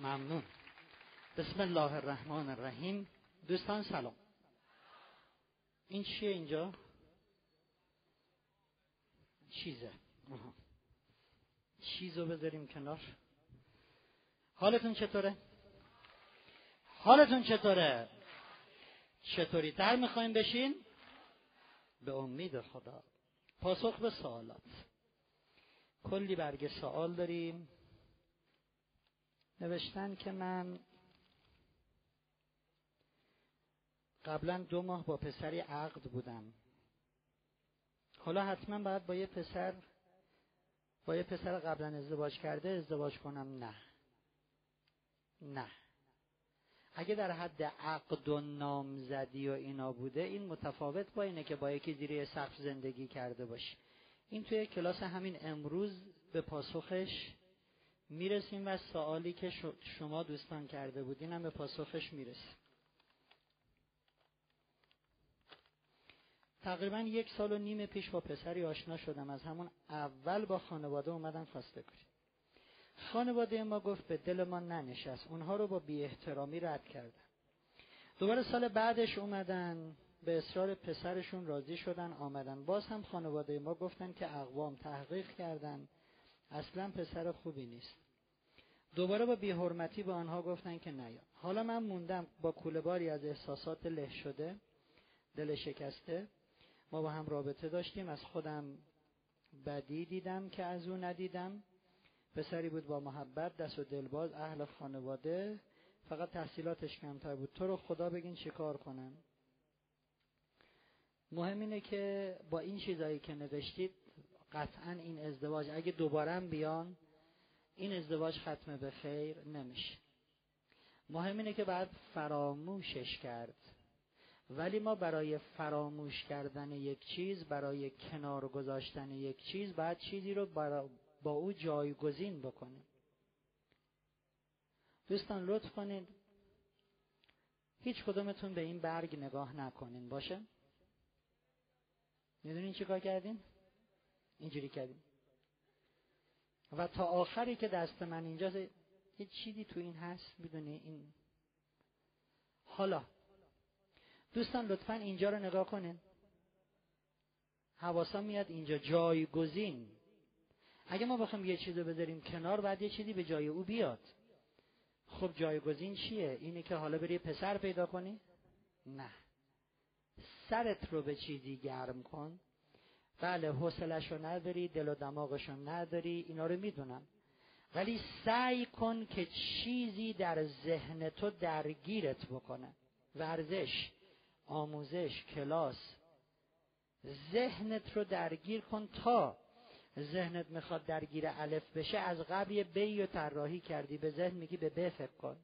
ممنون. بسم الله الرحمن الرحیم. دوستان سلام. این چیه اینجا؟ چیزه. چیزو بذاریم کنار. حالتون چطوره؟ حالتون چطوره؟ چطوری؟ تر می‌خوایم بشین؟ به امید خدا. پاسخ به سوالات. کلی برگ سوال داریم. نوشتن که من قبلا دو ماه با پسری عقد بودم. حالا حتما باید با یه پسر با یه پسر قبلا ازدواج کرده ازدواج کنم؟ نه. نه. اگه در حد عقد و نامزدی و اینا بوده این متفاوت با اینه که با یکی زیر سقف زندگی کرده باشی. این توی کلاس همین امروز به پاسخش می‌رسیم و سوالی که شما دوستان کرده بودین هم به پاسخش می‌رسیم. تقریبا یک سال و نیم پیش با پسری آشنا شدم. از همون اول با خانواده اومدن خواستگاری خانواده ما گفت به دل ما ننشست. اونها رو با بی احترامی رد کردن. دوباره سال بعدش اومدن به اصرار پسرشون راضی شدن آمدن. باز هم خانواده ما گفتن که اقوام تحقیق کردن. اصلا پسر خوبی نیست. دوباره با بیحرمتی به آنها گفتن که نیا. حالا من موندم با کولهباری از احساسات له شده دل شکسته ما با هم رابطه داشتیم. از خودم بدی دیدم که از او ندیدم. پسری بود با محبت دست و دلباز اهل خانواده. فقط تحصیلاتش کمتر بود. تو رو خدا بگین چه کار کنم؟ مهم اینه که با این چیزایی که نوشتید قطعا این ازدواج اگه دوباره بیان این ازدواج ختم به خیر نمیشه. مهم اینه که بعد فراموشش کرد. ولی ما برای فراموش کردن یک چیز برای کنار گذاشتن یک چیز بعد چیزی رو با او جایگزین بکنیم. دوستان لطف کنید. هیچ کدومتون به این برگ نگاه نکنین. باشه؟ می‌دونین چی کار کردین؟ اینجوری کردیم و تا آخری که دست من اینجاست یه چیزی تو این هست می‌دونی؟ این حالا. دوستان لطفا اینجا رو نگاه کنین. حواسا میاد اینجا جایگزین. اگه ما بخوایم یه چیزی بذاریم کنار بعد یه چیزی به جای او بیاد. خب جایگزین چیه؟ اینه که حالا بری پسر پیدا کنی؟ نه. سرت رو به چیزی گرم کن. بله حوصلش رو نداری دل و دماغش رو نداری اینا رو می‌دونم. ولی سعی کن که چیزی در ذهن تو درگیرت بکنه. ورزش آموزش کلاس. ذهنت رو درگیر کن تا ذهنت می‌خواد درگیر الف بشه از قبل یه بی و طراحی کردی به ذهن میگی به ب فکر کن.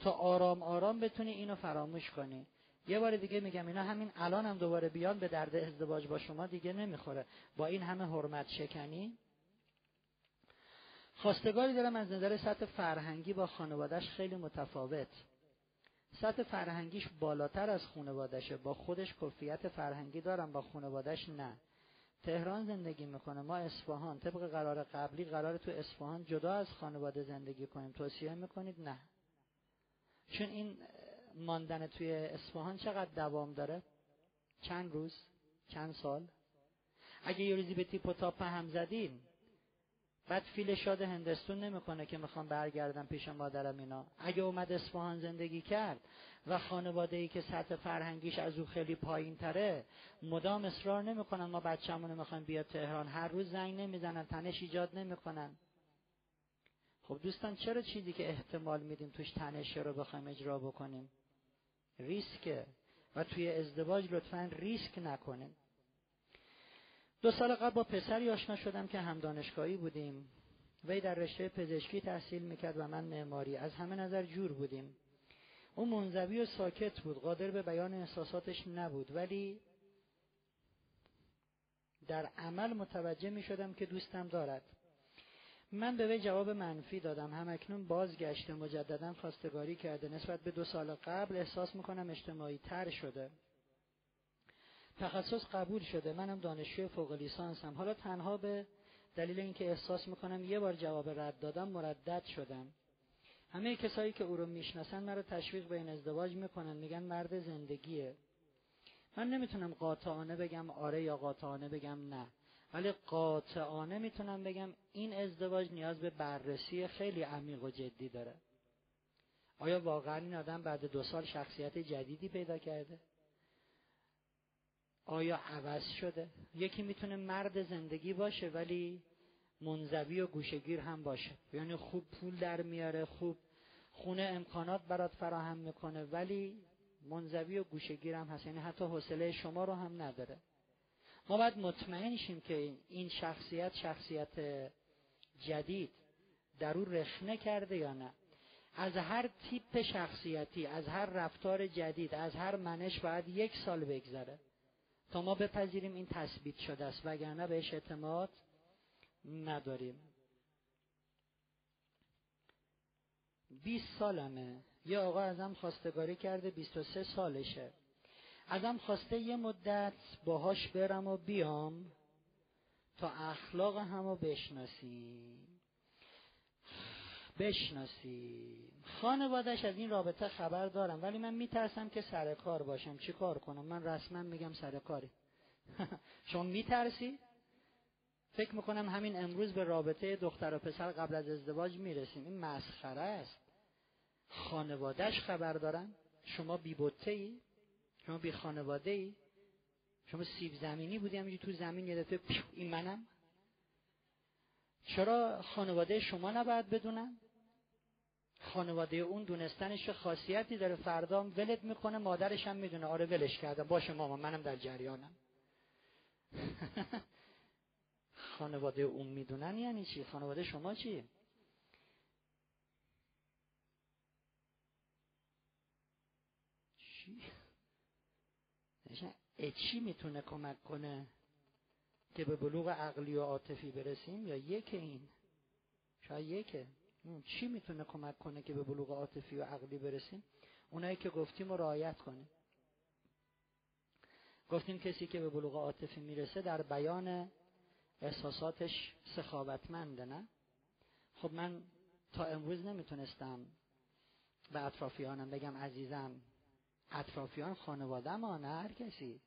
تا آرام آرام بتونی اینو فراموش کنی. یه بار دیگه میگم اینا همین الان هم دوباره بیان به درد ازدواج با شما دیگه نمی‌خوره. با این همه حرمت شکنی. خواستگاری دارم از نظر سطح فرهنگی با خانوادهش خیلی متفاوت. سطح فرهنگیش بالاتر از خانوادشه با خودش کفیت فرهنگی دارم با خانوادهش نه. تهران زندگی می‌کنه. ما اصفهان طبق قرار قبلی قرار تو اصفهان جدا از خانواده زندگی کنیم. توصیه می‌کنید؟ نه. چون این ماندن توی اصفهان چقدر دوام داره؟ چند روز؟ چند سال؟ اگه یه روزی به تیپ و تاپ هم زدین بعد فیل شاد هندستون نمی‌کنه که می‌خوام برگردم پیش مادرم اینا. اگه اومد اصفهان زندگی کرد و خانواده ای که سطح فرهنگیش از او خیلی پایین تره مدام اصرار نمی‌کنن ما بچه‌مون رو می‌خوایم بیاد تهران. هر روز زنگ نمی‌زنن تنش ایجاد نمی‌کنن. خب دوستان چرا چیزی که احتمال میدیم توش تنشه رو بخوایم اجرا بکنیم؟ ریسکه و توی ازدواج لطفا ریسک نکنیم دو سال قبل با پسری آشنا شدم که هم دانشگاهی بودیم. وی در رشته پزشکی تحصیل می‌کرد و من معماری. از همه نظر جور بودیم. او منزوی و ساکت بود. قادر به بیان احساساتش نبود. ولی در عمل متوجه می شدم که دوستم دارد. من به وی جواب منفی دادم. هم اکنون بازگشته مجددا خواستگاری کرده. نسبت به دو سال قبل احساس می‌کنم اجتماعی تر شده. تخصص قبول شده. منم دانشجوی فوق لیسانسم. حالا تنها به دلیل اینکه احساس می‌کنم یه بار جواب رد دادم مردد شدم. همه کسایی که او رو می‌شناسن من رو تشویق به این ازدواج می‌کنن. میگن مرد زندگیه. من نمی‌تونم قاطعانه بگم آره یا قاطعانه بگم نه. ولی قاطعانه می‌تونم بگم این ازدواج نیاز به بررسی خیلی عمیق و جدی داره. آیا واقعا این آدم بعد دو سال شخصیت جدیدی پیدا کرده؟ آیا عوض شده؟ یکی می‌تونه مرد زندگی باشه ولی منزوی و گوشگیر هم باشه. یعنی خوب پول در میاره خوب خونه امکانات برات فراهم می‌کنه ولی منزوی و گوشگیر هم هست. یعنی حتی حوصله شما رو هم نداره. ما باید مطمئن شیم که این شخصیت شخصیت جدید در او رخنه کرده یا نه. از هر تیپ شخصیتی از هر رفتار جدید از هر منش باید یک سال بگذره تا ما بپذیریم این تثبیت شده است. وگرنه بهش اعتماد نداریم. 20 سالمه. یه آقا ازم خواستگاری کرده 23 سالشه. ازم خواسته یه مدت باهاش برم و بیام تا اخلاق همو بشناسیم. بشناسیم. خانوادش از این رابطه خبر دارم ولی من میترسم که سر کار باشم. چی کار کنم؟ من رسما میگم سر کاری. شما میترسی؟ فکر می‌کنم همین امروز به رابطه دختر و پسر قبل از ازدواج می‌رسیم. این مسخره است. خانوادهش خبر دارن. شما بی ای شما بی خانواده ای؟ شما سیب زمینی بودی همینجور تو زمین یه دفعه این منم؟ چرا خانواده شما نباید بدونن؟ خانواده اون دونستنش خاصیتی داره. فردام ولت می‌کنه مادرش هم می‌دونه. آره ولش کردم. باشه ماما منم در جریانم. خانواده اون می‌دونن یعنی چی؟ خانواده شما چی چی چی می‌تونه کمک کنه که به بلوغ عقلی و عاطفی برسیم؟ یا یک این؟ شاید یکه. چی می‌تونه کمک کنه که به بلوغ عاطفی و عقلی برسیم؟ اونایی که گفتیم رو رعایت کنه گفتیم کسی که به بلوغ عاطفی می‌رسه در بیان احساساتش سخاوتمنده نه؟ خب من تا امروز نمی‌تونستم به اطرافیانم بگم عزیزم اطرافیان خانواده ما نه هر کسی.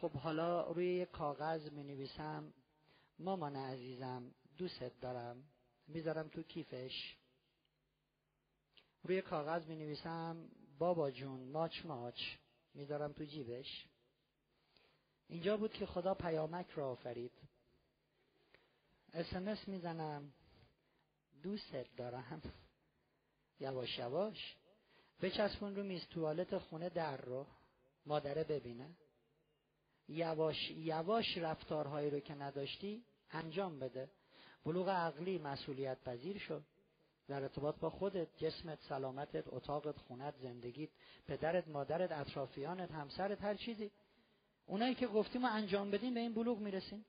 خب حالا روی یک کاغذ می نویسم مامان عزیزم دوست دارم. می‌ذارم تو کیفش. روی کاغذ می نویسم بابا جون ماچ ماچ. می‌ذارم تو جیبش. اینجا بود که خدا پیامک را آفرید. اسمس می‌زنم. دوست دارم. یواش یواش. بچسبون رو میز توالت خونه در رو مادره ببینه. یواش یواش رفتارهایی رو که نداشتی انجام بده. بلوغ عقلی مسئولیت پذیر شد. در ارتباط با خودت جسمت سلامتت اتاقت خونت زندگیت پدرت مادرت اطرافیانت همسرت هر چیزی. اونایی که گفتیم انجام بدیم به این بلوغ می‌رسیم.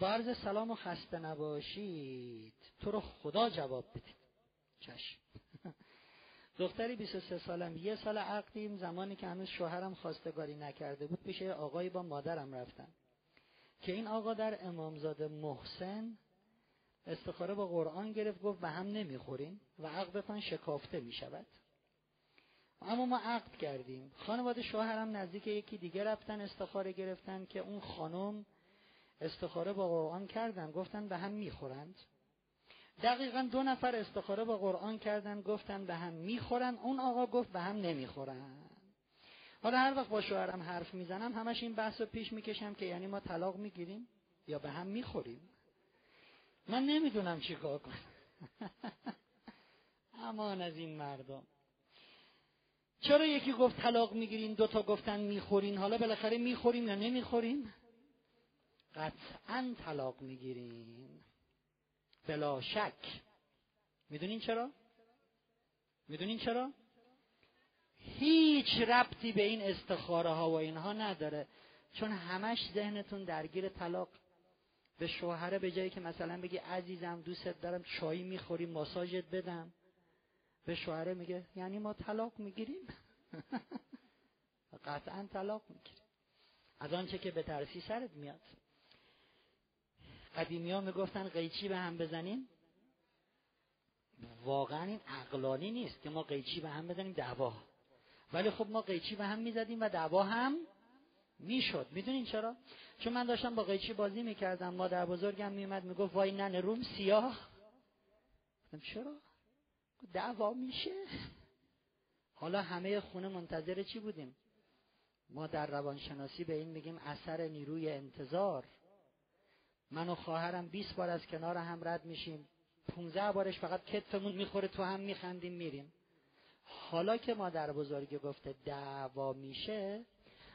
با سلام و خسته نباشید تو رو خدا جواب بدید چشم. دختری 23 سالم. یه سال عقدیم زمانی که هنوز شوهرم خواستگاری نکرده بود پیش آقایی با مادرم رفتم. که این آقا در امامزاده محسن استخاره با قرآن گرفت گفت به هم نمی‌خورین و عقدتان شکافته می‌شود. اما ما عقد کردیم. خانواده شوهرم نزدیک یکی دیگه رفتن استخاره گرفتن که اون خانم استخاره با قرآن کردن. گفتن به هم می‌خورند. دقیقا دو نفر استخاره با قرآن کردن گفتن به هم می‌خورن. اون آقا گفت به هم نمی‌خورن. حالا هر وقت با شوهرم حرف می‌زنم همش این بحث رو پیش می‌کشم که یعنی ما طلاق می‌گیریم یا به هم می‌خوریم. من نمی‌دونم چی کار کنم. امان از این مردم. چرا یکی گفت طلاق می‌گیرین دوتا گفتن می‌خورین؟ حالا بالاخره می‌خوریم یا نمی‌خوریم؟ قطعا طلاق می‌گیرین. بلا شک. می‌دونین چرا؟ می‌دونین چرا؟ هیچ ربطی به این استخاره ها و اینها نداره. چون همش ذهنتون درگیر طلاق به شوهره به جایی که مثلا بگی عزیزم دوستت دارم چایی می‌خوری ماساژت بدم. به شوهره میگه یعنی ما طلاق می‌گیریم؟ قطعا طلاق می‌گیریم. از آنچه که به ترسی سرت میاد. قدیمی ها می‌گفتن قیچی به هم بزنیم. واقعا این عقلانی نیست که ما قیچی به هم بزنیم دعوا. ولی خب ما قیچی به هم می‌زدیم و دعوا هم می‌شد. می‌دونین چرا؟ چون من داشتم با قیچی بازی می‌کردم. مادر بزرگم میومد می‌گفت وای ننه روم سیاه. چرا؟ دعوا میشه. حالا همه خونه منتظر چی بودیم؟ ما در روانشناسی به این میگیم اثر نیروی انتظار. من و خواهرم 20 بار از کنار هم رد میشیم. 15 بارش فقط کتفمون می‌خوره تو هم میخندیم میریم. حالا که مادر بزرگی گفته دعوا میشه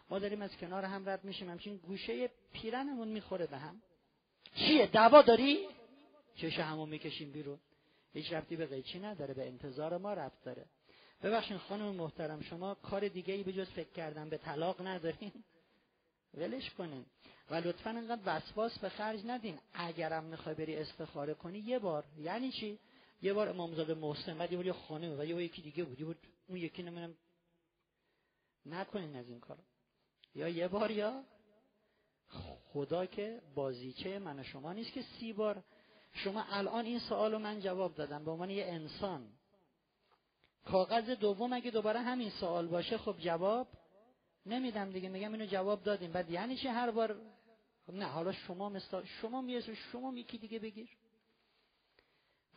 ما داریم از کنار هم رد میشیم. همچین گوشه پیرنمون می‌خوره به هم. چیه؟ دعوا داری؟ چش همون می‌کشیم بیرون. هیچ ربطی به قیچی نداره به انتظار ما ربط داره. ببخشید خانم محترم شما کار دیگه ای به جز فکر کردن به طلاق ندارین. ولش کنین. و لطفا انقدر وسواس به خرج ندین. اگرم می‌خوای بری استخاره کنی یه بار. یعنی چی؟ یه بار امامزاده محسن بعد یه بار خانم و یه یکی دیگه بود. بود اون یکی نمی‌دونم. نکنین از این کار یا یه بار یا خدا که بازیچه من و شما نیست که سی بار. شما الان این سوال رو من جواب دادم به عنوان یه انسان. کاغذ دوم اگه دوباره همین سوال باشه خب جواب نمیدم دیگه میگم اینو جواب دادیم. بعد یعنی چه هر بار؟ خب نه حالا شما مثلا شما می‌رسه شما یکی دیگه بگیر.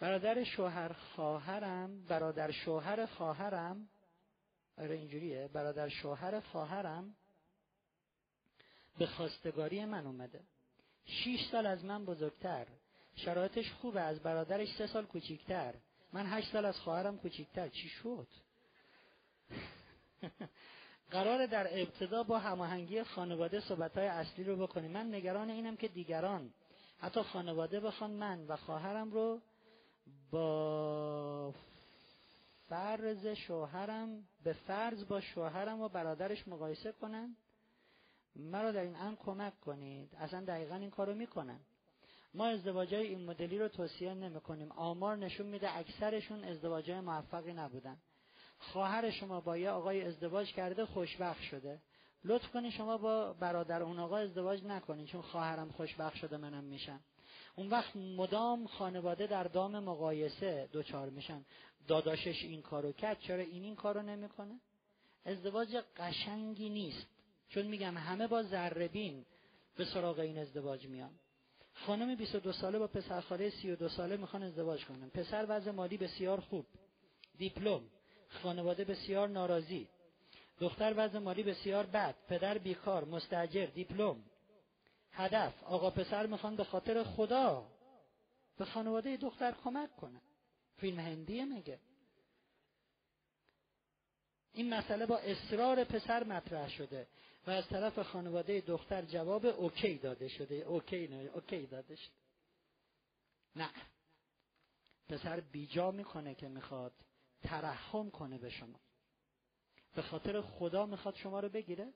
برادر شوهر خواهرم برادر شوهر خواهرم آره اینجوریه. برادر شوهر خواهرم به خواستگاری من اومده. شیش سال از من بزرگتر. شرایطش خوبه از برادرش سه سال کوچیکتر. من هشت سال از خواهرم کوچیکتر. چی شد؟ قرار در ابتدا با هماهنگی خانواده صحبتهای اصلی رو بکنیم. من نگران اینم که دیگران حتی خانواده بخوان من و خواهرم رو با فرض شوهرم به فرض با شوهرم و برادرش مقایسه کنن. مرا در این امر کمک کنید. اصلا دقیقا این کارو می‌کنن. ما ازدواجهای این مدلی رو توصیه نمی کنیم آمار نشون میده اکثرشون ازدواجهای موفقی نبودن. خواهر شما با یه آقای ازدواج کرده خوشبخت شده. لطف کنی شما با برادر اون آقا ازدواج نکنید چون خواهرم خوشبخت شده منم میشم. اون وقت مدام خانواده در دام مقایسه دوچار میشن. داداشش این کارو کرد چرا این این کارو نمی‌کنه؟ ازدواج قشنگی نیست. چون میگم همه با ذربین به سراغ این ازدواج میان. خانم 22 ساله با پسرخاله 32 ساله می‌خوان ازدواج کنن. پسر وضع مالی بسیار خوب. دیپلم. خانواده بسیار ناراضی. دختر وضع مالی بسیار بد. پدر بیکار مستاجر دیپلم. هدف آقا پسر می‌خوان به خاطر خدا به خانواده دختر کمک کنن. فیلم هندیه میگه. این مسئله با اصرار پسر مطرح شده و از طرف خانواده دختر جواب okay داده شده. okay نه okay داده شده. نه. پسر بیجا می‌کنه که می‌خواد. ترحم کنه به شما. به خاطر خدا می‌خواد شما رو بگیره.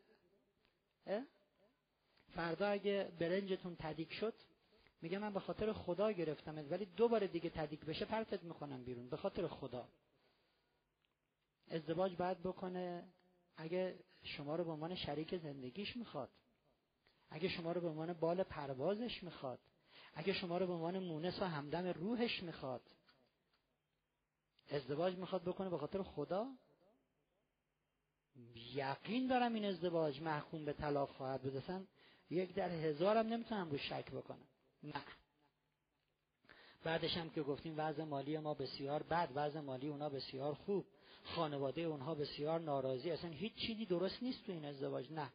فردا اگه برنجتون تدیک شد میگه من به خاطر خدا گرفتم ولی دو بار دیگه تدیک بشه پرتت می‌کنم بیرون به خاطر خدا. ازدواج باید بکنه. اگه شما رو به عنوان شریک زندگیش می‌خواد اگه شما رو به عنوان بال پروازش می‌خواد اگه شما رو به عنوان مونس و همدم روحش می‌خواد ازدواج می‌خواد بکنه به خاطر خدا؟ یقین دارم این ازدواج محکوم به طلاق خواهد بود. اصلا یک در هزارم نمی‌تونم رو شک بکنم. نه. بعدش هم که گفتیم وضع مالی ما بسیار بد وضع مالی اونا بسیار خوب خانواده اونها بسیار ناراضی اصلا هیچ چیزی درست نیست تو این ازدواج. نه.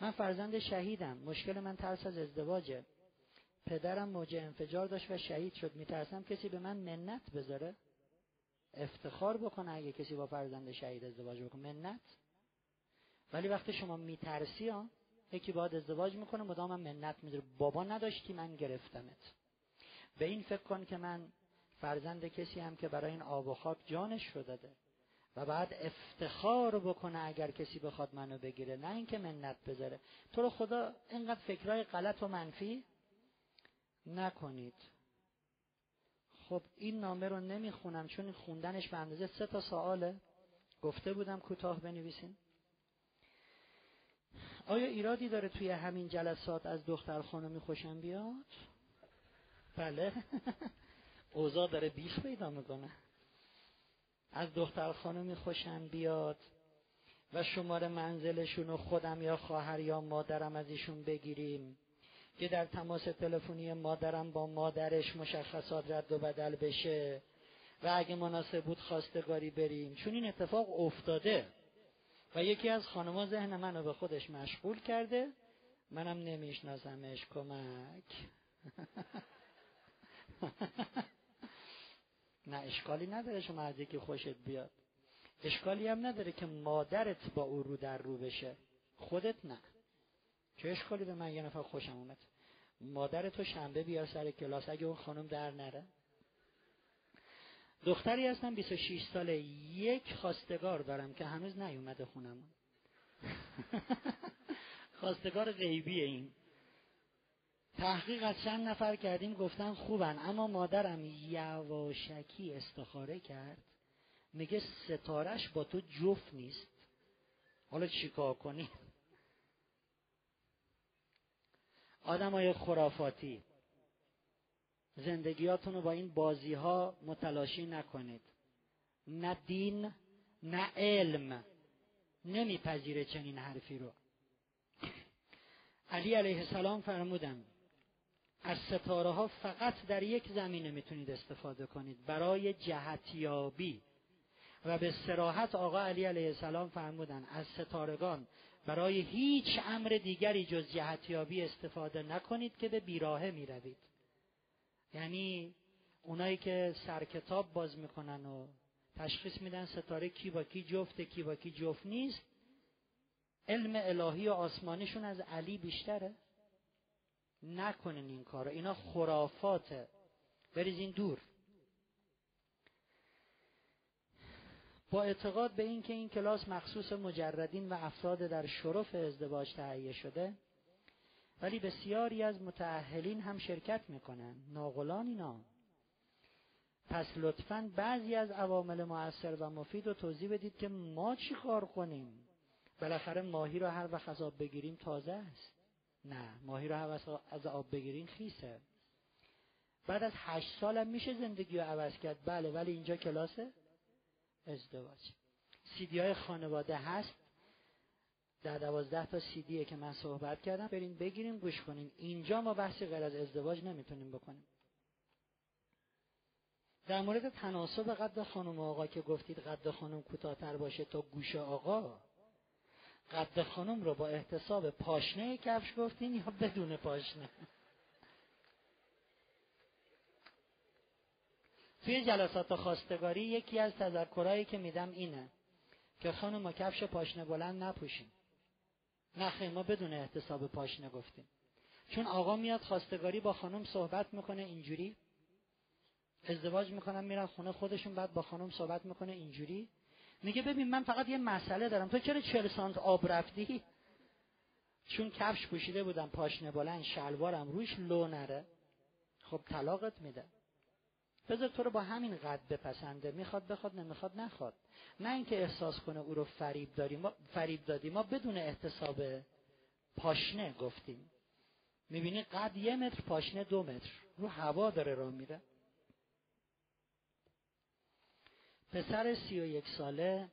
من فرزند شهیدم. مشکل من ترس از ازدواجه. پدرم موج انفجار داشت و شهید شد. میترسم کسی به من منت بذاره؟ افتخار بکنه اگه کسی با فرزند شهید ازدواج بکنه. منت. ولی وقتی شما میترسی ها یکی باید ازدواج می‌کنه مدام من منت می‌ذاره. بابا نداشتی من گرفتمت. به این فکر کن که من فرزند کسی هم که برای این آب و خاک جانش رو داده و بعد افتخار بکنه اگر کسی بخواد منو بگیره نه اینکه منت بذاره. تو رو خدا اینقدر فکرهای غلط و منفی نکنید. خب این نامه رو نمی‌خونم چون خوندنش به اندازه سه تا سواله. گفته بودم کوتاه بنویسین. آیا ایرادی داره توی همین جلسات از دختر خانمی خوشم بیاد؟ بله. اوضاع داره بیش پیدا می‌کنه. از دختر خانمی خوشم بیاد و شماره منزلشون و خودم یا خواهر یا مادرم از ایشون بگیریم. که در تماس تلفنی مادرم با مادرش مشخصات رد و بدل بشه و اگه مناسب بود خواستگاری بریم. چون این اتفاق افتاده و یکی از خانمها ذهن منو به خودش مشغول کرده منم نمیشناسمش. کمک. نه اشکالی نداره شما از یکی خوشت بیاد. اشکالی هم نداره که مادرت با او رو در رو بشه. خودت نه. چه اشکالی به من یه نفر خوشم اومد؟ مادر تو شنبه بیار سر کلاس اگه اون خانم در نره. دختری هستم 26 ساله. یک خواستگار دارم که هنوز نیومده خونمون. خواستگار غیبی این. تحقیق از چند نفر کردیم گفتن خوبن. اما مادرم یواشکی استخاره کرد. میگه ستارش با تو جفت نیست. حالا چیکار کنی آدمای خرافاتی. زندگیاتون رو با این بازی ها متلاشی نکنید. نه دین نه علم. نمیپذیره چنین حرفی رو. علی علیه السلام فرمودن از ستاره ها فقط در یک زمینه می‌تونید استفاده کنید برای جهتیابی. و به سراحت آقا علی علیه السلام فرمودن از ستارگان برای هیچ امر دیگری جز جهتیابی استفاده نکنید که به بیراهه می‌روید. یعنی اونایی که سرکتاب باز می‌کنن و تشخیص میدن ستاره کی با کی جفته کی با کی جفت نیست علم الهی و آسمانیشون از علی بیشتره. نکنین این کارو. اینا خرافاته بریزین دور. با اعتقاد به اینکه این کلاس مخصوص مجردین و افراد در شرف ازدواج تهیه شده ولی بسیاری از متعهلین هم شرکت می‌کنن. ناغلان اینا. پس لطفا بعضی از عوامل موثر و مفید رو توضیح بدید که ما چی کار کنیم؟ بالاخره ماهی رو هر وقت از آب بگیریم تازه است. نه ماهی رو از آب بگیریم خیسه. بعد از هشت سالم میشه زندگی رو عوض کرد. بله ولی اینجا کلاس ازدواج. سیدی های خانواده هست. در دوازده تا سیدیه که من صحبت کردم. بریم بگیریم گوش کنیم اینجا ما بحثی غیر از ازدواج نمی‌تونیم بکنیم. در مورد تناسب قد خانم آقا که گفتید قد خانم کوتاهتر باشه تا گوش آقا قد خانم رو با احتساب پاشنه کفش گفتین یا بدون پاشنه؟ توی جلسات خواستگاری یکی از تذکرهایی که میدم اینه که خانم کفش پاشنه بلند نپوشیم نه ما بدون احتساب پاشنه گفتیم. چون آقا میاد خواستگاری با خانم صحبت می‌کنه اینجوری. ازدواج می‌کنن میرن خونه خودشون بعد با خانم صحبت می‌کنه اینجوری. میگه ببین من فقط یه مسئله دارم. تو چرا چل سانت آب رفتی؟ چون کفش پوشیده بودم پاشنه بلند شلوارم روش لو نره. خب طلاقت میده. بذار تو رو با همین قد بپسنده. می‌خواد بخواد نمی‌خواد نخواد. نه اینکه احساس کنه او رو فریب داریم. ما فریب دادیم. ما بدون احتساب پاشنه گفتیم. می‌بینی قد یه متر پاشنه دو متر. رو هوا داره را میره. پسر سی و یک ساله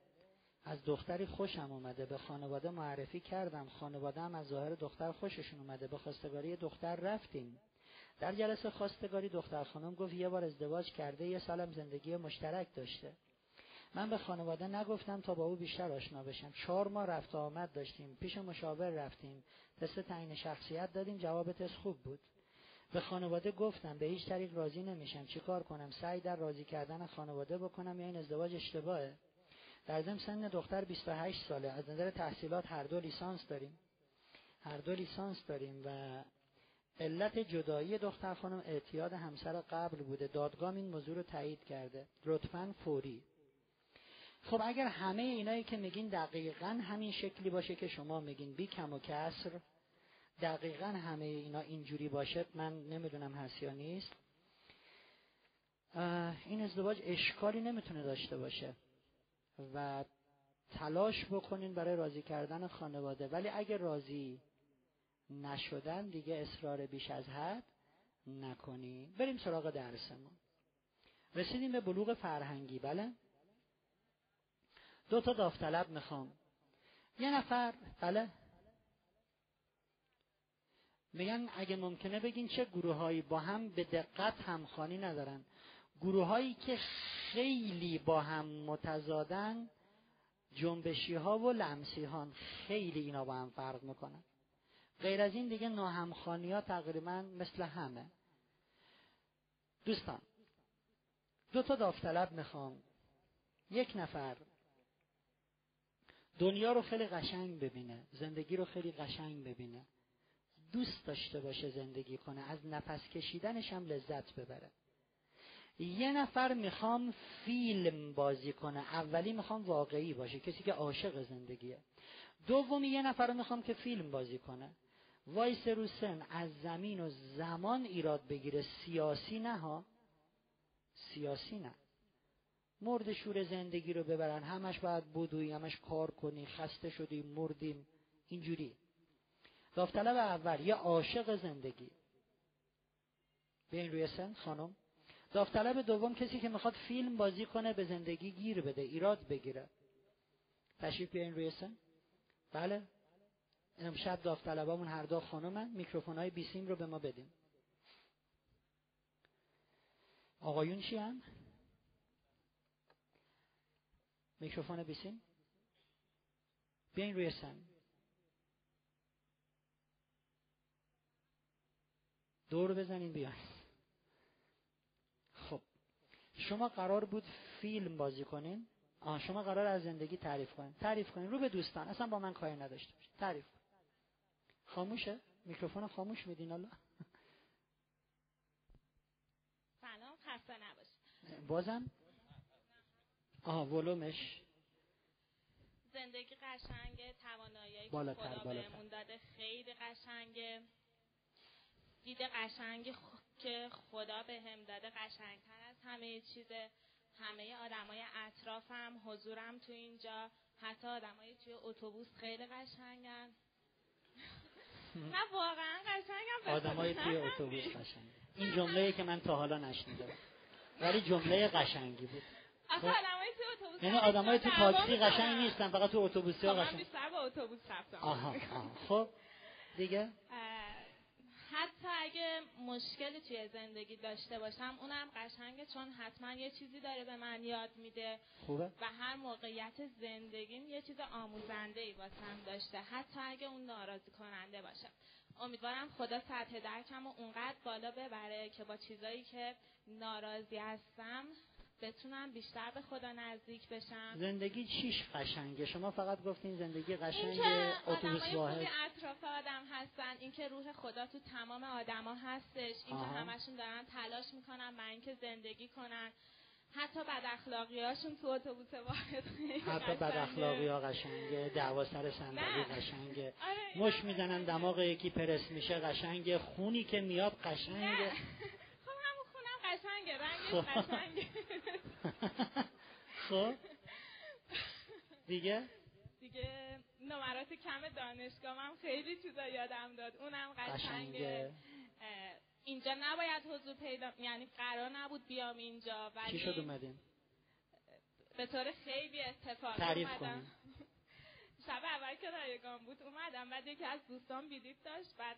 از دختری خوشم اومده به خانواده معرفی کردم. خانواده هم از ظاهر دختر خوششون اومده. به خواستگاری دختر رفتیم. در جلسه خواستگاری دختر خانم گفت یه بار ازدواج کرده یه سالم زندگی مشترک داشته. من به خانواده نگفتم تا با او بیشتر آشنا بشم. چهار ماه رفت آمد داشتیم. پیش مشاور رفتیم. تست تعیین شخصیت دادیم. جواب تست خوب بود. به خانواده گفتم به هیچ طریق راضی نمیشم. چیکار کنم؟ سعی در راضی کردن خانواده بکنم یا این ازدواج اشتباهه؟ در ضمن سن دختر 28 ساله. از نظر تحصیلات هر دو لیسانس داریم. هر دو لیسانس داریم و علت جدایی دختر خانم اعتیاد همسر قبل بوده. دادگاه این موضوع رو تایید کرده. لطفا فوری. خب اگر همه اینایی که میگین دقیقا همین شکلی باشه که شما میگین بی کم و کسر دقیقا همه اینا اینجوری باشه من نمی‌دونم هست یا نیست این ازدواج اشکالی نمی‌تونه داشته باشه و تلاش بکنین برای راضی کردن خانواده. ولی اگه راضی نشدن دیگه اصرار بیش از حد نکنی. بریم سراغ درسمون. رسیدیم به بلوغ فرهنگی بله؟ دو تا داوطلب می‌خوام. یه نفر بله؟ میگن اگه ممکنه بگین چه گروههایی با هم به دقت همخانی ندارن. گروههایی که خیلی با هم متضادن جنبشی ها و لمسی ها خیلی اینا با هم فرق می‌کنن. غیر از این دیگه ناهمخانی ها تقریبا مثل همه. دوستان دو تا داوطلب می‌خوام. یک نفر دنیا رو خیلی قشنگ ببینه زندگی رو خیلی قشنگ ببینه. دوست داشته باشه زندگی کنه از نفس کشیدنش هم لذت ببره. یه نفر می‌خوام فیلم بازی کنه اولی می‌خوام واقعی باشه کسی که عاشق زندگیه. دومی یه نفر رو می‌خوام که فیلم بازی کنه. وایس رو از زمین و زمان ایراد بگیره. سیاسی نه ها. سیاسی نه. مرد شور زندگی رو ببرن. همش باید بدوی همش کار کنی. خسته شدیم مردیم. اینجوری. داوطلب اول یه عاشق زندگی. بیاین روی سن خانم. داوطلب دوم کسی که می‌خواد فیلم بازی کنه به زندگی گیر بده ایراد بگیره. تشریف بیاین روی سن. بله. امشب داوطلبامون هر دو خانومن میکروفون های بیسیم رو به ما بدیم آقایون چی هم؟ میکروفون بیسیم بیاین روی سن. دور بزنین بیاین. خب. شما قرار بود فیلم بازی کنین. آه شما قرار از زندگی تعریف کنین. تعریف کنین. رو به دوستان. اصلا با من کاری نداشته باشین. تعریف کن خاموشه. میکروفون خاموش میدین الله. سلام خسته نباشید. بازم؟ آها ولومش. زندگی قشنگه توانایی بالاتر، خدا. بهمون داده خیلی قشنگه. دید قشنگی خ- که خدا به هم داده قشنگتر از همه چیز همه آدمای اطرافم حضورم تو اینجا حتی آدمای توی اتوبوس خیلی قشنگن. نه واقعا قشنگم آدمای توی. اتوبوس قشنگ این جمله که من تا حالا نشنیدم ولی جمله قشنگی بود آخه خب. آدمای توی اتوبوس یعنی آدمای تو تاکسی. قشنگ نیستن فقط تو اتوبوسی خب من قشنگ بیشتر با اتوبوس نام آها. خب دیگه حتی اگه مشکلی توی زندگی داشته باشم اونم قشنگه چون حتما یه چیزی داره به من یاد میده. خوبه. و هر موقعیت زندگیم یه چیز آموزنده ای واسم داشته حتی اگه اون ناراضی کننده باشه. امیدوارم خدا سطح درکم و اونقدر بالا ببره که با چیزایی که ناراضی هستم بتونم بیشتر به خدا نزدیک بشم. زندگی چیش قشنگه؟ شما فقط گفتین زندگی قشنگ اینکه اتوبوس واحد. اطراف آدم هستن اینکه روح خدا تو تمام آدما هستش اینکه. همشون دارن تلاش می‌کنن برای اینکه زندگی کنن. حتی بد اخلاقیاشون تو اتوبوس واحد حتی بد قشنگه. اخلاقی ها قشنگه دعوا سر صندلی. قشنگه. آره، مش می‌زنن دماغ یکی پرس میشه قشنگه. خونی که میاد قشنگه خب همون خونم قشنگه خب. خب. دیگه؟ دیگه نمرات کم دانشگاه هم خیلی چیزا یادم داد. اونم قشنگه. اینجا نباید حضور پیدا یعنی قرار نبود بیام اینجا ولی چی شد اومدین؟ به طور خیلی اتفاقی تعریف اومدم. شب اول که رایگان بود اومدم بعد یکی از دوستان بلیط داشت بعد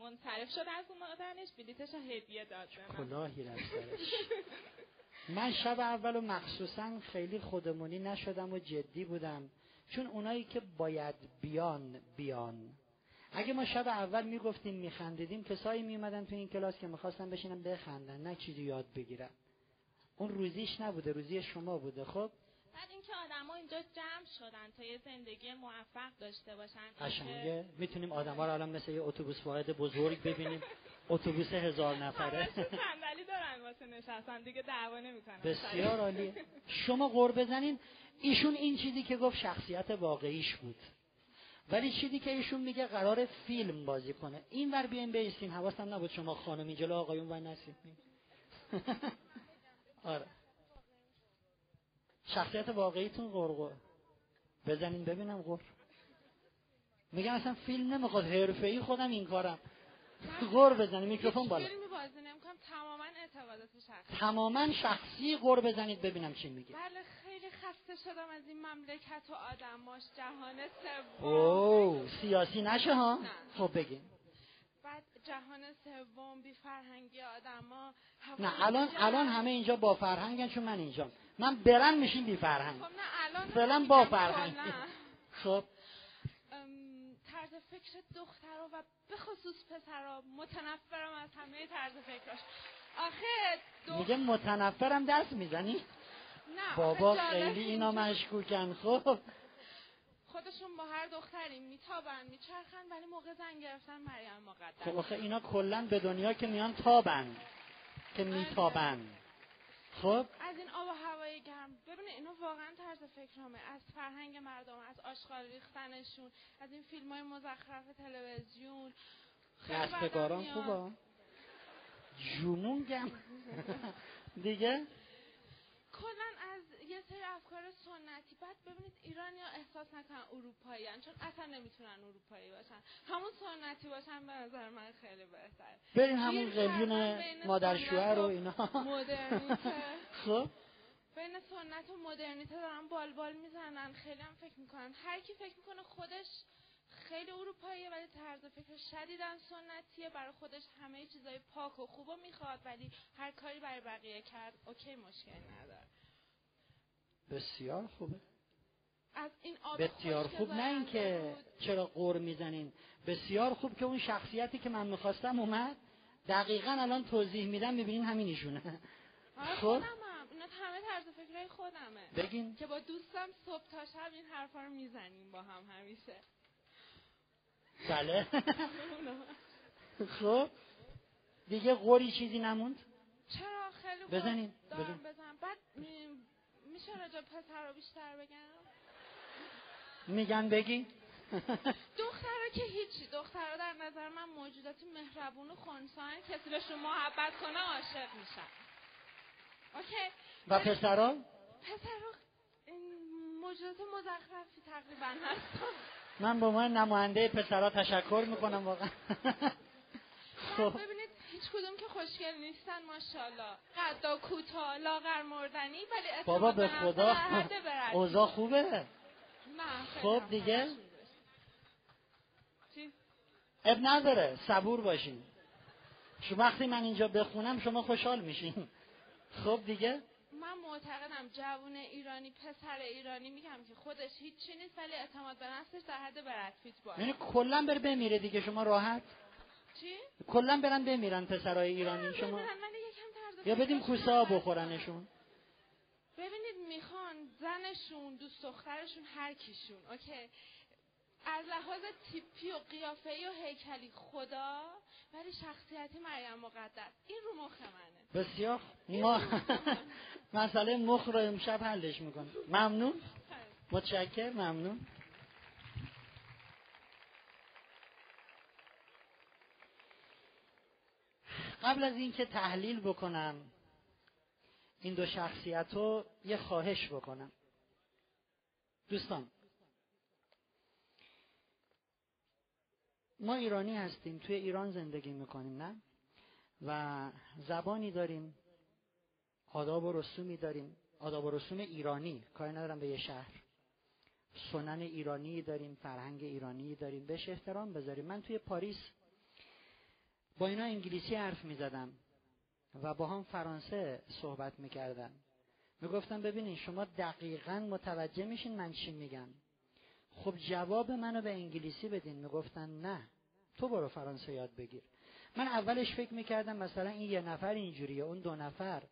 منصرف شد از اومدنش بلیتش رو هدیه داد به من. کلاهی رفت من شب اول و مخصوصا خیلی خودمونی نشدم و جدی بودم. چون اونایی که باید بیان بیان. اگه ما شب اول می‌گفتیم میخندیدیم کسایی میومدن تو این کلاس که می‌خواستن بشینن بخندن نه چیزی یاد بگیرن. اون روزیش نبوده روزی شما بوده. خب بعد اینکه آدما اینجا جمع شدن تا یه زندگی موفق داشته باشن قشنگه. می‌تونیم آدما رو الان مثل یه اتوبوس واحد بزرگ ببینیم. اتوبوس هزار نفره. صندلی دارن واسه نشستن دیگه دعوا نمی‌کنن. بسیار عالی. شما قور بزنین. ایشون این چیزی که گفت شخصیت واقعیش بود. ولی چیزی که ایشون میگه قرار فیلم بازی کنه. این ور بیاین بیستین حواسم نبود شما خانمی جلو آقایون و نسید آره. شخصیت واقعیتون قرقر بزنین ببینم غور میگم اصلا فیلم نمی‌خواد ای خودم این کارم. غور بزنید میکروفون بالا. تماما اعتقادات شخصی. تماما شخصی غور بزنید ببینم چی میگه. بله خیلی خسته شدم از این مملکت و آدماش جهان سوم. اوه سیاسی نشه ها؟ نه. خب بگین. جهان سوم بی فرهنگی آدما نه الان الان همه اینجا با فرهنگن چون من اینجا من برم میشیم بی فرهنگ. خب نه الان فعلا با فرهنگ. خب. طرز فکر دخترها و به خصوص پسرها متنفرم از همه طرز فکراش آخه میگه متنفرم دست می‌زنی؟ نه بابا خیلی اینا مشکوکن خب. خودشون با هر دختری میتابن میچرخن ولی موقع زن گرفتن مریم مقدس. خب آخه اینا کلا به دنیا که میان تابن که بله. میتابن. خب؟ از این آب و هوای گرم. ببینید اینو واقعا طرز فکرامه از فرهنگ مردم از آشغال ریختنشون از این فیلم های مزخرف تلویزیون. رستگاران خوبا جمون گم دیگه؟ کلا از یه سری افکار سنتی. بعد ببینید ایرانی ها احساس نکنن اروپایی هن. چون اصلا نمی‌تونن اروپایی باشن. همون سنتی باشن به نظر من خیلی بهتر بریم همون قلیون مادر شوهر و اینا. خب. بین سنت و مدرنیته دارن بال بال می‌زنن خیلی هم فکر می‌کنن. هر کی فکر می‌کنه خودش خیلی اروپاییه ولی طرز فکر شدیدن سنتیه. برای خودش همه چیزای پاک و خوب می‌خواد ولی هر کاری برای بقیه کرد اوکی مشکل نداره. بسیار خوبه. از این بسیار خوب. نه اینکه چرا قور می‌زنین. بسیار خوب که اون شخصیتی که من می‌خواستم اومد. دقیقا الان توضیح میدم می‌بینین همین ایشونه خب؟ اینا همه طرز فکرهای خودمه. بگین. که با دوستم صبح تا شب این حرفا رو می‌زنیم با هم همیشه. بله. خب؟ دیگه قوری چیزی نموند؟ چرا؟ خیلی بزنین. بزن. بعد میشه راجع پسر رو بیشتر بگم؟ میگن بگی. دخترها که هیچی. دخترها در نظر من موجودات مهربون و خونسان کسی بهشون محبت کنه عاشق میشن. اوکی؟ و پسرها؟ پسرها موجودات مزخرفی تقریبا هستن. من به عنوان نماینده پسرها تشکر می‌کنم واقعا. خب. ببینید هیچ کدوم که خوشگل نیستن ماشاءالله. قدا کوتاه لاغر مردنی ولی بابا به خدا اوضاع خوبه؟ خب دیگه؟ اب نداره صبور باشین. شما وقتی من اینجا بخونم شما خوشحال میشین. خب دیگه؟ من معتقدم جوون ایرانی پسر ایرانی میگم که خودش هیچی نیست ولی اعتماد به نفسش در حد برد فیت باشه. یعنی کلا بره بمیره دیگه شما راحت؟ چی؟ کلا برن بمیرن پسرای ایرانی. شما یا بدیم کوسه ها بخورنشون. ببینید می‌خوان زنشون دوست دخترشون هر کیشون. اوکی. از لحاظ تیپی و قیافه و هیکلی خدا ولی شخصیتی مریم مقدس. این رو مخ منه. بسیار ما مسئله مخ رو امشب حلش می‌کنم. ممنون؟ متشکر ممنون. قبل از اینکه تحلیل بکنم این دو شخصیت رو یه خواهش بکنم. دوستان ما ایرانی هستیم توی ایران زندگی می‌کنیم نه؟ و زبانی داریم آداب و رسومی داریم. آداب و رسوم ایرانی کاری ندارم به یه شهر. سنن ایرانی داریم فرهنگ ایرانی داریم. بهش احترام بذاریم. من توی پاریس با اینا انگلیسی حرف می زدم و با هم فرانسه صحبت می کردم می گفتم ببینید شما دقیقا متوجه میشین من چی میگم. خب جواب منو به انگلیسی بدین. می گفتن نه تو برو فرانسه یاد بگیر. من اولش فکر می‌کردم مثلا این یه نفر اینجوریه اون دو نفر.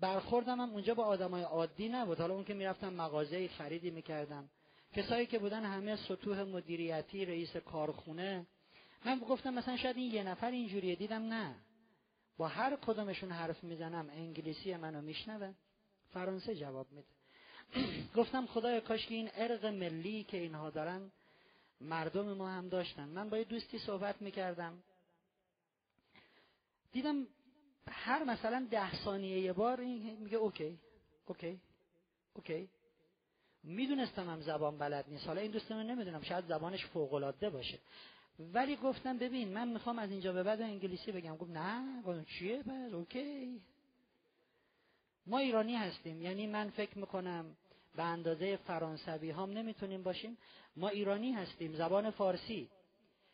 برخوردم هم اونجا با آدمای عادی نبود. حالا اون که می‌رفتم مغازه خریدی می‌کردم. کسایی که بودن همه سطوح مدیریتی رئیس کارخونه من گفتم مثلا شاید این یه نفر اینجوریه. دیدم نه. با هر کدومشون حرف می‌زنم انگلیسی منو میشنوه. فرانسه جواب میده. گفتم خدایا کاش که این ارق ملی که اینها دارن مردم ما هم داشتن. من با یه دوستی صحبت می‌کردم. دیدم هر مثلا ده ثانیه یه بار این میگه اوکی okay okay. می‌دونستم هم زبان بلد نیست. حالا این دوستمون نمی‌دونم شاید زبانش فوق العاده باشه. ولی گفتم ببین من می‌خوام از اینجا به بعد انگلیسی بگم. گفت نه گفتم چیه؟ پس okay. ما ایرانی هستیم یعنی من فکر می‌کنم به اندازه فرانسوی هم نمی‌تونیم باشیم. ما ایرانی هستیم زبان فارسی.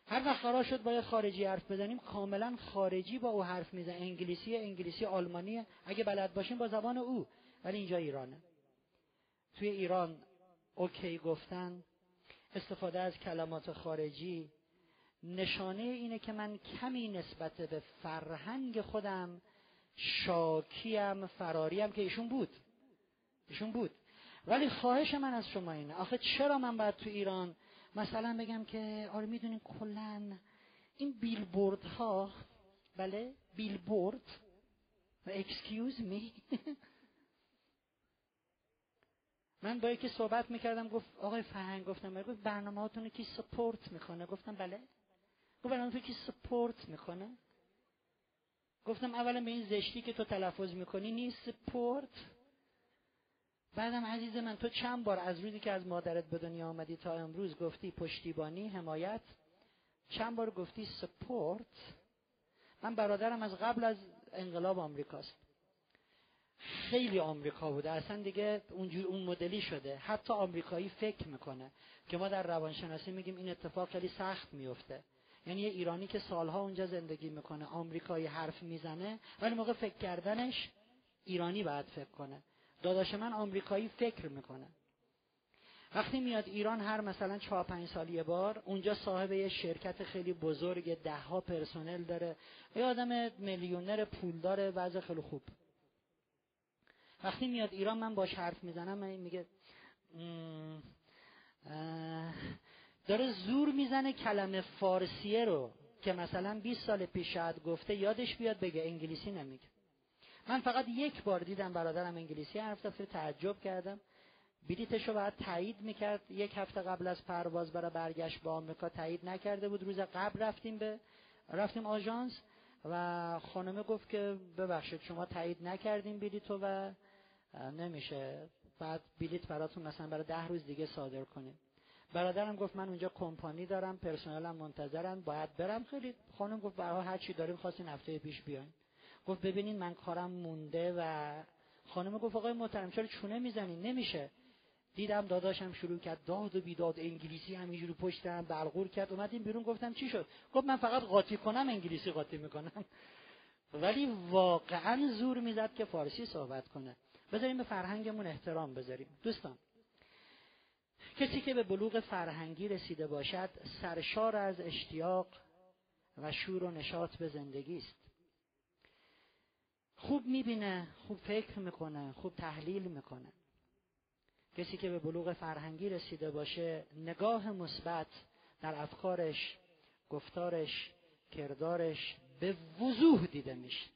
هر وقت قرار شد باید خارجی حرف بزنیم کاملا خارجی با او حرف میزن انگلیسی انگلیسی آلمانی اگه بلد باشیم با زبان او. ولی اینجا ایرانه. توی ایران اوکی گفتن. استفاده از کلمات خارجی نشانه اینه که من کمی نسبت به فرهنگ خودم شاکیم فراریم که ایشون بود. ایشون بود. ولی خواهش من از شما اینه. آخه چرا من باید تو ایران مثلا بگم که آره می‌دونین کلا این بیلبورد ها بله بیلبورد. و excuse me من با یکی صحبت می‌کردم گفت آقای فرهنگ گفتم گفت برنامه هاتون کی support می‌کنه؟ گفتم بله. گفت برنامه کی support می‌کنه؟ گفتم اولا به این زشتی که تو تلفظ می‌کنی نیست support. بعدم عزیز من تو چند بار از روزی که از مادرت به دنیا آمدی تا امروز گفتی پشتیبانی حمایت؟ چند بار گفتی سپورت؟ من برادرم از قبل از انقلاب آمریکاست. خیلی آمریکا بوده. اصلا دیگه اونجور اون مدلی شده. حتی آمریکایی فکر می‌کنه که ما در روانشناسی میگیم این اتفاق خیلی سخت میفته یعنی یه ایرانی که سالها اونجا زندگی می‌کنه آمریکایی حرف می‌زنه ولی موقع فکر کردنش ایرانی باید فکر کنه. داداش من آمریکایی فکر می‌کنه. وقتی میاد ایران هر مثلا چهار پنج سال یه بار اونجا صاحب یه شرکت خیلی بزرگ ده ها پرسنل داره. یه آدم میلیونر پول داره وضع خیلی خوب. وقتی میاد ایران من باش حرف می‌زنم من میگه داره زور می‌زنه کلمه فارسیه رو که مثلا 20 سال پیش شاید گفته یادش بیاد بگه انگلیسی نمیگه. من فقط یک بار دیدم برادرم انگلیسی حرف زد تعجب کردم. بلیتش رو باید تایید می‌کرد. یک هفته قبل از پرواز برای برگشت به آمریکا تایید نکرده بود. روز قبل رفتیم به رفتیم آژانس و خانمه گفت که ببخشید شما تایید نکردیم بلیتو و نمیشه. بعد بلیت براتون مثلا برای ده روز دیگه صادر کنیم. برادرم گفت من اونجا کمپانی دارم پرسنلم منتظرن باید برم. خیلی خانم گفت برای هر چی داریم خواستین هفته پیش بیاین. گفت ببینین من کارم مونده و خانم گفت آقای محترم چرا چونه می‌زنین؟ نمیشه. دیدم داداشم شروع کرد داد و بیداد انگلیسی همینجوری پشتم برغور کرد. اومدیم بیرون گفتم چی شد؟ گفت من فقط قاطی کنم انگلیسی قاطی می‌کنم. ولی واقعا زور می‌زد که فارسی صحبت کنه. بذاریم به فرهنگمون احترام بذاریم. دوستان کسی که به بلوغ فرهنگی رسیده باشد سرشار از اشتیاق و شور و نشاط به زندگی است. خوب می‌بینه خوب فکر می‌کنه خوب تحلیل می‌کنه. کسی که به بلوغ فرهنگی رسیده باشه نگاه مثبت در افکارش گفتارش کردارش به وضوح دیده میشه.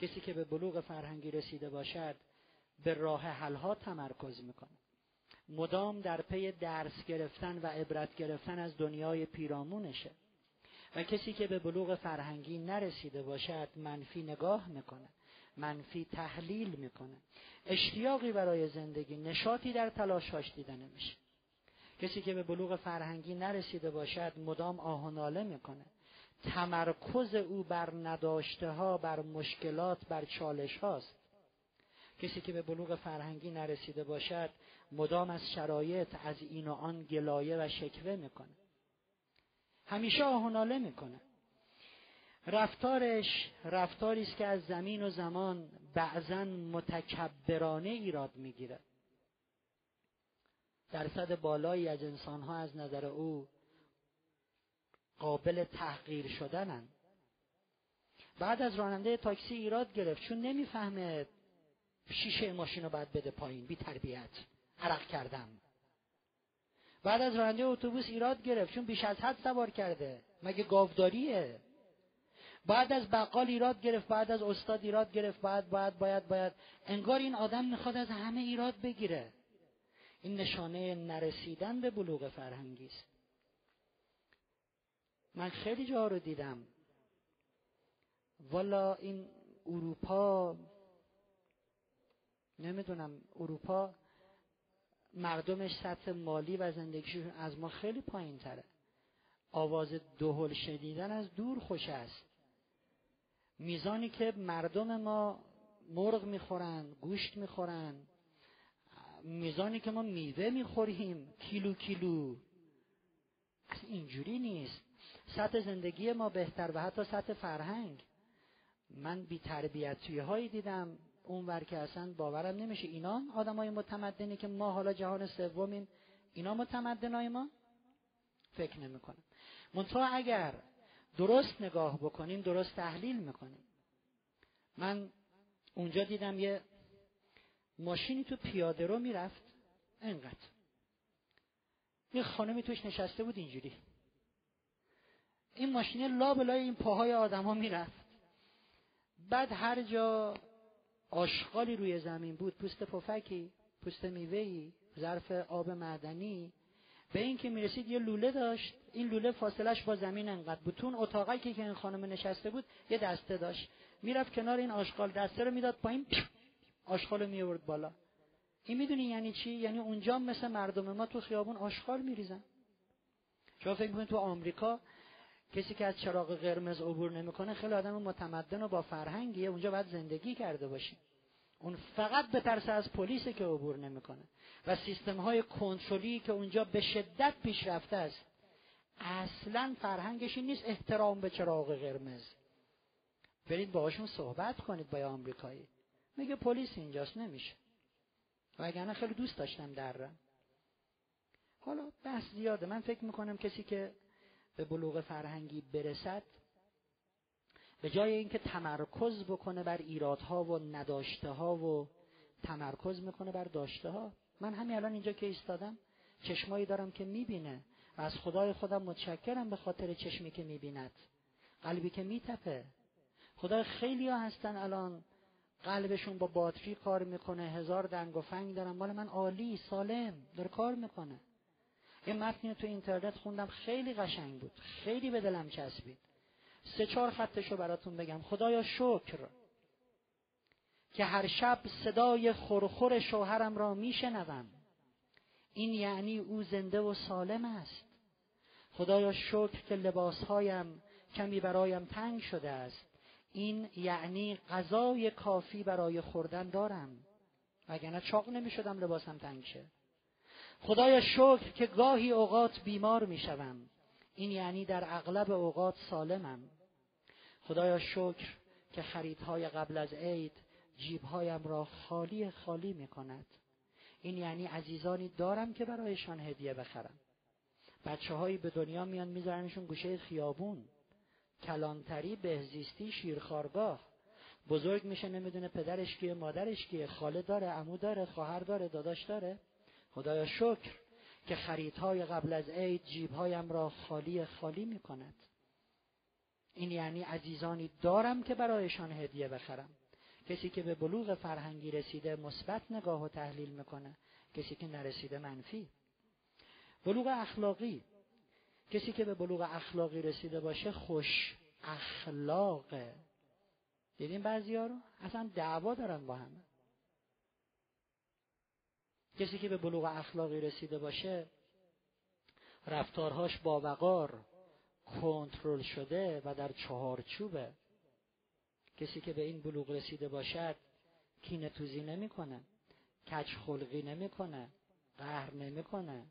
کسی که به بلوغ فرهنگی رسیده باشد به راه حلها تمرکز می‌کنه. مدام در پی درس گرفتن و عبرت گرفتن از دنیای پیرامونشه. و کسی که به بلوغ فرهنگی نرسیده باشد منفی نگاه می‌کنه منفی تحلیل می‌کنه. اشتیاقی برای زندگی نشاطی در تلاشهاش دیده نمیشه. کسی که به بلوغ فرهنگی نرسیده باشد مدام آه می‌کنه. تمرکز او بر نداشته ها بر مشکلات بر چالش هاست کسی که به بلوغ فرهنگی نرسیده باشد مدام از شرایط از این و آن گلایه و شکوه می‌کنه. همیشه آهناله می‌کنه. رفتارش رفتاری است که از زمین و زمان بعضا متکبرانه ایراد می‌گیره. درصد بالایی از انسانها از نظر او قابل تحقیر شدنن. بعد از راننده تاکسی ایراد گرفت. چون نمی‌فهمه شیشه ماشین رو باید بده پایین بی تربیت. عرق کردم. بعد از راننده اتوبوس ایراد گرفت چون بیش از حد سوار کرده. مگه گاوداریه؟ بعد از بقال ایراد گرفت بعد از استاد ایراد گرفت بعد باید باید باید. انگار این آدم می‌خواد از همه ایراد بگیره. این نشانه نرسیدن به بلوغ فرهنگی است. من خیلی جا رو دیدم. والا این اروپا نمی‌دونم اروپا مردمش سطح مالی و زندگیشون از ما خیلی پایین تره آواز دهل شنیدن از دور خوش است. میزانی که مردم ما مرغ می‌خورن گوشت می‌خورن میزانی که ما میوه می‌خوریم کیلو کیلو. اینجوری نیست. سطح زندگی ما بهتر و حتی سطح فرهنگ. من بی تربیتی هایی دیدم. اونور که اصلا باورم نمیشه. اینا آدم های متمدنی که ما حالا جهان سومیم اینا متمدن ما؟ فکر نمی‌کنم. منتها اگر درست نگاه بکنیم درست تحلیل می‌کنیم. من اونجا دیدم یه ماشینی تو پیاده رو می‌رفت. انقدر یه خانمی توش نشسته بود اینجوری. این ماشین لابلای این پاهای آدما می‌رفت. بعد هر جا آشغالی روی زمین بود پوست پفکی پوست میوهی ظرف آب معدنی. به این که می‌رسید یه لوله داشت این لوله فاصلش با زمین انقدر بود. تو اتاقی که این خانم نشسته بود یه دسته داشت. می‌رفت کنار این آشغال دسته رو می‌داد پایین آشغال رو میورد بالا. این می‌دونی یعنی چی؟ یعنی اونجا مثل مردم ما تو خیابون آشغال میریزن. شما فکر تو آمریکا کسی که از چراغ قرمز عبور نمی‌کنه خیلی آدم متمدن و با فرهنگیه. اونجا باید زندگی کرده باشی اون فقط به ترس از پلیسه که عبور نمی‌کنه. و سیستم های کنترلی که اونجا به شدت پیشرفته است اصلا فرهنگش این نیست. احترام به چراغ قرمز. برید باهاشون صحبت کنید با آمریکایی. میگه پلیس اینجاست نمیشه. وگرنه خیلی دوست داشتم درم حالا بحث زیاده. من فکر می‌کنم کسی که به بلوغ فرهنگی برسد به جای اینکه تمرکز بکنه بر ایرادها و نداشته ها و تمرکز می‌کنه بر داشته ها من همین الان اینجا که ایستادم چشمایی دارم که می‌بینه و از خدای خودم متشکرم به خاطر چشمی که می‌بیند. قلبی که میتپه. خدا خیلی ها هستن الان. قلبشون با باتری کار می‌کنه هزار دنگ و فنگ دارن. مال من عالی سالم. داره کار می‌کنه. یه متنی تو اینترنت خوندم خیلی قشنگ بود. خیلی به دلم چسبید. سه چهار خطشو براتون بگم. خدایا شکر. که هر شب صدای خورخور شوهرم را میشنوم. این یعنی او زنده و سالم است. خدایا شکر که لباسهایم کمی برایم تنگ شده است. این یعنی غذای کافی برای خوردن دارم. وگرنه چاق نمی شدم لباسم تنگ شه. خدایا شکر که گاهی اوقات بیمار می شوم. این یعنی در اغلب اوقات سالمم. خدایا شکر که خریدهای قبل از عید جیبهایم را خالی خالی می کند این یعنی عزیزانی دارم که برایشان هدیه بخرم. بچه هایی به دنیا میان میذارنشون گوشه خیابون. کلانتری بهزیستی شیرخارگاه بزرگ میشه نمی‌دونه پدرش کیه مادرش کیه خاله داره عمو داره خواهر داره داداش داره. خدایا شکر که خریدهای قبل از عید جیبهایم را خالی خالی می‌کند. این یعنی عزیزانی دارم که برایشان هدیه بخرم. کسی که به بلوغ فرهنگی رسیده مثبت نگاه و تحلیل می‌کنه. کسی که نرسیده منفی. بلوغ اخلاقی. کسی که به بلوغ اخلاقی رسیده باشه خوش اخلاقه. دیدین بعضی رو؟ اصلا دعوا دارن با همه. کسی که به بلوغ اخلاقی رسیده باشه رفتارهاش با وقار کنترل شده و در چهارچوبه کسی که به این بلوغ رسیده باشد کینه توزی نمی‌کنه کچ خلقی نمی‌کنه قهر نمی‌کنه.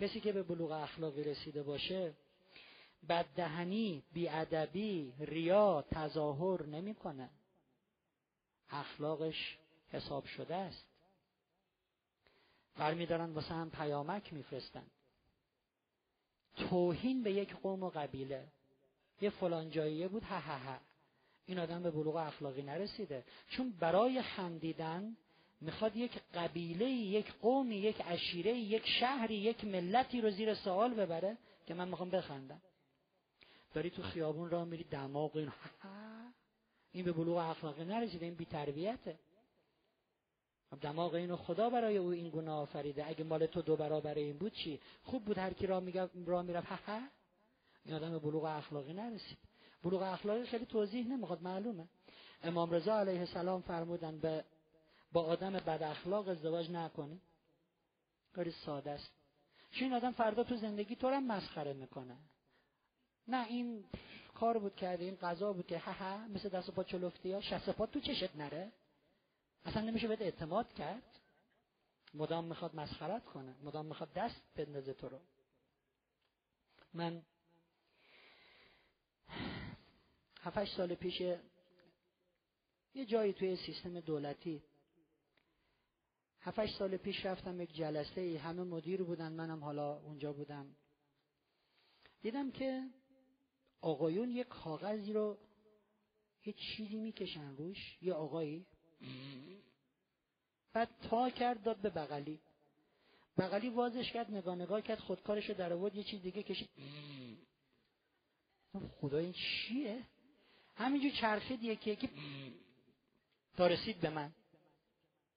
کسی که به بلوغ اخلاقی رسیده باشه بددهنی بیادبی ریا تظاهر نمی‌کنه. اخلاقش حساب شده است. برمیدارن واسه هم پیامک میفرستن. توهین به یک قوم و قبیله. یه فلان جاییه بود ها ها ها. این آدم به بلوغ اخلاقی نرسیده. چون برای خندیدن می‌خواد یک قبیله یک قومی یک عشیره یک شهری یک ملتی رو زیر سوال ببره که من می‌خوام بخندم. داری تو خیابون را میری دماغ این این به بلوغ اخلاقی نرسیده این بیتربیته. دماغ اینو خدا برای او این گناه آفریده. اگه مال تو دو برابر این بود چی؟ خوب بود هر کی را میگه را می‌رفت. ها این آدم بلوغ اخلاقی نرسید. بلوغ اخلاقی خیلی توضیح نمی‌خواد معلومه. امام رضا علیه السلام فرمودن به با آدم بد اخلاق ازدواج نکنی. کاری ساده است. چون این آدم فردا تو زندگی تو هم مسخره می‌کنه. نه این کار بود کرده این قضا بود که ها ها مثل دست و پا چلفتی ها شست پا تو چشت نره. اصلا نمیشه بهت اعتماد کرد؟ مدام می‌خواد مسخرت کنه مدام می‌خواد دست بندازه تو رو. من هفتش سال پیش یه جایی توی سیستم دولتی هفتش سال پیش رفتم یک جلسه ای همه مدیر بودن منم حالا اونجا بودم. دیدم که آقایون یه کاغذی رو یه چیزی می‌کشن روش یه آقایی بعد تا کرد داد به بغلی. بغلی وازش کرد نگاه نگاه کرد خودکارش رو در آورد یه چیز دیگه کشید. خدا این چیه؟ همینجور چرخید یکی یکی. تا رسید به من.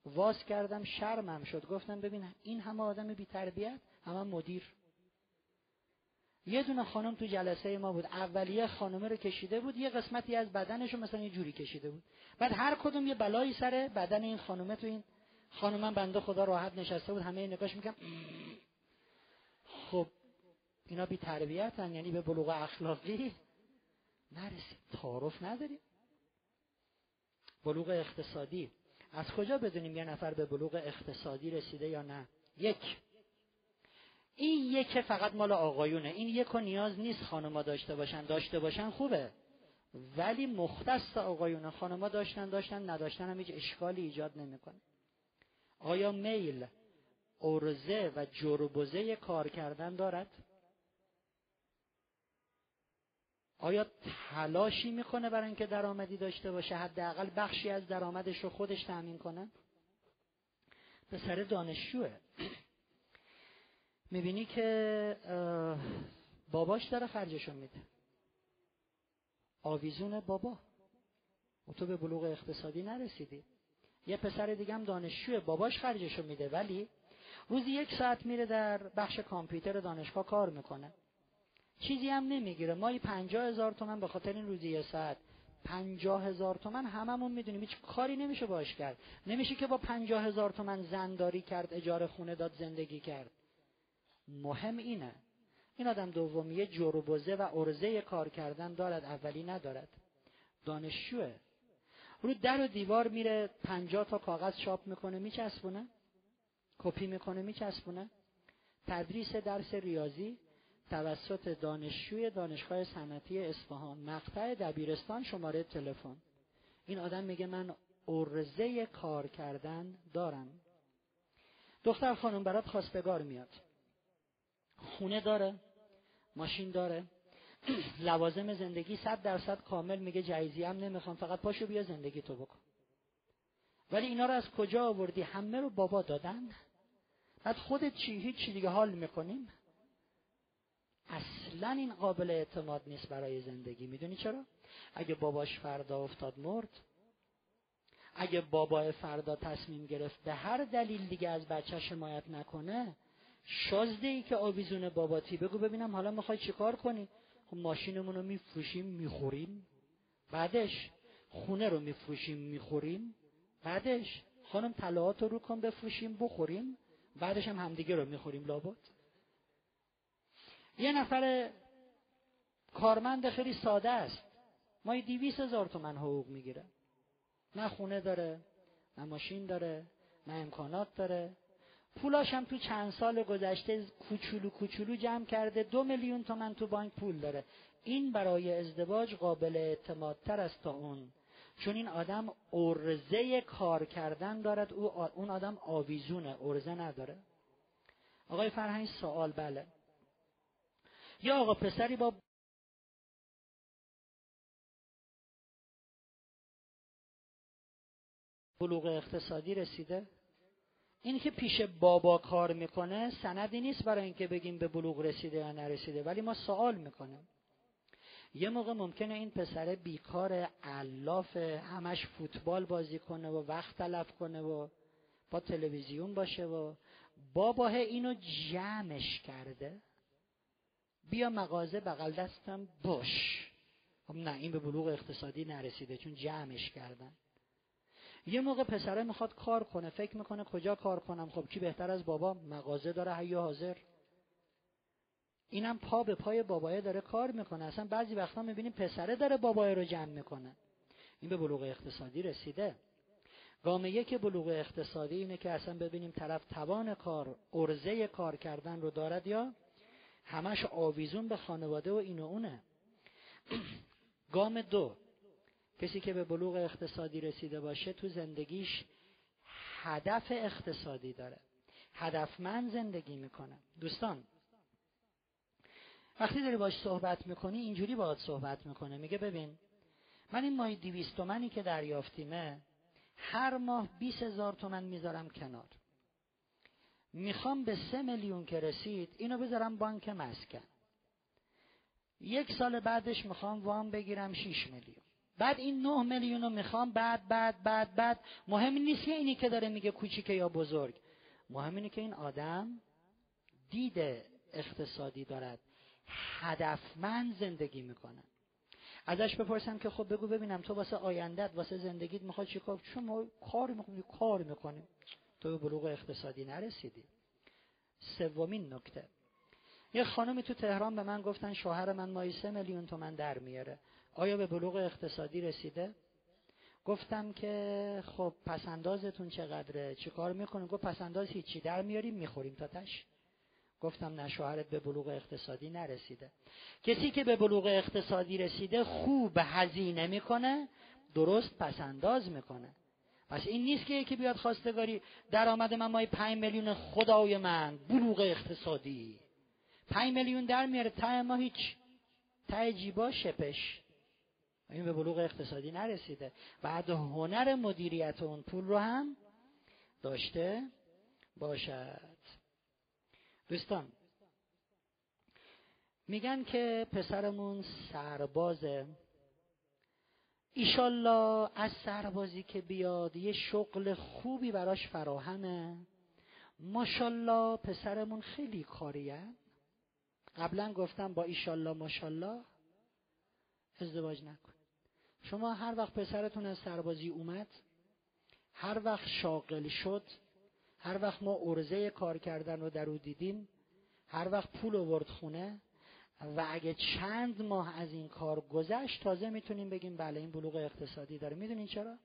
واز کردم شرمم شد. گفتم ببین این همه آدم بی تربیت همه مدیر. یه دونه خانم تو جلسه ما بود. اولیه خانمه رو کشیده بود یه قسمتی از بدنش رو مثلا یه جوری کشیده بود. بعد هر کدوم یه بلایی سر بدن این خانمه تو این خانم بنده خدا راحت نشسته بود. همه نگاش می‌کنم خب اینا بی تربیت هن. یعنی به بلوغ اخلاقی نرسید تعارف نداریم. بلوغ اقتصادی. از کجا بدونیم یه نفر به بلوغ اقتصادی رسیده یا نه؟ یک. این یک فقط مال آقایونه. این یک و نیاز نیست خانما داشته باشن. داشته باشن خوبه. ولی مختص آقایونه خانما داشتن داشتن نداشتن هم هیچ اشکالی ایجاد نمی‌کنه. آیا میل ارزه و جربوزه کار کردن دارد؟ آیا تلاشی می‌کنه برای اینکه درآمدی داشته باشه؟ حداقل بخشی از درآمدش رو خودش تأمین کنه؟ سر دانشجوه. می‌بینی که باباش داره خرجشو میده. آویزون بابا. و تو به بلوغ اقتصادی نرسیدی. یه پسر دیگه هم دانشجوه باباش خرجشو میده. ولی روزی یک ساعت میره در بخش کامپیوتر دانشگاه کار می‌کنه. چیزی هم نمی‌گیره. مایی پنجاه هزار تومن به خاطر این روزی یه ساعت. پنجاه هزار تومن هممون می‌دونیم. هیچ کاری نمیشه باش کرد. نمیشه که با پنجاه هزار تومن زنداری کرد اجاره خونه داد زندگی کرد. مهم اینه. این آدم دومیه جروبوزه و ارزه کار کردن دارد اولی ندارد. دانشجوه. رو در و دیوار میره پنجاه تا کاغذ چاپ می‌کنه میچسبونه. کپی می‌کنه میچسبونه. تدریس درس ریاضی توسط دانشجوی دانشگاه صنعتی اصفهان مقطع دبیرستان شماره تلفن. این آدم میگه من ارزه کار کردن دارم. دختر خانم برات خواستگار میاد. خونه داره ماشین داره. لوازم زندگی صد درصد کامل میگه جایزی هم نمی‌خوام فقط پاشو بیا زندگی تو بکن. ولی اینا رو از کجا آوردی؟ همه رو بابا دادن. بعد خودت چی هیچ دیگه حال می‌کنیم؟ اصلا این قابل اعتماد نیست برای زندگی. می‌دونی چرا؟ اگه باباش فردا افتاد مرد اگه بابا فردا تصمیم گرفت به هر دلیل دیگه از بچه حمایت نکنه شازده ای که آویزون باباتی. بگو ببینم حالا می‌خوای چیکار کنی؟ خب ماشینمون رو میفروشیم می‌خوریم. بعدش خونه رو میفروشیم می‌خوریم. بعدش خانم طلاعات رو رو کن بفروشیم بخوریم. بعدش هم همدیگه رو می‌خوریم. لابد. یه نفر کارمند خیلی ساده است. ما دیویس هزار تومن حقوق می‌گیره. نه خونه داره نه ماشین داره نه امکانات داره. پولاش هم تو چند سال گذشته کوچولو کوچولو جمع کرده. دو میلیون تومن تو بانک پول داره. این برای ازدواج قابل اعتمادتر است تا اون. چون این آدم ارزه کار کردن دارد. او اون آدم آویزونه. ارزه نداره. آقای فرهنگ سوال بله. یا آقا پسری با بلوغ اقتصادی رسیده؟ این که پیش بابا کار می‌کنه سندی نیست برای اینکه بگیم به بلوغ رسیده یا نرسیده ولی ما سوال می‌کنیم. یه موقع ممکنه این پسر بیکار علاف همش فوتبال بازی کنه و وقت تلف کنه و با تلویزیون باشه و باباه اینو جمعش کرده. بیا مغازه بغل دستم باش. خب نه این به بلوغ اقتصادی نرسیده چون جمعش کردن. یه موقع پسره می‌خواد کار کنه فکر می‌کنه کجا کار کنم خب کی بهتر از بابا؟ مغازه داره حی حاضر. اینم پا به پای بابایه داره کار می‌کنه. اصلا بعضی وقتا می‌بینیم پسره داره بابایه رو جمع می‌کنه. این به بلوغ اقتصادی رسیده. گام یک بلوغ اقتصادی اینه که اصلا ببینیم طرف توان کار ارزه کار کردن رو دارد یا همش آویزون به خانواده و این و اونه. گام دو. کسی که به بلوغ اقتصادی رسیده باشه تو زندگیش هدف اقتصادی داره. هدفمند زندگی می‌کنه. دوستان وقتی داری باش صحبت می‌کنی اینجوری باید صحبت می‌کنه. میگه ببین من این ماهی دیویست تومنی که دریافتیمه هر ماه بیس هزار تومن می‌ذارم کنار. می‌خوام به سه میلیون که رسید اینو بذارم بانک مسکن. یک سال بعدش می‌خوام وام بگیرم 6 میلیون. بعد این 9 میلیون رو می‌خوام بعد بعد بعد بعد. مهم نیست که اینی که داره میگه کوچیکه یا بزرگ. مهم اینه که این آدم دید اقتصادی دارد. هدفمند زندگی می‌کنه. ازش بپرسم که خب بگو ببینم تو واسه آیندت واسه زندگیت می‌خواد چیکار چون ما کار می‌کنیم کار می‌کنیم. تو به بلوغ اقتصادی نرسیدی. سومین نکته. یه خانمی تو تهران به من گفتن شوهر من مایی سه میلیون تومن در میاره. آیا به بلوغ اقتصادی رسیده؟ گفتم که خب پسندازتون چقدره؟ چه کار می‌کنیم؟ گفت پسنداز هیچی. در میاریم می‌خوریم تا تش. گفتم نه شوهرت به بلوغ اقتصادی نرسیده. کسی که به بلوغ اقتصادی رسیده خوب هزینه می‌کنه درست پسنداز می‌کنه. پس این نیست که یکی بیاد خواستگاری درآمد من مای پنج میلیون خدای من بلوغ اقتصادی. پنج میلیون در میاره ته ما هیچ. ته جیبا شپش. این به بلوغ اقتصادی نرسیده. بعد هنر مدیریت اون پول رو هم داشته باشد. دوستان میگن که پسرمون سربازه. ایشالله از سربازی که بیاد یه شغل خوبی براش فراهمه. ماشالله پسرمون خیلی کاریه. قبلا گفتم با ایشالله ماشالله. ازدواج نکن. شما هر وقت پسرتون از سربازی اومد هر وقت شاغل شد هر وقت ما ارزه کار کردن رو در او دیدیم هر وقت پول آورد خونه و اگه چند ماه از این کار گذشت تازه می‌تونیم بگیم بله این بلوغ اقتصادی داره. می‌دونین چرا؟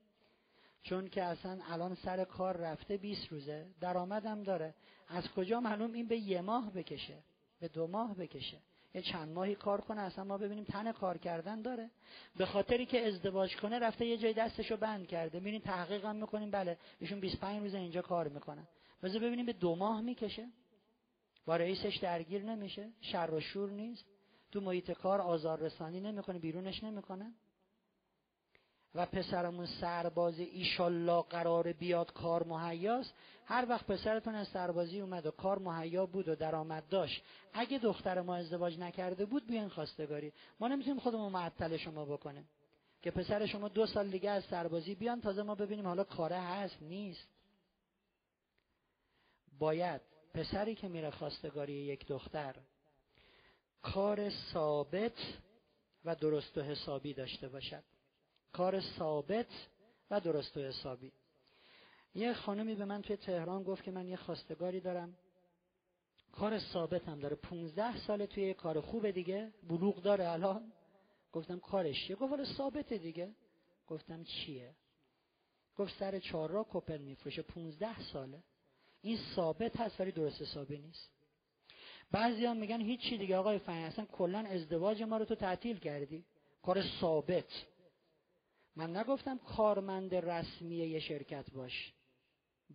چون که اصلا الان سر کار رفته 20 روزه درآمدم داره. از کجا معلوم؟ این به یه ماه بکشه به دو ماه بکشه. یه چند ماهی کار کنه اصلا ما ببینیم تن کار کردن داره. به خاطری که ازدواج کنه رفته یه جای دستشو بند کرده. میرین تحقیق هم می‌کنیم بله ایشون 25 روز اینجا کار می‌کنن. بذار ببینیم به دو ماه می‌کشه. با رئیسش درگیر نمیشه. شر و شور نیست. تو محیط کار آزار رسانی نمی‌کنه بیرونش نمی‌کنه. و پسرمون سرباز ایشالله قرار بیاد کار مهیاست هر وقت پسرتون از سربازی اومد و کار مهیا بود و درآمد داشت اگه دختر ما ازدواج نکرده بود بیاین خواستگاری. ما نمی‌تونیم خودمون معطل شما بکنیم. که پسر شما دو سال دیگه از سربازی بیان تازه ما ببینیم حالا کاره هست نیست. باید پسری که میره خواستگاری یک دختر کار ثابت و درست و حسابی داشته باشد. کار ثابت و درست و حسابی. یه خانمی به من توی تهران گفت که من یه خواستگاری دارم. کار ثابت هم داره. 15 ساله توی یه کار خوب دیگه. بلوغ داره الان. گفتم کارش چیه؟ گفت ثابت دیگه. گفتم چیه؟ گفت سر چهار را کپل میفروشه. 15 ساله. این ثابت هست ولی درست حسابی نیست. بعضی هم میگن هیچی دیگه. آقای فنی اصلا کلا ازدواج ما رو تو تعطیل کردی. کار ثابت. من نگفتم کارمند رسمی یه شرکت باش.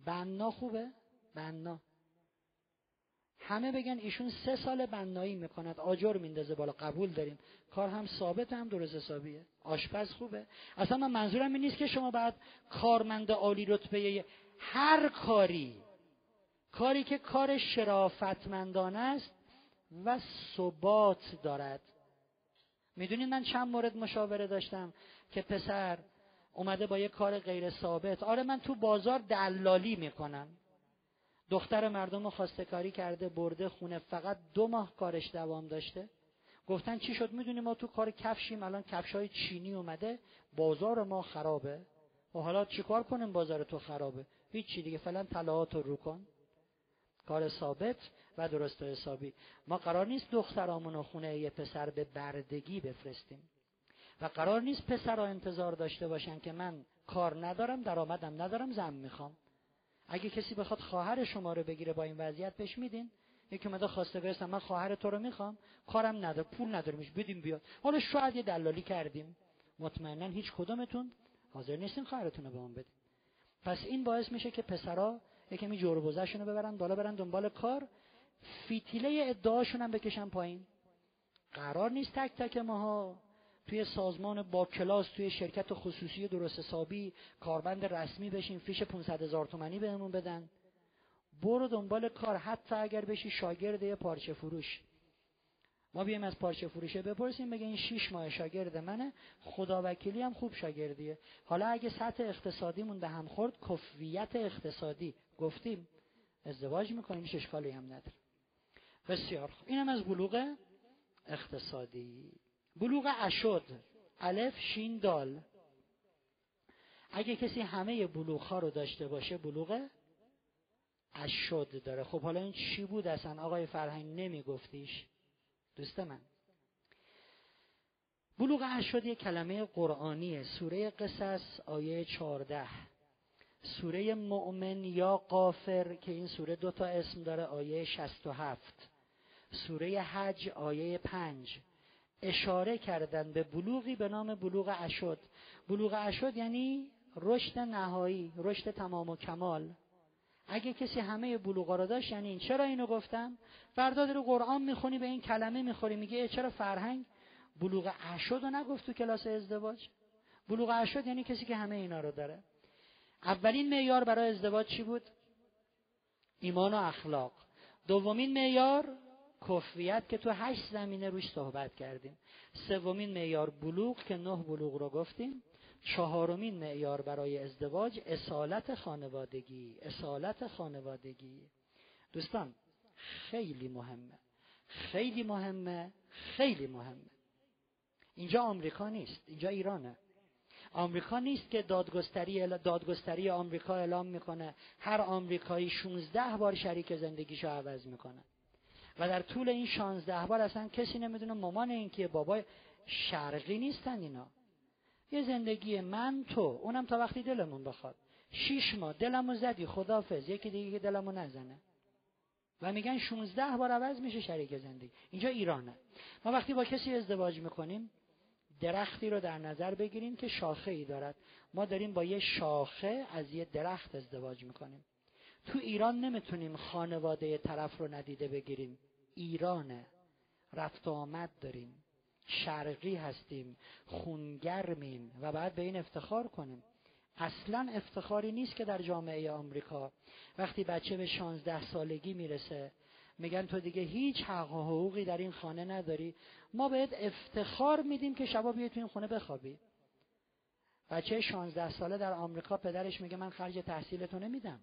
بنا خوبه؟ بنا. همه بگن ایشون سه سال بنایی می‌کند. آجر میندازه بالا قبول داریم. کار هم ثابت هم درست حسابیه. آشپز خوبه. اصلا من منظورم این نیست که شما بعد کارمند عالی رتبه هر کاری. کاری که کار شرافتمندانه است و ثبات دارد. می‌دونید من چند مورد مشاوره داشتم؟ که پسر اومده با یه کار غیر ثابت. آره من تو بازار دلالی می‌کنم. دختر مردم رو خواسته کاری کرده برده خونه فقط دو ماه کارش دوام داشته. گفتن چی شد؟ می‌دونی ما تو کار کفشیم الان کفش های چینی اومده. بازار ما خرابه. و حالا چیکار کنیم بازار تو خرابه؟ هیچی دیگه فعلا طلاهات رو رو کن. کار ثابت و درست و حسابی. ما قرار نیست دخترامون خونه یه پسر به بردگی بفرستیم. و قرار نیست پسرها انتظار داشته باشن که من کار ندارم درآمدم ندارم زن می‌خوام. اگه کسی بخواد خواهر شما رو بگیره با این وضعیت پیش میدین. یکی مدا خواسته برسم من خواهر تو رو می‌خوام. کارم نداره پول ندارمش بدیم بیاد. حالا شاید یه دلالی کردیم. مطمئنا هیچ کدومتون حاضر نیستین خواهرتون رو به اون بدین. پس این باعث میشه که پسرا یکمی جور بوزشون رو ببرن بالا برن دنبال کار. فیتیله ادعاشون هم بکشن پایین. قرار نیست تک تک ماها توی سازمان با کلاس توی شرکت خصوصی درست حسابی کاربند رسمی بشیم فیش 500 هزار تومنی بهمون بدن. برو دنبال کار حتی اگر بشی شاگرد یه پارچه فروش. ما بیایم از پارچه فروشه بپرسیم بگه این شیش ماه شاگرد منه خدا وکیلی هم خوب شاگردیه. حالا اگه سطح اقتصادیمون به هم خورد کفویت اقتصادی. گفتیم ازدواج می‌کنیم اشکالی هم نداره بسیار خوب. اینم از بلوغ اقتصادی. بلوغ اشد. الف شین دال. اگه کسی همه بلوغ ها رو داشته باشه بلوغ اشد داره. خب حالا این چی بود اصلا؟ آقای فرهنگ نمیگفتیش. دوست من. بلوغ اشد یک کلمه قرآنیه. سوره قصص آیه 14 سوره مؤمن یا قافر که این سوره دو تا اسم داره آیه 67 سوره حج آیه 5 اشاره کردن به بلوغی به نام بلوغ اشد. بلوغ اشد یعنی رشد نهایی رشد تمام و کمال. اگه کسی همه بلوغا رو داشت یعنی این چرا اینو گفتم؟ فردا رو قرآن می‌خونی به این کلمه می‌خوری میگه چرا فرهنگ بلوغ اشد رو نگفت تو کلاس ازدواج؟ بلوغ اشد یعنی کسی که همه اینا رو داره. اولین معیار برای ازدواج چی بود؟ ایمان و اخلاق. دومین معیار کفویت که تو هشت زمینه روش صحبت کردیم. سومین معیار بلوغ که نه بلوغ رو گفتیم. چهارمین معیار برای ازدواج اصالت خانوادگی اصالت خانوادگی. دوستان خیلی مهمه. خیلی مهمه خیلی مهمه. اینجا آمریکا نیست اینجا ایرانه. آمریکا نیست که دادگستری دادگستری آمریکا اعلام می‌کنه. هر آمریکایی 16 بار شریک زندگیشو عوض می‌کنه. و در طول این 16 بار اصلا کسی نمی‌دونه مامان این که بابای شرقی نیستن اینا. یه زندگی من تو اونم تا وقتی دلمون بخواد. شیش ماه دلمو زدی خدافز یکی دیگه که دلمو نزنه. و میگن 16 بار عوض میشه شریک زندگی. اینجا ایرانه. ما وقتی با کسی ازدواج می‌کنیم درختی رو در نظر بگیریم که شاخه ای دارد. ما داریم با یه شاخه از یه درخت ازدواج می‌کنیم. تو ایران نمی‌تونیم خانواده طرف رو ندیده بگیریم. ایرانه. رفت و آمد داریم. شرقی هستیم. خونگرمیم. و بعد به این افتخار کنیم. اصلا افتخاری نیست که در جامعه آمریکا وقتی بچه به 16 سالگی می‌رسه میگن تو دیگه هیچ حق و حقوقی در این خانه نداری. ما بهت افتخار میدیم که شبا بیای تو این خونه بخوابی. بچه 16 ساله در آمریکا پدرش میگه من خرج تحصیلتو نمیدم.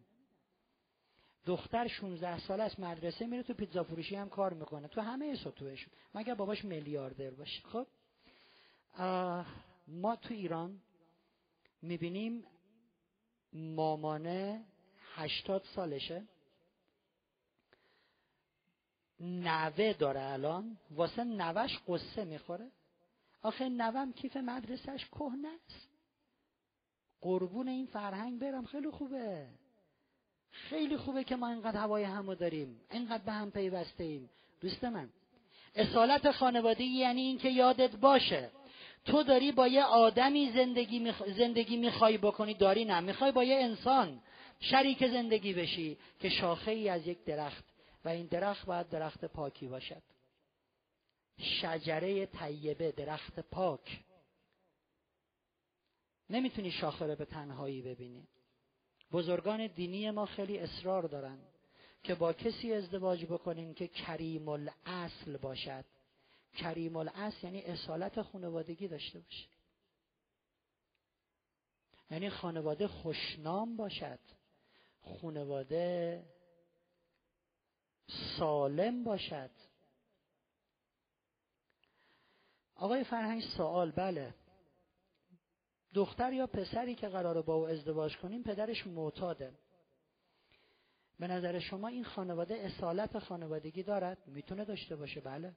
دختر 16 ساله از مدرسه میره تو پیتزا فروشی هم کار می‌کنه. تو همه سطوحشون مگر باباش میلیاردر باشه. خب؟ ما تو ایران می‌بینیم مامانه هشتاد سالشه. نوه داره الان. واسه نوش قصه می‌خوره. آخه نوم کیف مدرسهش کهنه است. قربون این فرهنگ برم. خیلی خوبه. خیلی خوبه که ما اینقدر هوای همو داریم. اینقدر به هم پیوسته ایم دوست من اصالت خانوادگی یعنی اینکه یادت باشه. تو داری با یه آدمی زندگی میخ... زندگی می‌خوای بکنی. داری نه. می‌خوای با یه انسان شریک زندگی بشی که شاخه ای از یک درخت. و این درخت باید درخت پاکی باشد. شجره طیبه درخت پاک. نمی‌تونی شاخه رو به تنهایی ببینی. بزرگان دینی ما خیلی اصرار دارن که با کسی ازدواج بکنین که کریم الاصل باشد. کریم الاصل یعنی اصالت خانوادگی داشته باشه. یعنی خانواده خوشنام باشد. خانواده سالم باشد. آقای فرهنگ سوال بله. دختر یا پسری که قراره با او ازدواج کنیم پدرش معتاده. به نظر شما این خانواده اصالت خانوادگی دارد؟ می‌تونه داشته باشه؟ بله.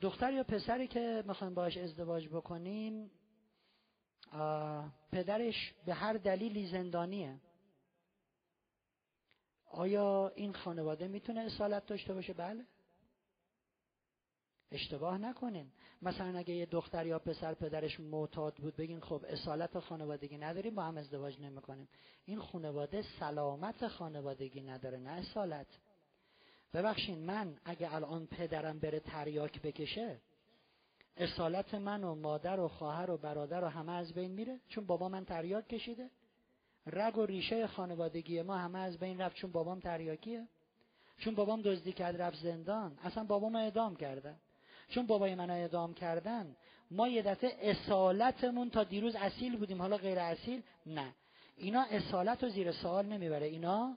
دختر یا پسری که می‌خوایم باش ازدواج بکنیم پدرش به هر دلیلی زندانیه. آیا این خانواده می‌تونه اصالت داشته باشه؟ بله. اشتباه نکنین. مثلا اگه یه دختر یا پسر پدرش معتاد بود بگین خب اصالت خانوادگی نداریم با هم ازدواج نمی‌کنیم. این خانواده سلامت خانوادگی نداره نه اصالت. ببخشین من اگه الان پدرم بره تریاک بکشه اصالت من و مادر و خواهر و برادر و همه از بین میره؟ چون بابا من تریاک کشیده؟ رگ و ریشه خانوادگی ما همه از بین رفت چون بابام تریاکیه؟ چون بابام دزدی کرد رفت زندان؟ اصلا بابام اعدام کرده. چون بابای من اعدام کردن ما یه دفعه اصالتمون تا دیروز اصیل بودیم حالا غیر اصیل؟ نه. اینا اصالت رو زیر سوال نمی‌بره اینا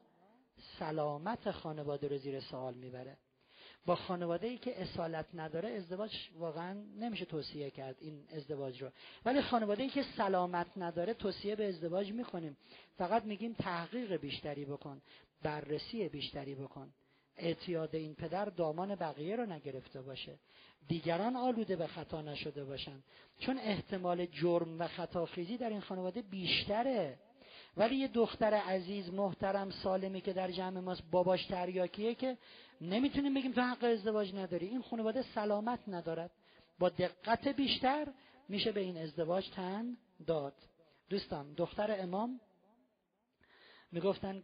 سلامت خانواده رو زیر سوال می‌بره. با خانواده ای که اصالت نداره ازدواج واقعا نمیشه توصیه کرد این ازدواج رو. ولی خانواده ای که سلامت نداره توصیه به ازدواج می‌کنیم. فقط میگیم تحقیق بیشتری بکن بررسی بیشتری بکن. اعتیاد این پدر دامان بقیه رو نگرفته باشه. دیگران آلوده به خطا نشده باشن. چون احتمال جرم و خطاخیزی در این خانواده بیشتره. ولی یه دختر عزیز محترم سالمی که در جمع ماست باباش تریاکیه که نمی‌تونیم بگیم تو حق ازدواج نداری. این خانواده سلامت ندارد. با دقت بیشتر میشه به این ازدواج تن داد. دوستان دختر امام می‌گفتن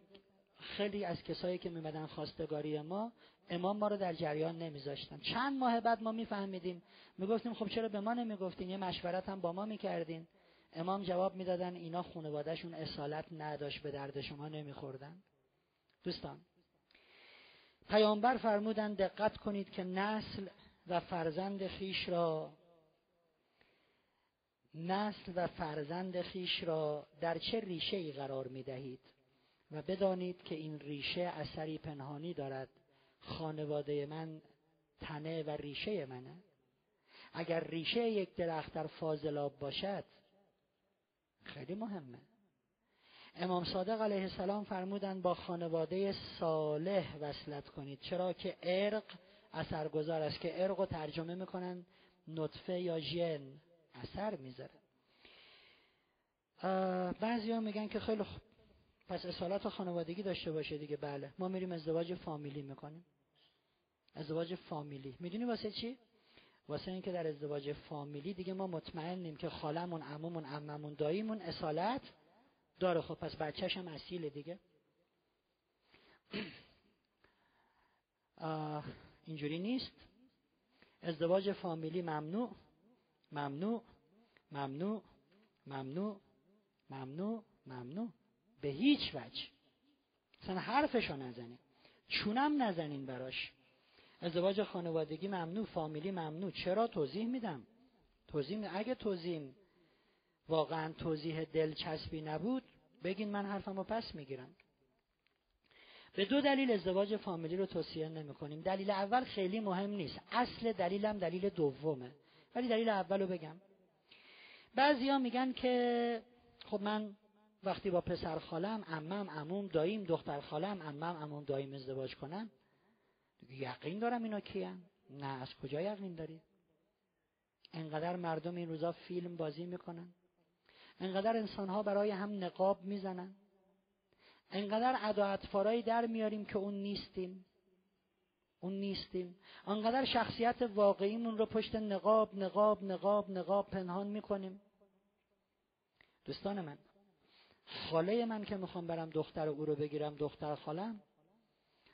خیلی از کسایی که میمدن خواستگاری ما امام ما رو در جریان نمیذاشتن. چند ماه بعد ما میفهمیدیم. می‌گفتیم خب چرا به ما نمی‌گفتین؟ یه مشورت هم با ما می‌کردین. امام جواب می‌دادن اینا خانوادهشون اصالت نداشت به درد شما نمیخوردن. دوستان پیامبر فرمودن دقت کنید که نسل و فرزند خیش را نسل و فرزند خیش را در چه ریشه ای قرار می دهید و بدانید که این ریشه اثری پنهانی دارد. خانواده من تنه و ریشه منه. اگر ریشه یک درخت در فاضلاب باشد خیلی مهمه. امام صادق علیه السلام فرمودند با خانواده صالح وصلت کنید. چرا که ارق اثرگذار است که ارق رو ترجمه می‌کنن نطفه یا ژن. اثر می‌ذاره. بعضی میگن که خیلی پس اصالت خانوادگی داشته باشه دیگه بله. ما میریم ازدواج فامیلی می‌کنیم. ازدواج فامیلی. می‌دونی واسه چی؟ واسه اینکه در ازدواج فامیلی دیگه ما مطمئنیم که خالمون عمومون عممون داییمون اصالت داره. خب پس بچهش هم اصیله دیگه. اینجوری نیست. ازدواج فامیلی ممنوع. ممنوع. ممنوع. ممنوع. ممنوع. ممنوع. به هیچ وجه. اصلا حرفشو نزنین چونم نزنین براش. ازدواج خانوادگی ممنوع فامیلی ممنوع. چرا توضیح میدم؟ توضیح میدم. اگه توضیح واقعا توضیح دلچسبی نبود بگین من حرفمو پس می‌گیرم. به دو دلیل ازدواج فامیلی رو توصیه نمی کنیم دلیل اول خیلی مهم نیست. اصل دلیلم دلیل دومه. ولی دلیل اول رو بگم. بعضیا میگن که خب من وقتی با پسر خالم امم اموم داییم دختر خالم امم اموم داییم ازدواج کنم یقین دارم اینا کیان؟ نه از کجا یقین داری؟ انقدر مردم این روزا فیلم بازی می‌کنن؟ انقدر انسان ها برای هم نقاب می‌زنن؟ انقدر ادا در میاریم که اون نیستیم؟ اون نیستیم. انقدر شخصیت واقعیمون رو پشت نقاب نقاب نقاب نقاب پنهان می‌کنیم. دوستان من خاله من که می‌خوام برم دختر او رو بگیرم دختر خالم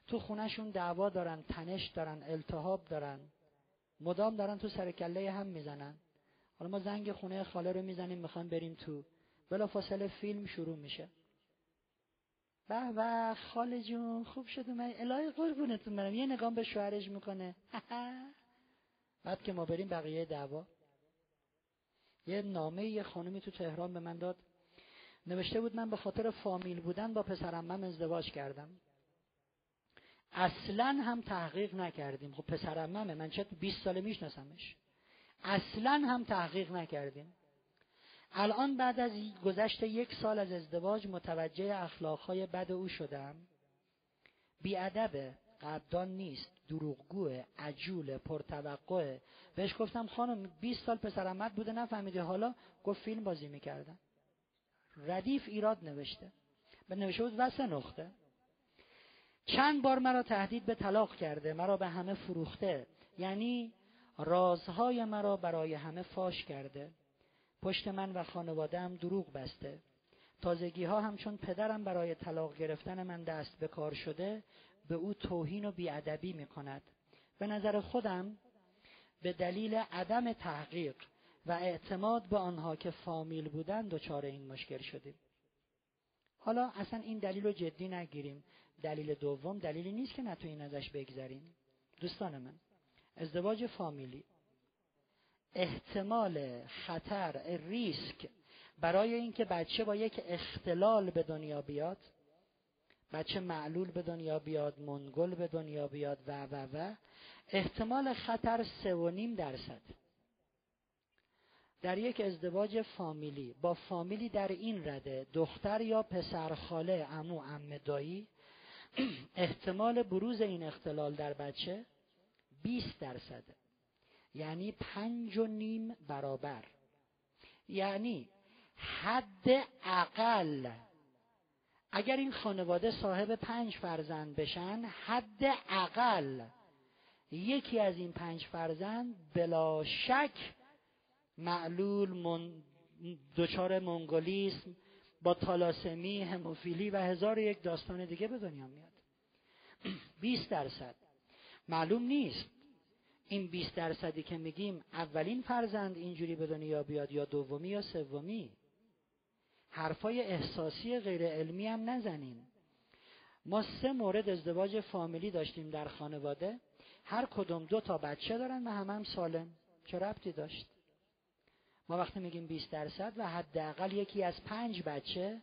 تو خونهشون دعوا دارن تنش دارن التهاب دارن. مدام دارن تو سر کله هم می‌زنن. حالا ما زنگ خونه خاله رو می‌زنیم می‌خوایم بریم تو. بلا فاصله فیلم شروع میشه. به به خاله جون خوب شد من الهی قربونتون برم. یه نگام به شوهرش می‌کنه. بعد که ما بریم بقیه دعوا. یه نامه یه خانمی تو تهران به من داد. نوشته بود من به خاطر فامیل بودن با پسرم من ازدواج کردم. اصلا هم تحقیق نکردیم. خب پسرم من چه 20 ساله میشناسمش. اصلا هم تحقیق نکردیم. الان بعد از گذشت یک سال از ازدواج متوجه اخلاقهای بد او شدم. بیادبه قدردان نیست دروغگوه عجول پرتوقعه. بهش گفتم خانم 20 سال پسر بوده نفهمیدی حالا گفت فیلم بازی می‌کردن ردیف ایراد نوشته. به نوشته بود وسه نقطه. چند بار مرا تهدید به طلاق کرده مرا به همه فروخته. یعنی رازهای مرا برای همه فاش کرده. پشت من و خانوادهام دروغ بسته. تازگی ها همچون پدرم برای طلاق گرفتن من دست به کار شده به او توهین و بیادبی می کند به نظر خودم به دلیل عدم تحقیق و اعتماد به آنها که فامیل بودن دچار این مشکل شدیم. حالا اصلا این دلیل رو جدی نگیریم. دلیل دوم دلیلی نیست که نتو این ازش بگذریم. دوستان من ازدواج فامیلی احتمال خطر ریسک برای اینکه بچه با یک اختلال به دنیا بیاد بچه معلول به دنیا بیاد منگل به دنیا بیاد و و و احتمال خطر سه و نیم درصد. در یک ازدواج فامیلی با فامیلی در این رده دختر یا پسر خاله امو ام دایی احتمال بروز این اختلال در بچه 20 درصده. یعنی پنج و نیم برابر. یعنی حد اقل اگر این خانواده صاحب پنج فرزند بشن حد اقل یکی از این پنج فرزند بلا شک معلول من دچار منگولیسم با تالاسمی هموفیلی و هزار یک داستان دیگه به دنیا میاد. 20 درصد. معلوم نیست. این 20 درصدی که میگیم اولین فرزند اینجوری به دنیا بیاد یا دومی یا سومی؟ حرفای احساسی غیر علمی هم نزنیم ما سه مورد ازدواج فامیلی داشتیم در خانواده. هر کدوم دو تا بچه دارن و همه هم سالم. چه ربطی داشت؟ ما وقتی میگیم 20 درصد و حداقل یکی از پنج بچه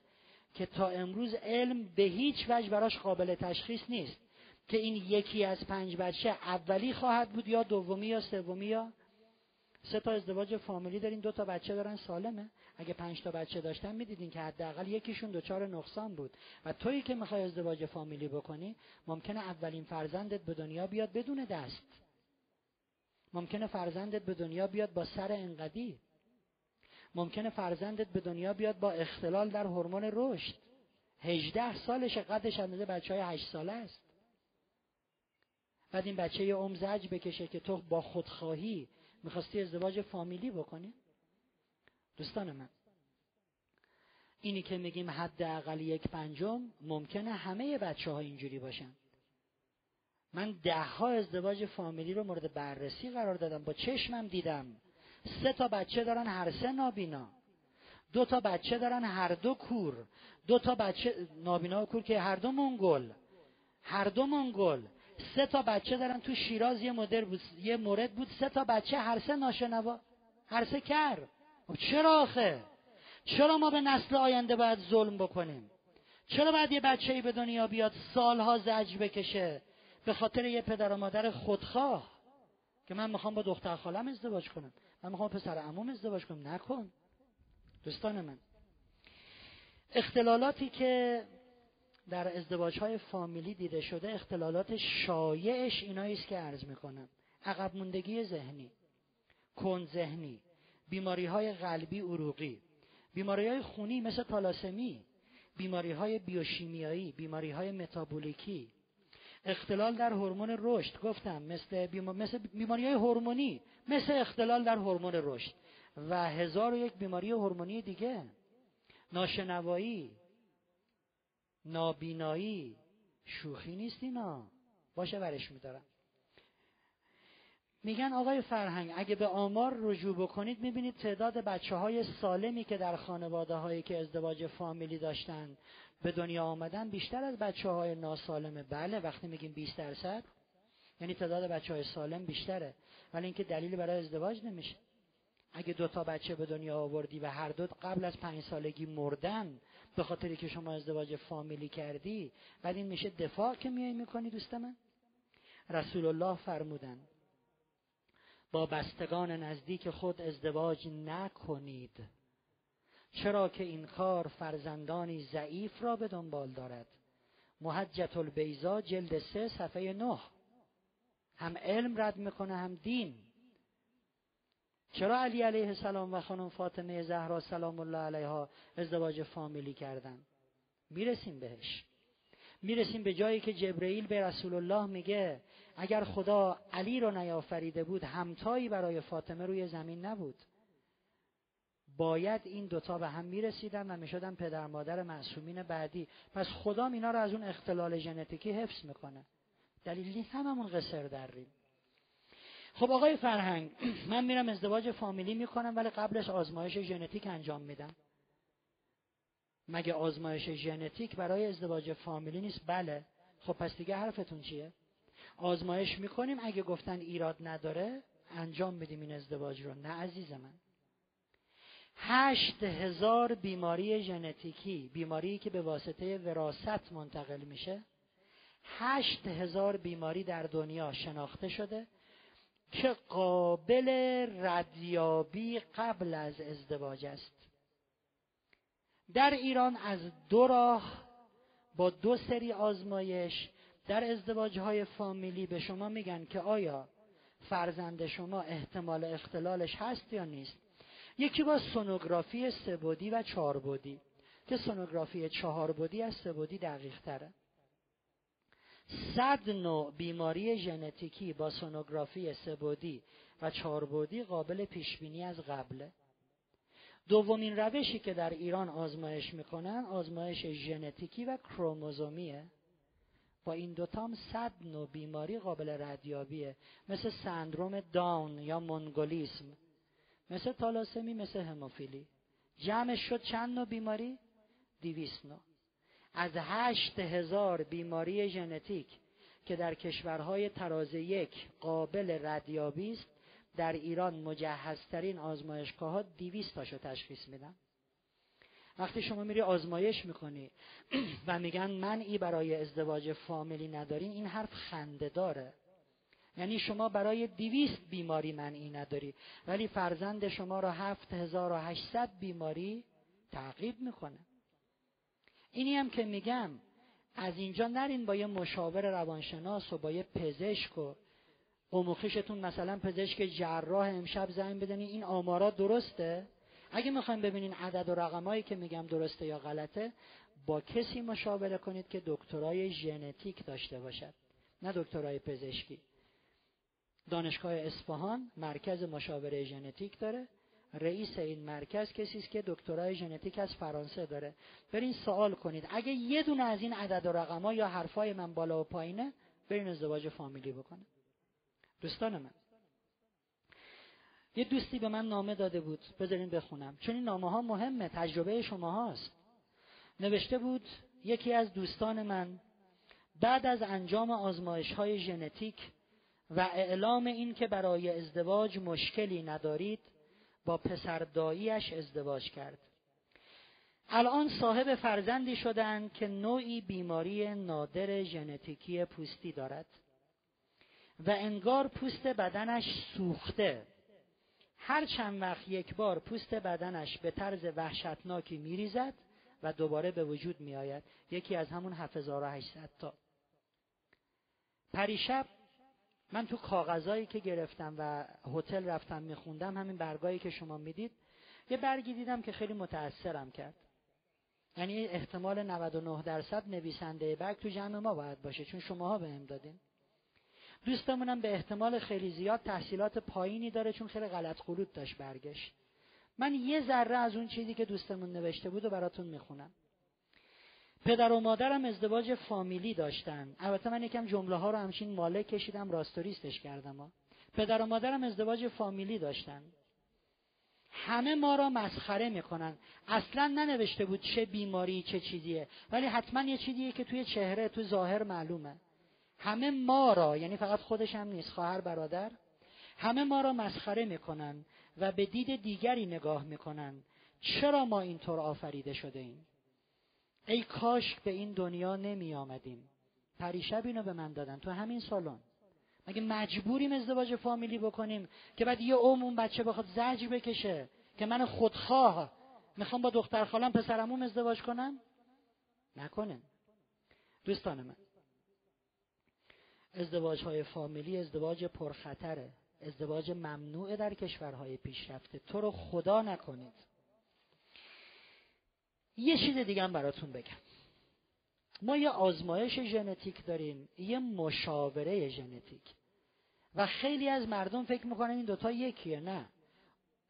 که تا امروز علم به هیچ وجه براش قابل تشخیص نیست که این یکی از پنج بچه اولی خواهد بود یا دومی یا سومی یا سه تا ازدواج فامیلی دارین دو تا بچه دارن سالمه. اگه پنج تا بچه داشتن می‌دیدین که حداقل یکیشون دچار نقصان بود. و تویی که می‌خوای ازدواج فامیلی بکنی ممکنه اولین فرزندت به دنیا بیاد بدون دست. ممکنه فرزندت به دنیا بیاد با سر انقدی. ممکنه فرزندت به دنیا بیاد با اختلال در هورمون رشد. هجده سالش قدش اندازه بچه های هشت ساله است. بعد این بچه یه عمر زج بکشه که تو با خودخواهی می‌خواستی ازدواج فامیلی بکنی؟ دوستان من اینی که میگیم حداقل یک پنجم ممکنه همه بچه ها اینجوری باشن. من ده ها ازدواج فامیلی رو مورد بررسی قرار دادم. با چشمم دیدم. سه تا بچه دارن هر سه نابینا. دو تا بچه دارن هر دو کور. دو تا بچه نابینا و کور که هر دو منگل. هر دو منگل. سه تا بچه دارن تو شیراز یه مدر بود یه مورد بود. سه تا بچه هر سه ناشنوا. هر سه کر. خب چرا آخه؟ چرا ما به نسل آینده باید ظلم بکنیم؟ چرا باید یه بچه ای به دنیا بیاد سالها زج بکشه به خاطر یه پدر و مادر خودخواه؟ که من می‌خوام با دختر خالم ازدواج کنم. من می‌خوام پسر عموم ازدواج کنم نکن. دوستان من. اختلالاتی که در ازدواج های فامیلی دیده شده اختلالات شایعش اینایی است که عرض می‌کنم. عقب موندگی ذهنی کند ذهنی بیماری های قلبی عروقی بیماری های خونی مثل تالاسمی بیماری های بیوشیمیایی بیماری های متابولیکی اختلال در هورمون رشد. گفتم مثل, مثل بیماری های هورمونی مثل اختلال در هورمون رشد. و هزار و یک بیماری هورمونی دیگه. ناشنوایی نابینایی شوخی نیست اینا. باشه ورش میدارم. میگن آقای فرهنگ اگه به آمار رجوع بکنید می‌بینید تعداد بچه های سالمی که در خانواده هایی که ازدواج فامیلی داشتن به دنیا آمدن بیشتر از بچه های ناسالمه. بله وقتی میگیم 20 درصد یعنی تعداد بچه های سالم بیشتره. ولی اینکه دلیلی برای ازدواج نمیشه. اگه دو تا بچه به دنیا آوردی و هر دو قبل از پنج سالگی مردن به خاطری که شما ازدواج فامیلی کردی بعد این میشه دفاع که میای می‌کنی دوست من؟ رسول الله فرمودن با بستگان نزدیک خود ازدواج نکنید. چرا که این کار فرزندانی ضعیف را به دنبال دارد. محجت البیزا جلد سه صفحه نه. هم علم رد می‌کنه هم دین. چرا علی علیه السلام و خانم فاطمه زهرا سلام الله علیها ازدواج فامیلی کردن؟ می‌رسیم بهش. می‌رسیم به جایی که جبرئیل به رسول الله میگه اگر خدا علی رو نیافریده بود همتایی برای فاطمه روی زمین نبود. باید این دوتا به هم می‌رسیدن و می‌شدن پدر مادر معصومین بعدی. پس خدا اینا رو از اون اختلال ژنتیکی حفظ می‌کنه. دلیل نیست هممون قصر دریم. خب آقای فرهنگ من میرم ازدواج فامیلی می‌کنم ولی قبلش آزمایش ژنتیک انجام میدم. مگه آزمایش ژنتیک برای ازدواج فامیلی نیست؟ بله. خب پس دیگه حرفتون چیه؟ آزمایش می‌کنیم اگه گفتن ایراد نداره انجام میدیم این ازدواج رو. نه عزیز من. هشت هزار بیماری ژنتیکی بیماری که به واسطه وراست منتقل میشه. هشت هزار بیماری در دنیا شناخته شده که قابل ردیابی قبل از ازدواج است. در ایران از دو راه با دو سری آزمایش در ازدواج های فامیلی به شما میگن که آیا فرزند شما احتمال اختلالش هست یا نیست؟ یکی با سونوگرافی سبودی و چهاربودی که سونوگرافی چهاربودی از سبودی دقیق تره. صد نوع بیماری ژنتیکی با سونوگرافی سبودی و چهاربودی قابل پیشبینی از قبله. دومین روشی که در ایران آزمایش می‌کنن آزمایش ژنتیکی و کروموزومیه. با این دوتا هم صد نوع بیماری قابل ردیابیه. مثل سندروم داون یا مونگولیسم مثل تالاسمی مثل هموفیلی. جمعش شد چند نوع بیماری؟ دیویست نوع. از هشت هزار بیماری ژنتیک که در کشورهای تراز یک قابل ردیابی است در ایران مجهزترین آزمایشگاه ها دیویست تاشو تشخیص میدن. وقتی شما میری آزمایش می‌کنی و میگن من ای برای ازدواج فامیلی ندارین این حرف خنده داره. یعنی شما برای دیویست بیماری منعی نداری ولی فرزند شما را هفت هزار و هشتصد بیماری تعقیب می‌کنه. اینی هم که میگم از اینجا نرین با یه مشاور روانشناس و با یه پزشک و قموخیشتون مثلا پزشک جراح امشب زنگ بدنی این آمارا درسته؟ اگه می‌خوایم ببینین عدد و رقمایی که میگم درسته یا غلطه با کسی مشاوره کنید که دکترای ژنتیک داشته باشد نه دکترای پزشکی. دانشگاه اصفهان مرکز مشاوره ژنتیک داره. رئیس این مرکز کسی است که دکترای ژنتیک از فرانسه داره. برین سوال کنید. اگه یه دونه از این عدد و رقم‌ها یا حرفای من بالا و پایینه برین ازدواج فامیلی بکنه. دوستان من. یه دوستی به من نامه داده بود. بذارین بخونم. چون این نامه ها مهمه تجربه شما هاست. نوشته بود یکی از دوستان من بعد از انجام آزمایش های ژنتیک و اعلام این که برای ازدواج مشکلی ندارید با پسر داییش ازدواج کرد. الان صاحب فرزندی شدند که نوعی بیماری نادر ژنتیکی پوستی دارد و انگار پوست بدنش سوخته. هر چند وقت یک بار پوست بدنش به طرز وحشتناکی میریزد و دوباره به وجود میآید. یکی از همون 7800 تا. پریشب من تو کاغذایی که گرفتم و هتل رفتم میخوندم همین برگایی که شما می‌دید یه برگی دیدم که خیلی متاثرم کرد. یعنی احتمال 99 درصد نویسنده برگ تو جمع ما باید باشه چون شماها بهم دادین. دوستمونم به احتمال خیلی زیاد تحصیلات پایینی داره چون خیلی غلط خلوط داشت برگشت من یه ذره از اون چیزی که دوستمون نوشته بود و براتون می‌خونم. پدر و مادرم ازدواج فامیلی داشتن. البته من یکم جمله ها رو همچین ماله کشیدم راستوریستش کردم ها. پدر و مادرم ازدواج فامیلی داشتن. همه ما را مسخره می‌کنن. اصلا ننوشته بود چه بیماری چه چیزیه. ولی حتما یه چیزیه که توی چهره تو ظاهر معلومه. همه ما را یعنی فقط خودش هم نیست خواهر برادر. همه ما را مسخره می‌کنن و به دید دیگری نگاه می‌کنن. چرا ما اینطور آفریده شده ایم؟ ای کاش به این دنیا نمی آمدیم. پریشب اینو به من دادن. تو همین سالن. مگه مجبوریم ازدواج فامیلی بکنیم که بعد یه عموم بچه بخواد زجر بکشه که من خودخواه می‌خوام با دختر خالم پسرموم ازدواج کنم؟ نکنه. دوستان من ازدواج های فامیلی ازدواج پرخطره. ازدواج ممنوع در کشورهای پیشرفته. تو رو خدا نکنید. یه چیز دیگه هم براتون بگم. ما یه آزمایش ژنتیک داریم یه مشاوره ژنتیک. و خیلی از مردم فکر می‌کنن این دوتا یکیه نه.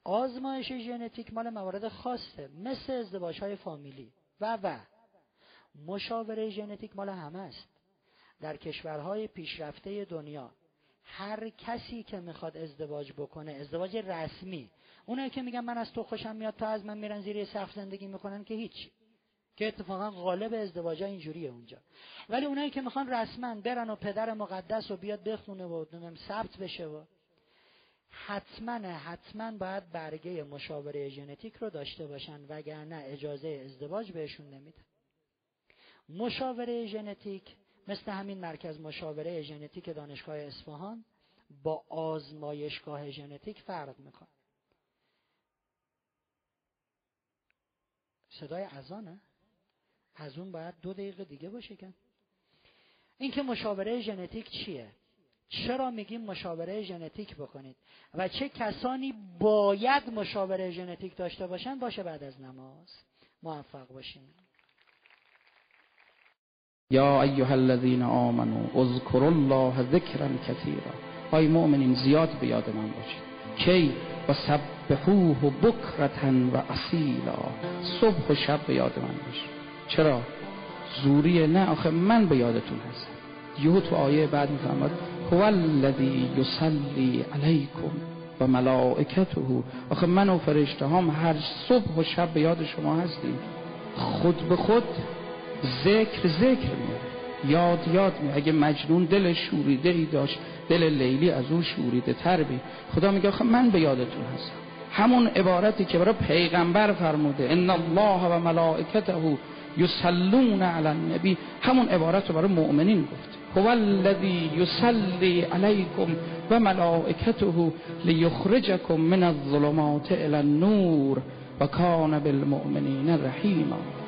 آزمایش ژنتیک مال موارد خاصه مثل ازدواج های فامیلی. و و. مشاوره ژنتیک مال همه است. در کشورهای پیشرفته دنیا. هر کسی که می‌خواد ازدواج بکنه ازدواج رسمی. اونایی که میگن من از تو خوشم میاد تو از من میرن زیر سقف زندگی می‌کنن که هیچ. که اتفاقا غالب ازدواج اینجوریه اونجا. ولی اونایی که می‌خوان رسما برن و پدر مقدس و بیاد بخونه و ثبت بشه و حتما حتما باید برگه مشاوره ژنتیک رو داشته باشن وگرنه اجازه ازدواج بهشون نمیدن. مشاوره ژنتیک مثل همین مرکز مشاوره ژنتیک دانشگاه اصفهان با آزمایشگاه ژنتیک فرق می‌کنه. صدای اذانه از اون باید دو دقیقه دیگه باشه که. این که مشاوره ژنتیک چیه؟ چرا میگیم مشاوره ژنتیک بکنید؟ و چه کسانی باید مشاوره ژنتیک داشته باشن باشه بعد از نماز. موفق باشین. یا ایها الذین آمنوا اذکروا الله ذکرا کثیرا. های مؤمنین زیاد به یاد من باشید. کی؟ و سبحوه بکرتا و اصیلا. صبح و شب به یاد من باشید. چرا؟ زوریه نه آخه من به یادتون هستم. یهو تو آیه بعد میفرماد هو الذی یصلی علیکم و ملائکته. آخه من و فرشته هم هر صبح و شب به یاد شما هستیم. خود به خود ذکر ذکر میاره یاد یاد می اگه مجنون دل شوریده ای داشت دل لیلی از اون شوریده تر بی. خدا میگه آخه من به یادتون هستم. همون عبارتی که برای پیغمبر فرموده ان الله و ملائکته یصلون علی النبی. همون عبارت رو برای مؤمنین گفت هو الذی یصلی علیکم و ملائکته لیخرجکم من الظلمات الى النور و کان بالمؤمنین رحیما.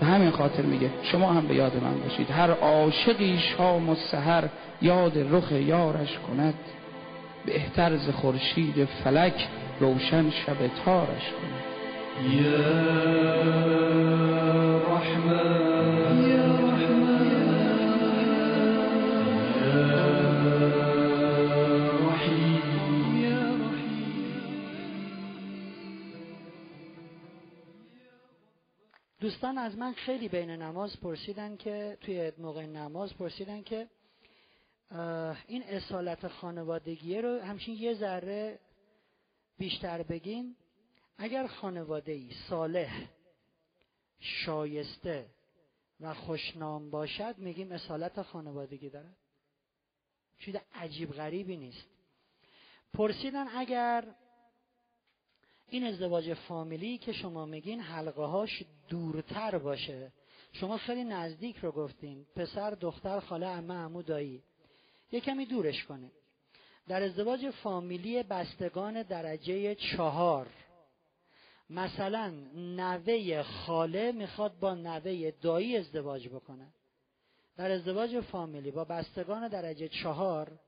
به همین خاطر میگه. شما هم به یاد من باشید. هر عاشقی شام و سحر یاد رخ یارش کند. بهتر ز خورشید فلک روشن شب تارش کند. دوستان از من خیلی بین نماز پرسیدن که توی موقع نماز پرسیدن که این اصالت خانوادگیه رو همچین یه ذره بیشتر بگین. اگر خانواده ای صالح شایسته و خوشنام باشد میگیم اصالت خانوادگی دارد. چیز عجیب غریبی نیست. پرسیدن اگر این ازدواج فامیلی که شما میگین حلقه هاش دورتر باشه. شما خیلی نزدیک رو گفتین. پسر دختر خاله عمه عمو دایی. یه کمی دورش کنه در ازدواج فامیلی بستگان درجه چهار. مثلا نوه خاله می‌خواد با نوه دایی ازدواج بکنه. در ازدواج فامیلی با بستگان درجه چهار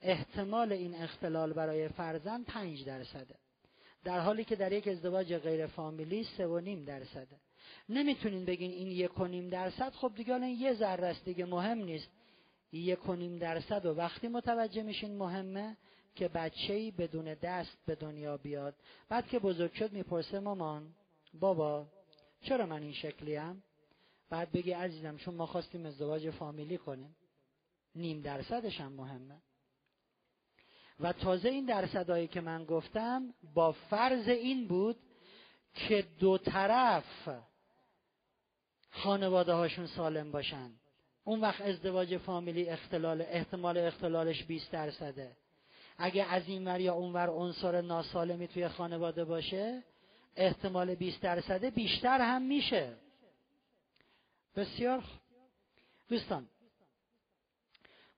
احتمال این اختلال برای فرزند پنج درصده. در حالی که در یک ازدواج غیر فامیلی سه و نیم درصده. نمی‌تونین بگین این یک و نیم درصد. خب دیگه الان یه ذره است دیگه مهم نیست. یک و نیم درصد و وقتی متوجه میشین مهمه که بچه ای بدون دست به دنیا بیاد. بعد که بزرگ شد می‌پرسه مامان بابا چرا من این شکلیم؟ بعد بگی عزیزم چون ما خواستیم ازدواج فامیلی کنیم. نیم درصدش هم مهمه. و تازه این درصدهایی که من گفتم با فرض این بود که دو طرف خانواده هاشون سالم باشن. اون وقت ازدواج فامیلی اختلال احتمال اختلالش 20 درصده. اگه از این ور یا اون ور عنصر ناسالمی توی خانواده باشه احتمال 20 درصده بیشتر هم میشه. بسیار دوستان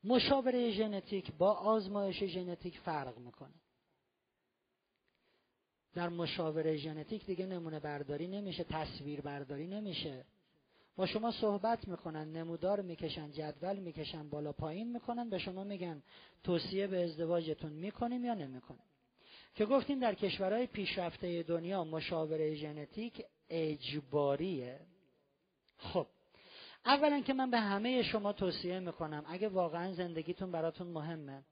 مشاوره ژنتیک با آزمایش ژنتیک فرق می‌کنه. در مشاوره ژنتیک دیگه نمونه برداری نمیشه تصویر برداری نمیشه. با شما صحبت می‌کنن نمودار می‌کشن جدول می‌کشن بالا پایین می‌کنن به شما میگن توصیه به ازدواجتون می‌کنیم یا نمی‌کنیم. که گفتیم در کشورهای پیشرفته دنیا مشاوره ژنتیک اجباریه. خب اولا که من به همه شما توصیه می‌کنم اگه واقعا زندگیتون براتون مهمه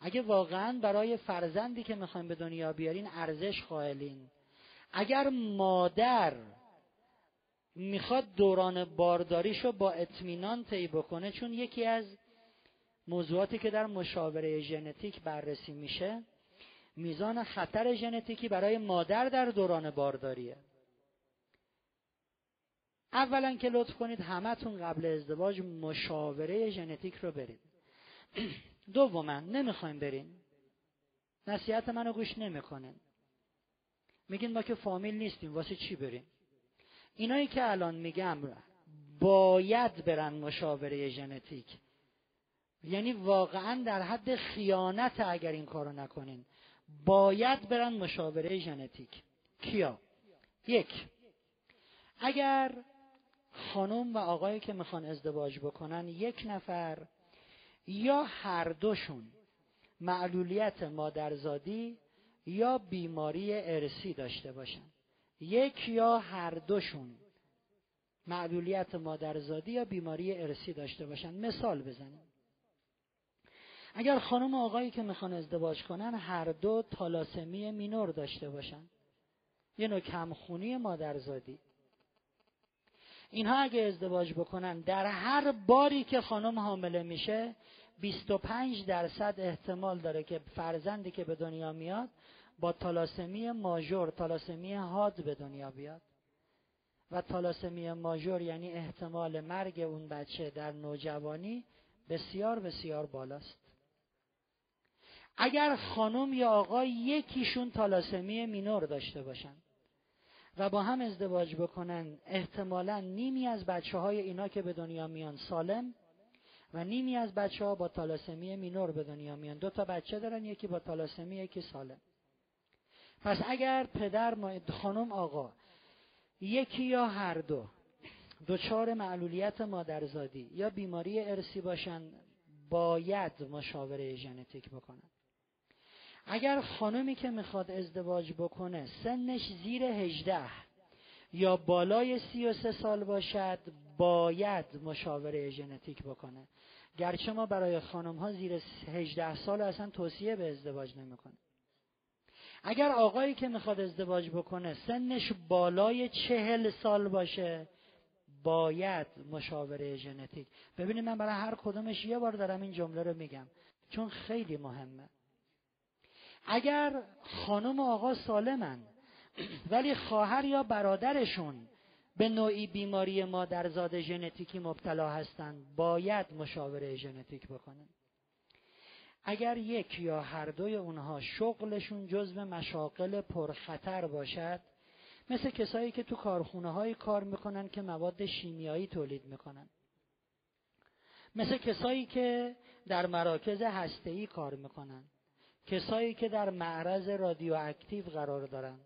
اگه واقعا برای فرزندی که می‌خوایم به دنیا بیارین ارزش قائلین. اگر مادر می‌خواد دوران بارداریشو با اطمینان طی بکنه چون یکی از موضوعاتی که در مشاوره ژنتیک بررسی میشه میزان خطر ژنتیکی برای مادر در دوران بارداریه. اولا که لطف کنید همتون قبل ازدواج مشاوره ژنتیک رو برید. دوما نمی‌خوایم برین. نصیحت منو گوش نمی‌کنن میگین ما که فامیل نیستیم واسه چی بریم؟ اینایی که الان میگم باید برن مشاوره ژنتیک. یعنی واقعا در حد خیانت اگر این کارو نکنین. باید برن مشاوره ژنتیک. کیا؟ یک. اگر خانم و آقایی که می‌خوان ازدواج بکنن یک نفر یا هر دوشون معلولیت مادرزادی یا بیماری ارسی داشته باشن. یک یا هر دوشون معلولیت مادرزادی یا بیماری ارسی داشته باشن. مثال بزنیم. اگر خانم و آقایی که می‌خوان ازدواج کنن هر دو تالاسمی مینور داشته باشن. یه نوع کمخونی مادرزادی. اینها اگه ازدواج بکنن در هر باری که خانم حامله میشه 25 درصد احتمال داره که فرزندی که به دنیا میاد با تالاسمی ماژور تالاسمی حاد به دنیا بیاد. و تالاسمی ماژور یعنی احتمال مرگ اون بچه در نوجوانی بسیار بسیار بالاست. اگر خانم یا آقا یکیشون تالاسمی مینور داشته باشن و با هم ازدواج بکنن احتمالا نیمی از بچه های اینا که به دنیا میان سالم و نیمی از بچه ها با تالاسمی مینور به دنیا میان. دو تا بچه دارن یکی با تالاسمی یکی سالم. پس اگر پدر خانم آقا یکی یا هر دو دچار معلولیت مادرزادی یا بیماری ارسی باشن باید مشاوره ژنتیک بکنن. اگر خانمی که می‌خواد ازدواج بکنه سنش زیر هجده یا بالای سی و سه سال باشد باید مشاوره ژنتیک بکنه. گرچه ما برای خانم ها زیر هجده سال اصلا توصیه به ازدواج نمی‌کنه. اگر آقایی که می‌خواد ازدواج بکنه سنش بالای چهل سال باشه باید مشاوره ژنتیک. ببینید من برای هر کدومش یه بار دارم این جمله رو میگم. چون خیلی مهمه. اگر خانم و آقا سالمن ولی خواهر یا برادرشون به نوعی بیماری مادرزاد ژنتیکی مبتلا هستند باید مشاوره ژنتیک بکنن. اگر یک یا هر دوی اونها شغلشون جزو مشاقل پرخطر باشد مثل کسایی که تو کارخونه های کار می‌کنن که مواد شیمیایی تولید می‌کنن. مثل کسایی که در مراکز هسته‌ای کار می‌کنن. کسایی که در معرض رادیواکتیو قرار دارن.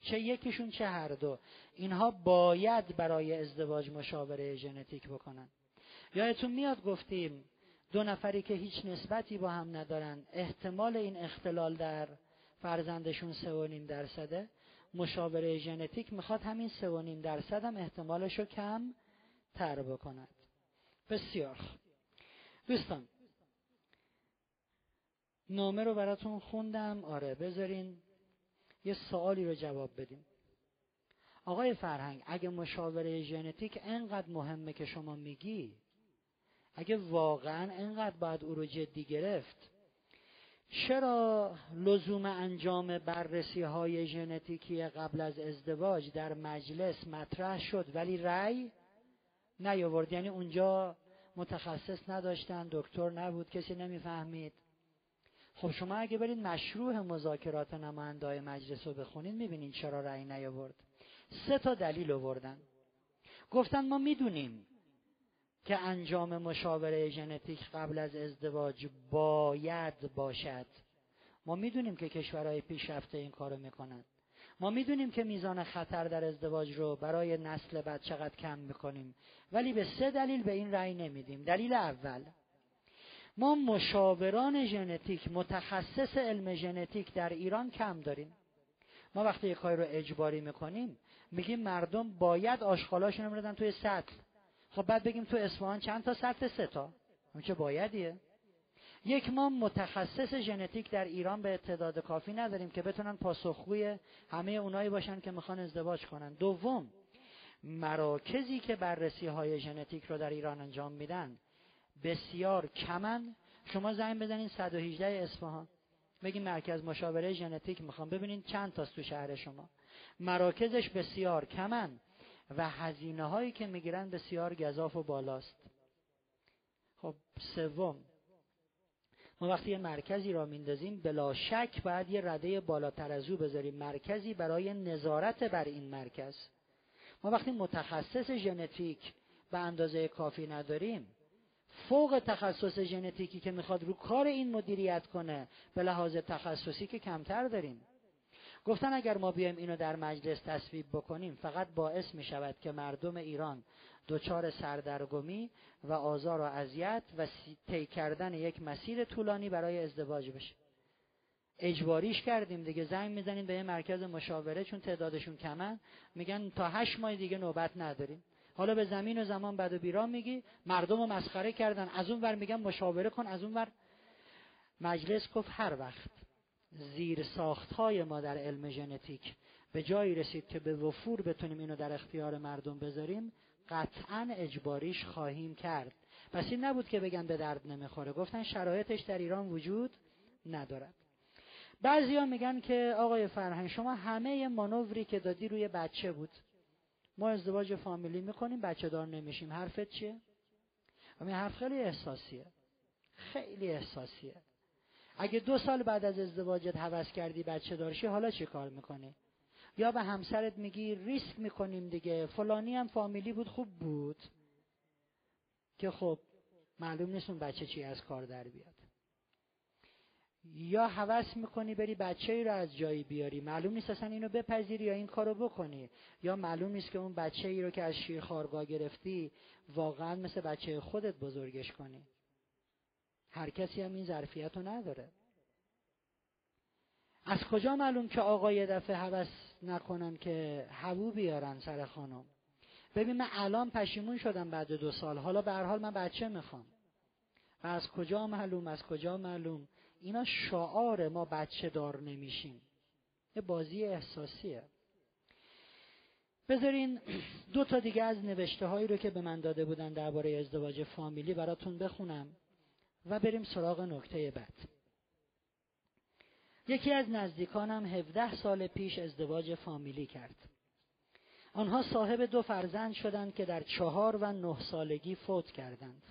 چه یکیشون چه هر دو. اینها باید برای ازدواج مشاوره ژنتیک بکنن. یادتون میاد گفتیم دو نفری که هیچ نسبتی با هم ندارن احتمال این اختلال در فرزندشون سه و نیم درصده. مشاوره ژنتیک می‌خواد همین سه و نیم درصد هم احتمالش رو کم تر بکند. بسیار دوستان نامه رو براتون خوندم. آره بذارین یه سوالی رو جواب بدیم. آقای فرهنگ اگه مشاوره ژنتیک انقدر مهمه که شما میگی؟ اگه واقعا انقدر باید او رو جدی گرفت؟ چرا لزوم انجام بررسی های ژنتیکی قبل از ازدواج در مجلس مطرح شد ولی رأی نیاورد؟ یعنی اونجا متخصص نداشتن دکتر نبود کسی نمی‌فهمید. خب شما اگه برید مشروع مذاکرات نمایندای مجلس رو بخونید می‌بینید چرا رأی نیاورد. سه تا دلیل آوردن. گفتن ما می‌دونیم که انجام مشاوره ژنتیک قبل از ازدواج باید باشد. ما می‌دونیم که کشورهای پیشرفته این کارو می‌کنن. ما می‌دونیم که میزان خطر در ازدواج رو برای نسل بعد چقدر کم می‌کنیم. ولی به سه دلیل به این رأی نمیدیم. دلیل اول ما مشاوران ژنتیک متخصص علم ژنتیک در ایران کم داریم. ما وقتی یک کاری رو اجباری می‌کنیم میگیم مردم باید آشغالاشون رو بدن توی سطل. خب بعد بگیم تو اصفهان چند تا سطل؟ سه تا. اون چه بایدیه. یک ما متخصص ژنتیک در ایران به تعداد کافی نداریم که بتونن پاسخگوی همه اونایی باشن که می‌خوان ازدواج کنن. دوم مراکزی که بررسی های ژنتیک رو در ایران انجام میدن بسیار کمن. شما زنگ بزنین 118 اصفهان. بگین مرکز مشاوره ژنتیک می‌خوام. ببینین چند تاست تو شهر شما. مراکزش بسیار کمن و هزینه هایی که می‌گیرن بسیار گذاف و بالاست. خب سوم. ما وقتی یه مرکزی را میندازیم بلا شک باید یه رده بالاتر از او بذاریم. مرکزی برای نظارت بر این مرکز. ما وقتی متخصص ژنتیک به اندازه کافی نداریم فوق تخصص ژنتیکی که می‌خواد رو کار این مدیریت کنه به لحاظ تخصصی که کمتر داریم. گفتن اگر ما بیایم اینو در مجلس تصویب بکنیم فقط باعث می شود که مردم ایران دچار سردرگمی و آزار و اذیت و طی کردن یک مسیر طولانی برای ازدواج بشه. اجباریش کردیم دیگه زنگ می‌زنیم به یه مرکز مشاوره چون تعدادشون کمن. میگن تا هشت ماه دیگه نوبت نداریم. حالا به زمین و زمان بد و بیران میگی مردم رو مسخره کردن. از اون ور میگن مشاوره کن از اون ور. مجلس گفت هر وقت زیر ساخت های ما در علم ژنتیک به جایی رسید که به وفور بتونیم اینو در اختیار مردم بذاریم قطعا اجباریش خواهیم کرد. پس این نبود که بگن به درد نمی‌خوره. گفتن شرایطش در ایران وجود ندارد. بعضیا میگن که آقای فرهنگ شما همه مانوری که دادی روی بچه بود. ما ازدواج فامیلی می‌کنیم بچه دار نمیشیم. حرفت چیه؟ همین حرف خیلی احساسیه. خیلی احساسیه. اگه دو سال بعد از ازدواجت حوض کردی بچه دارشی حالا چی کار می‌کنی؟ یا به همسرت میگی ریسک می‌کنیم دیگه فلانی هم فامیلی بود خوب بود. که خب معلوم نیست اون بچه چی از کار در بیاد. یا حوض می‌کنی بری بچه ای رو از جایی بیاری؟ معلوم نیست اصلا اینو بپذیری یا این کارو بکنی. یا معلوم نیست که اون بچه ای رو که از شیر خارگاه گرفتی واقعا مثل بچه خودت بزرگش کنی. هر کسی هم این ظرفیت رو نداره. از کجا معلوم که آقای دفعه حوض نکنن که هوو بیارن سر خانم؟ ببین من الان پشیمون شدم بعد دو سال. حالا به هر حال من بچه می‌خوام. و از کجا معلوم؟ از کجا معلوم؟ اینا شعار ما بچه دار نمیشیم. یه بازی احساسیه. بذارین دو تا دیگه از نوشته هایی رو که به من داده بودن درباره ازدواج فامیلی براتون بخونم و بریم سراغ نکته بعد. یکی از نزدیکانم 17 سال پیش ازدواج فامیلی کرد. آنها صاحب دو فرزند شدند که در چهار و نه سالگی فوت کردند.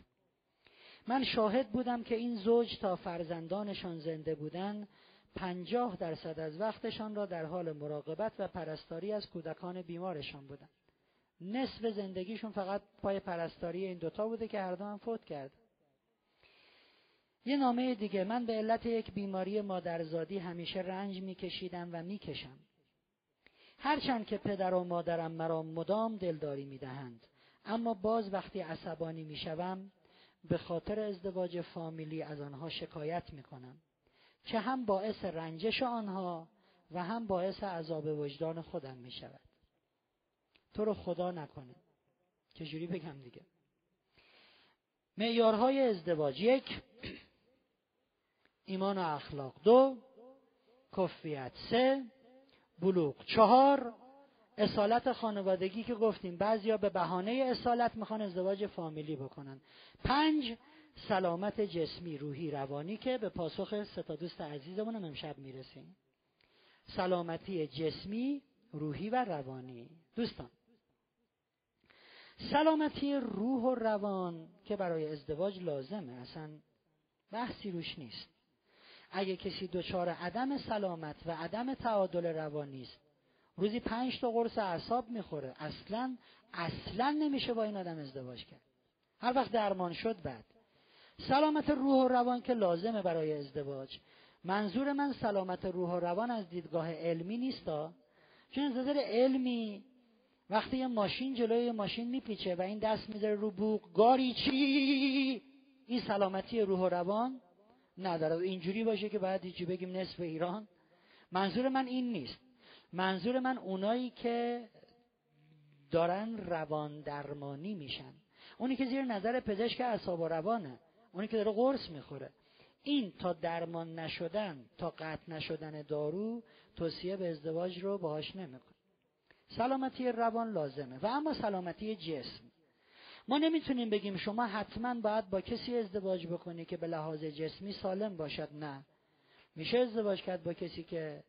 من شاهد بودم که این زوج تا فرزندانشان زنده بودند پنجاه درصد از وقتشان را در حال مراقبت و پرستاری از کودکان بیمارشان بودند. نصف زندگیشون فقط پای پرستاری این دوتا بوده که هر دو فوت کرد. یه نامه دیگه من به علت یک بیماری مادرزادی همیشه رنج میکشیدم و می‌کشم. هرچند که پدر و مادرم مرا مدام دلداری می‌دهند اما باز وقتی عصبانی می‌شوم به خاطر ازدواج فامیلی از آنها شکایت می‌کنم. که هم باعث رنجش آنها و هم باعث عذاب وجدان خودم می شود تو رو خدا نکنه. چجوری بگم دیگه؟ معیارهای ازدواج. یک ایمان و اخلاق. دو کفیت. سه بلوغ. چهار اصالت خانوادگی که گفتیم بعضیا به بهانه اصالت می‌خوان ازدواج فامیلی بکنن. پنج سلامت جسمی روحی روانی که به پاسخ ستا دوست عزیزمون امشب می‌رسیم. سلامتی جسمی روحی و روانی. دوستان سلامتی روح و روان که برای ازدواج لازمه اصلا بحثی روش نیست. اگه کسی دچار عدم سلامت و عدم تعادل روانی است روزی پنج تا قرص اعصاب می‌خوره. اصلا اصلا نمیشه با این آدم ازدواج کرد. هر وقت درمان شد بعد. سلامت روح و روان که لازمه برای ازدواج. منظور من سلامت روح و روان از دیدگاه علمی نیستا چون از نظر علمی وقتی یه ماشین جلوی ماشین میپیچه و این دست می‌ذاره رو بوق گاری چی؟ این سلامتی روح و روان نداره. اینجوری باشه که باید هیچی بگیم نصف ایران. منظور من این نیست. منظور من اونایی که دارن روان درمانی میشن. اونی که زیر نظر پزشک اعصاب و روانه. اونی که داره قرص می‌خوره. این تا درمان نشدن تا قطع نشدن دارو توصیه به ازدواج رو باهاش نمی‌کنه. سلامتی روان لازمه. و اما سلامتی جسم. ما نمی‌تونیم بگیم شما حتما باید با کسی ازدواج بکنی که به لحاظ جسمی سالم باشد. نه. میشه ازدواج کرد با کسی که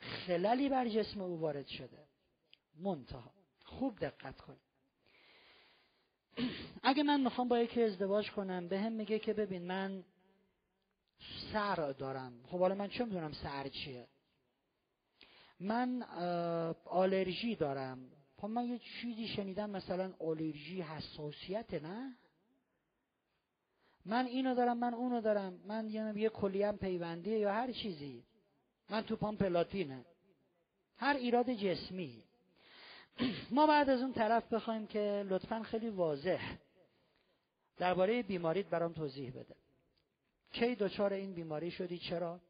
خللی بر جسم او وارد شده. منتها. خوب دقت کن. اگه من می‌خوام با یکی ازدواج کنم به هم میگه که ببین من سر دارم. خب حالا من چه می‌دونم سر چیه؟ من آلرژی دارم. خب من یه چیزی شنیدم مثلا آلرژی حساسیت نه؟ من اینو دارم من اونو دارم. من یه, یه کلیم پیوندیه یا هر چیزی. من تو پام پلاتینه. هر ایراد جسمی. ما بعد از اون طرف بخوایم که لطفا خیلی واضح درباره بیماریت برام توضیح بده. کی دچار این بیماری شدی؟ چرا؟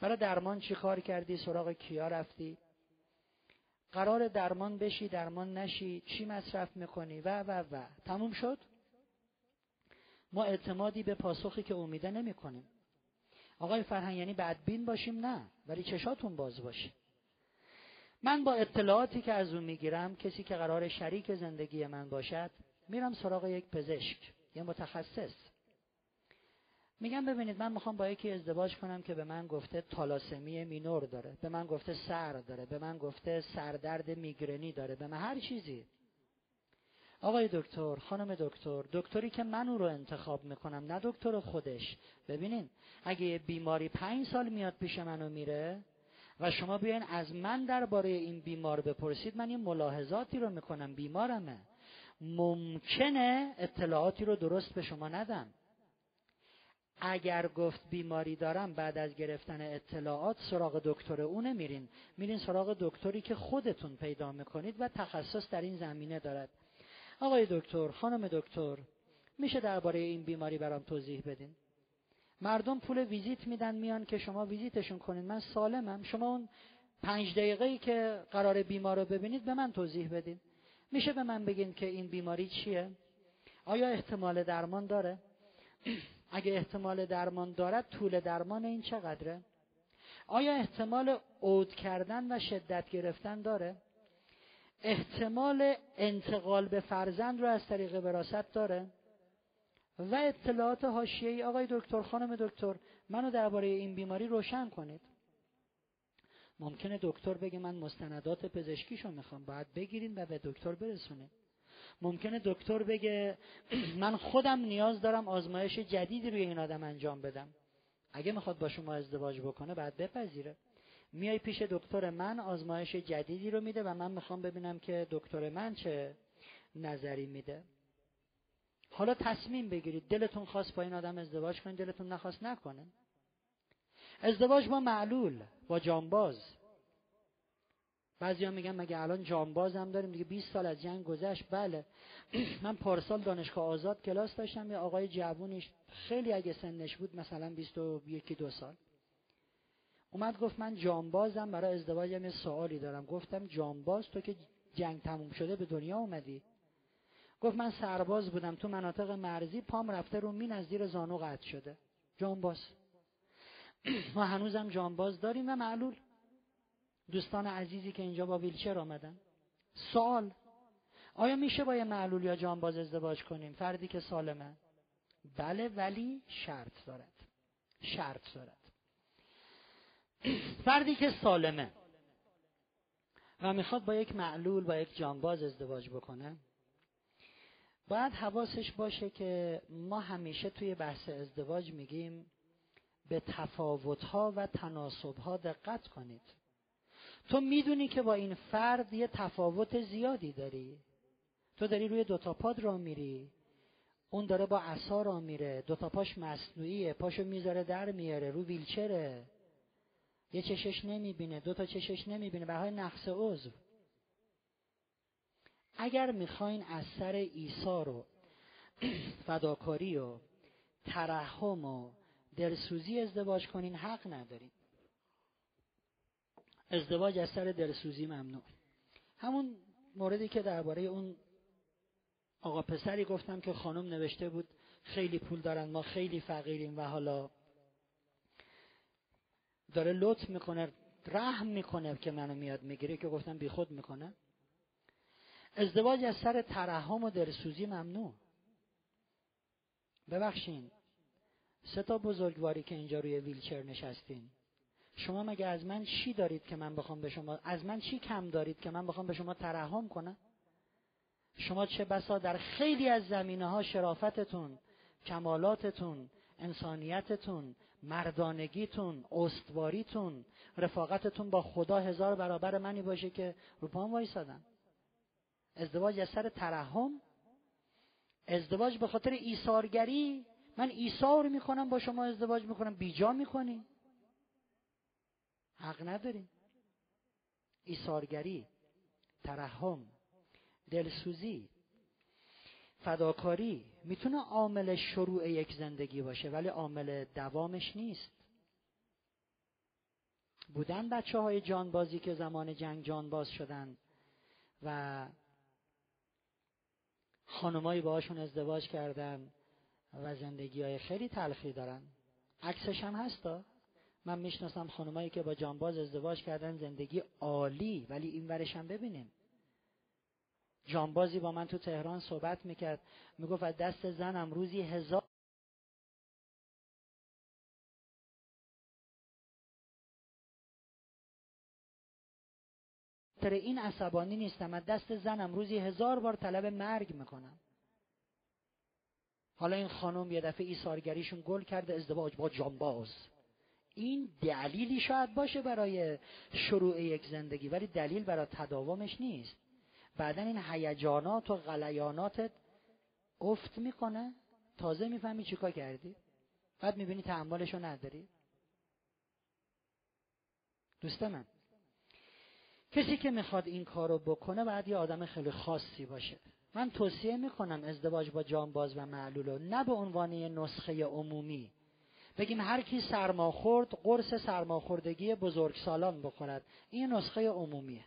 برای درمان چی کار کردی؟ سراغ کیا رفتی؟ قرار درمان بشی درمان نشی چی مصرف می‌کنی؟ و و و. تموم شد؟ ما اعتمادی به پاسخی که امیده نمی کنیم آقای فرهنگ یعنی بدبین باشیم؟ نه. ولی چشاتون باز باشه. من با اطلاعاتی که از اون می‌گیرم کسی که قرار شریک زندگی من باشد میرم سراغ یک پزشک یه متخصص. میگم ببینید من می‌خوام با یکی ازدواج کنم که به من گفته تالاسمی مینور داره به من گفته سر داره به من گفته سردرد میگرنی داره به من هر چیزی. آقای دکتر خانم دکتر دکتری که من او رو انتخاب می‌کنم نه دکتر خودش. ببینین اگه یه بیماری پنج سال میاد پیش منو میره و شما بیاین از من درباره این بیمار بپرسید من این ملاحظاتی رو می‌کنم بیمارمه. ممکنه اطلاعاتی رو درست به شما ندم. اگر گفت بیماری دارم بعد از گرفتن اطلاعات سراغ دکتر او نمیرین. میرین سراغ دکتری که خودتون پیدا می‌کنید و تخصص در این زمینه دارد. آقای دکتر خانم دکتر میشه درباره این بیماری برام توضیح بدین؟ مردم پول ویزیت میدن میان که شما ویزیتشون کنید من سالمم. شما اون پنج دقیقه ای که قرار بیمار رو ببینید به من توضیح بدین. میشه به من بگین که این بیماری چیه؟ آیا احتمال درمان داره؟ اگه احتمال درمان دارد طول درمان این چقدره؟ آیا احتمال عود کردن و شدت گرفتن داره؟ احتمال انتقال به فرزند رو از طریق وراثت داره. و اطلاعات حاشیه‌ای آقای دکتر خانم دکتر منو درباره این بیماری روشن کنید. ممکنه دکتر بگه من مستندات پزشکیشو می‌خوام باید بگیرین و به دکتر برسونید ممکنه دکتر بگه من خودم نیاز دارم آزمایش جدیدی روی این آدم انجام بدم. اگه می‌خواد با شما ازدواج بکنه بعد بپذیره. میای پیش دکتر من آزمایش جدیدی رو میده و من می‌خوام ببینم که دکتر من چه نظری میده. حالا تصمیم بگیرید. دلتون خواست با این آدم ازدواج کنید دلتون نخواست نکنه. ازدواج با معلول با جانباز. بعضیا میگن مگه الان جانباز هم داریم؟ دیگه 20 سال از جنگ گذشت. بله. من پارسال دانشگاه آزاد کلاس داشتم. یه آقای جوونیش خیلی اگه سنش بود مثلا 21 دو سال. اومد گفت من جانبازم برای ازدواجم یه سوالی دارم. گفتم جانباز؟ تو که جنگ تموم شده به دنیا اومدی. گفت من سرباز بودم تو مناطق مرزی پام رفته رو مین از زیر زانو قطع شده. جانباز. ما هنوزم جانباز داریم و معلول. دوستان عزیزی که اینجا با ویلچر آمدن. سوال. آیا میشه با یه معلول یا جانباز ازدواج کنیم؟ فردی که سالمه. بله ولی شرط دارد. شرط دارد. فردی که سالمه و می‌خواد با یک معلول با یک جانباز ازدواج بکنه باید حواسش باشه که ما همیشه توی بحث ازدواج میگیم به تفاوتها و تناسبها دقت کنید. تو می‌دونی که با این فرد یه تفاوت زیادی داری. تو داری روی دوتا پاد را میری. اون داره با عصا را میره. دوتا پاش مصنوعیه. پاشو می‌ذاره در میاره. رو ویلچره. یه چشش نمی‌بینه دو تا چشش نمی‌بینه به های نقص عضو. اگر می‌خواین از سر ایسا رو فداکاری و ترحم و دلسوزی ازدواج کنین حق ندارین. ازدواج از سر دلسوزی ممنوع. همون موردی که درباره اون آقا پسری گفتم که خانم نوشته بود خیلی پول دارن ما خیلی فقیریم و حالا داره لطف می‌کنه رحم می‌کنه که منو میاد می‌گیره که گفتم بیخود می‌کنه. ازدواج از سر ترحم و دلسوزی ممنوع. ببخشین سه تا بزرگواری که اینجا روی ویلچر نشستین. شما مگه از من چی دارید که من بخوام به شما از من چی کم دارید که من بخوام به شما ترحم کنم؟ شما چه بسا در خیلی از زمینه ها شرافتتون کمالاتتون انسانیتتون مردانگیتون استواریتون رفاقتتون با خدا هزار برابر منی باشه که رو پام وایسادم ازدواج از سر ترحم. ازدواج به خاطر ایثارگری. من ایثار می‌کنم با شما ازدواج می‌کنم بیجا می‌کنی حق نداری. ایثارگری ترحم دلسوزی فداکاری می‌تونه عامل شروع یک زندگی باشه ولی عامل دوامش نیست. بودن بچه های جانبازی که زمان جنگ جانباز شدن و خانمایی باهاشون ازدواج کردن و زندگی های خیلی تلخی دارن. عکسش هم هستا من می‌شناسم خانمایی که با جانباز ازدواج کردن زندگی عالی ولی این ورش هم ببینیم. جانبازی با من تو تهران صحبت می‌کرد. می‌گفت از دست زنم روزی هزار این عصبانی نیستم. از دست زنم روزی هزار بار طلب مرگ می‌کنم. حالا این خانم یه دفعه ایثارگریشون گل کرده ازدواج با جانباز. این دلیلی شاید باشه برای شروع یک زندگی ولی دلیل برای تداومش نیست. بعدا این هیجانات و غلیاناتت افت می‌کنه تازه می‌فهمی چیکار کردی. بعد می‌بینی تحملشو نداری. دوست من کسی که می‌خواد این کارو بکنه باید یه آدم خیلی خاصی باشه. من توصیه می‌کنم ازدواج با جانباز و معلول نه به عنوان یه نسخه عمومی. بگیم هر کی سرماخورد قرص سرماخوردگی بزرگ سالان بخورد. این نسخه عمومیه.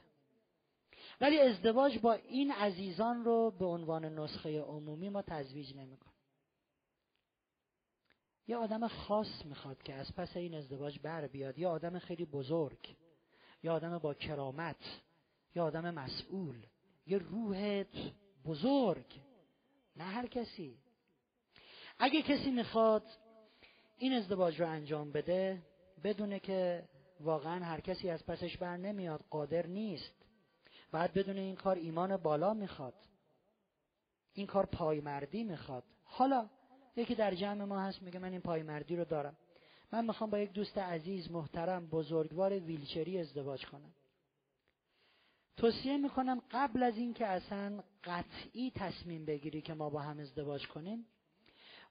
ولی ازدواج با این عزیزان رو به عنوان نسخه عمومی ما تزویج نمی‌کنیم یه آدم خاص می‌خواد که از پس این ازدواج بر بیاد. یه آدم خیلی بزرگ. یه آدم با کرامت. یه آدم مسئول. یه روح بزرگ. نه هر کسی. اگه کسی می‌خواد این ازدواج رو انجام بده بدونه که واقعا هر کسی از پسش بر نمیاد قادر نیست. بعد بدون این کار ایمان بالا می‌خواد. این کار پایمردی می‌خواد. حالا یکی در جمع ما هست میگه من این پایمردی رو دارم. من می‌خوام با یک دوست عزیز محترم بزرگوار ویلچری ازدواج کنم. توصیه می‌کنم قبل از اینکه اصلا قطعی تصمیم بگیری که ما با هم ازدواج کنیم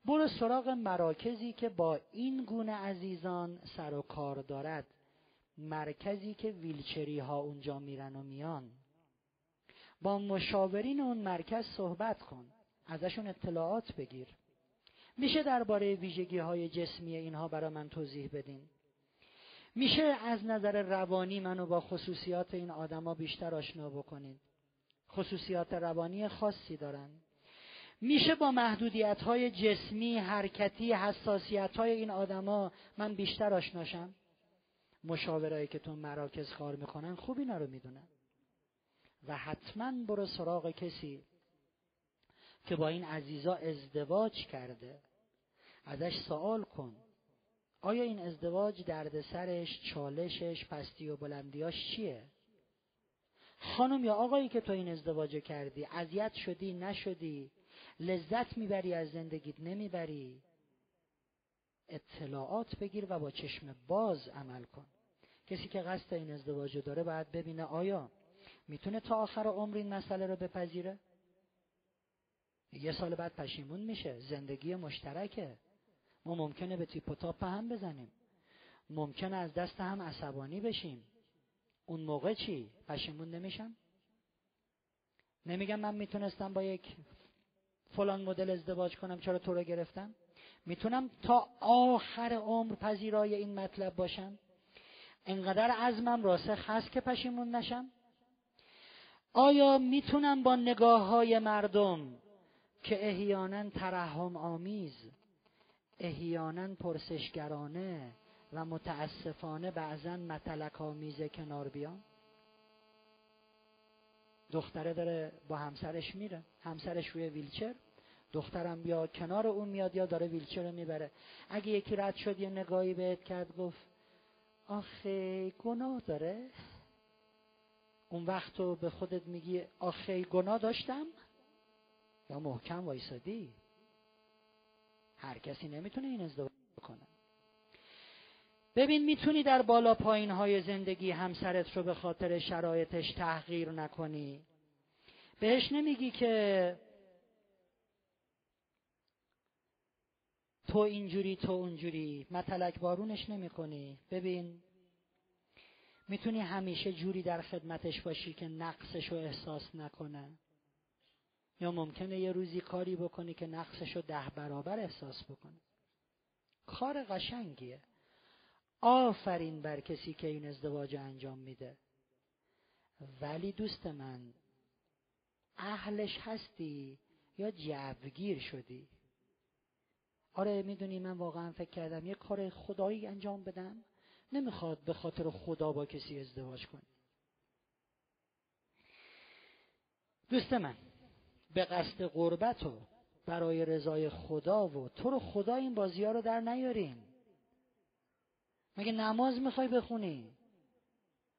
برو سراغ مراکزی که با این گونه عزیزان سر و کار دارد. مرکزی که ویلچری ها اونجا میرن و میان. با مشاورین اون مرکز صحبت کن. ازشون اطلاعات بگیر. میشه درباره ویژگی های جسمی اینها برای من توضیح بدین؟ میشه از نظر روانی منو با خصوصیات این آدما بیشتر آشنا بکنید خصوصیات روانی خاصی دارن. میشه با محدودیت های جسمی حرکتی حساسیت های این آدما من بیشتر آشناشم مشاورایی که تو مراکز کار می‌کنن خوب اینا رو می‌دونن. و حتما برو سراغ کسی که با این عزیزا ازدواج کرده. ازش سوال کن. آیا این ازدواج دردسرش چالشش پستی و بلندیاش چیه؟ خانم یا آقایی که تو این ازدواج کردی اذیت شدی نشدی لذت می‌بری از زندگیت نمی‌بری اطلاعات بگیر و با چشم باز عمل کن. کسی که قصد این ازدواج داره باید ببینه آیا می‌تونه تا آخر عمر این مسئله رو بپذیره یه سال بعد پشیمون میشه زندگی مشترکه ما ممکنه به تیپ و تاپ هم بزنیم ممکنه از دست هم عصبانی بشیم اون موقع چی؟ پشیمون نمیشم؟ نمیگم من می‌تونستم با یک فلان مدل ازدواج کنم چرا تو رو گرفتم؟ می‌تونم تا آخر عمر پذیرای این مطلب باشم؟ انقدر عزمم راسخ هست که پشیمون نشم؟ آیا می‌تونم با نگاه های مردم که احیانا ترحم آمیز احیانا پرسشگرانه و متاسفانه بعضا متلک آمیز کنار بیام؟ دختره داره با همسرش میره. همسرش روی ویلچر. دخترم یا کنار اون میاد یا داره ویلچر رو می‌بره. اگه یکی رد شد یه نگاهی بهت کرد گفت آخه گناه داره. اون وقت تو به خودت میگی آخه گناه داشتم؟ یا محکم وایسادی؟ هر کسی نمی‌تونه این ازدواج کنه ببین می‌تونی در بالا پایین های زندگی همسرت رو به خاطر شرایطش تحقیر نکنی. بهش نمیگی که تو اینجوری تو اونجوری. متلک بارونش نمی کنی ببین می‌تونی همیشه جوری در خدمتش باشی که نقصش رو احساس نکنه. یا ممکنه یه روزی کاری بکنی که نقصش رو ده برابر احساس بکنه. کار قشنگیه. آفرین بر کسی که این ازدواج انجام میده. ولی دوست من اهلش هستی یا جوگیر شدی؟ آره می‌دونی من واقعا فکر کردم یه کار خدایی انجام بدم. نمی‌خواد به خاطر خدا با کسی ازدواج کنی دوست من به قصد قربت و برای رضای خدا و تو رو خدا این بازی ها رو در نیاریم مگه نماز می‌خوای بخونی؟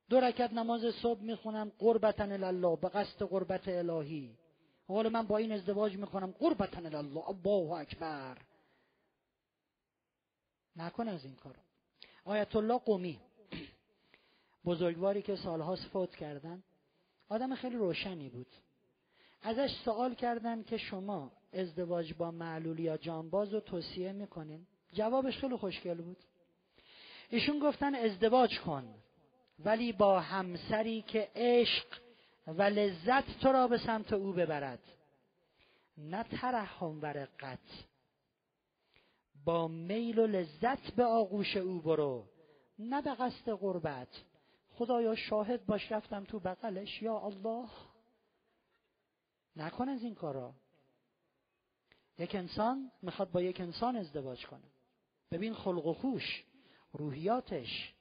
دو رکت نماز صبح می‌خونم قربتن الله به قصد قربت الهی. حالا من با این ازدواج می‌کنم قربتن الله الله اکبر. نکن از این کار آیت الله قومی. بزرگواری که سالهاست فوت کردن. آدم خیلی روشنی بود. ازش سوال کردن که شما ازدواج با معلول یا جانباز رو توصیه می‌کنین؟ جوابش خیلی خوشگل بود. ایشون گفتن ازدواج کن ولی با همسری که عشق و لذت تو را به سمت او ببرد. نه ترحم و رقت با میل و لذت به آغوش او برو. نه به قصد قربت خدایا شاهد باش رفتم تو بغلش. یا الله. نکن از این کارا. یک انسان می‌خواد با یک انسان ازدواج کنه. ببین خلق و خوش روحیاتش.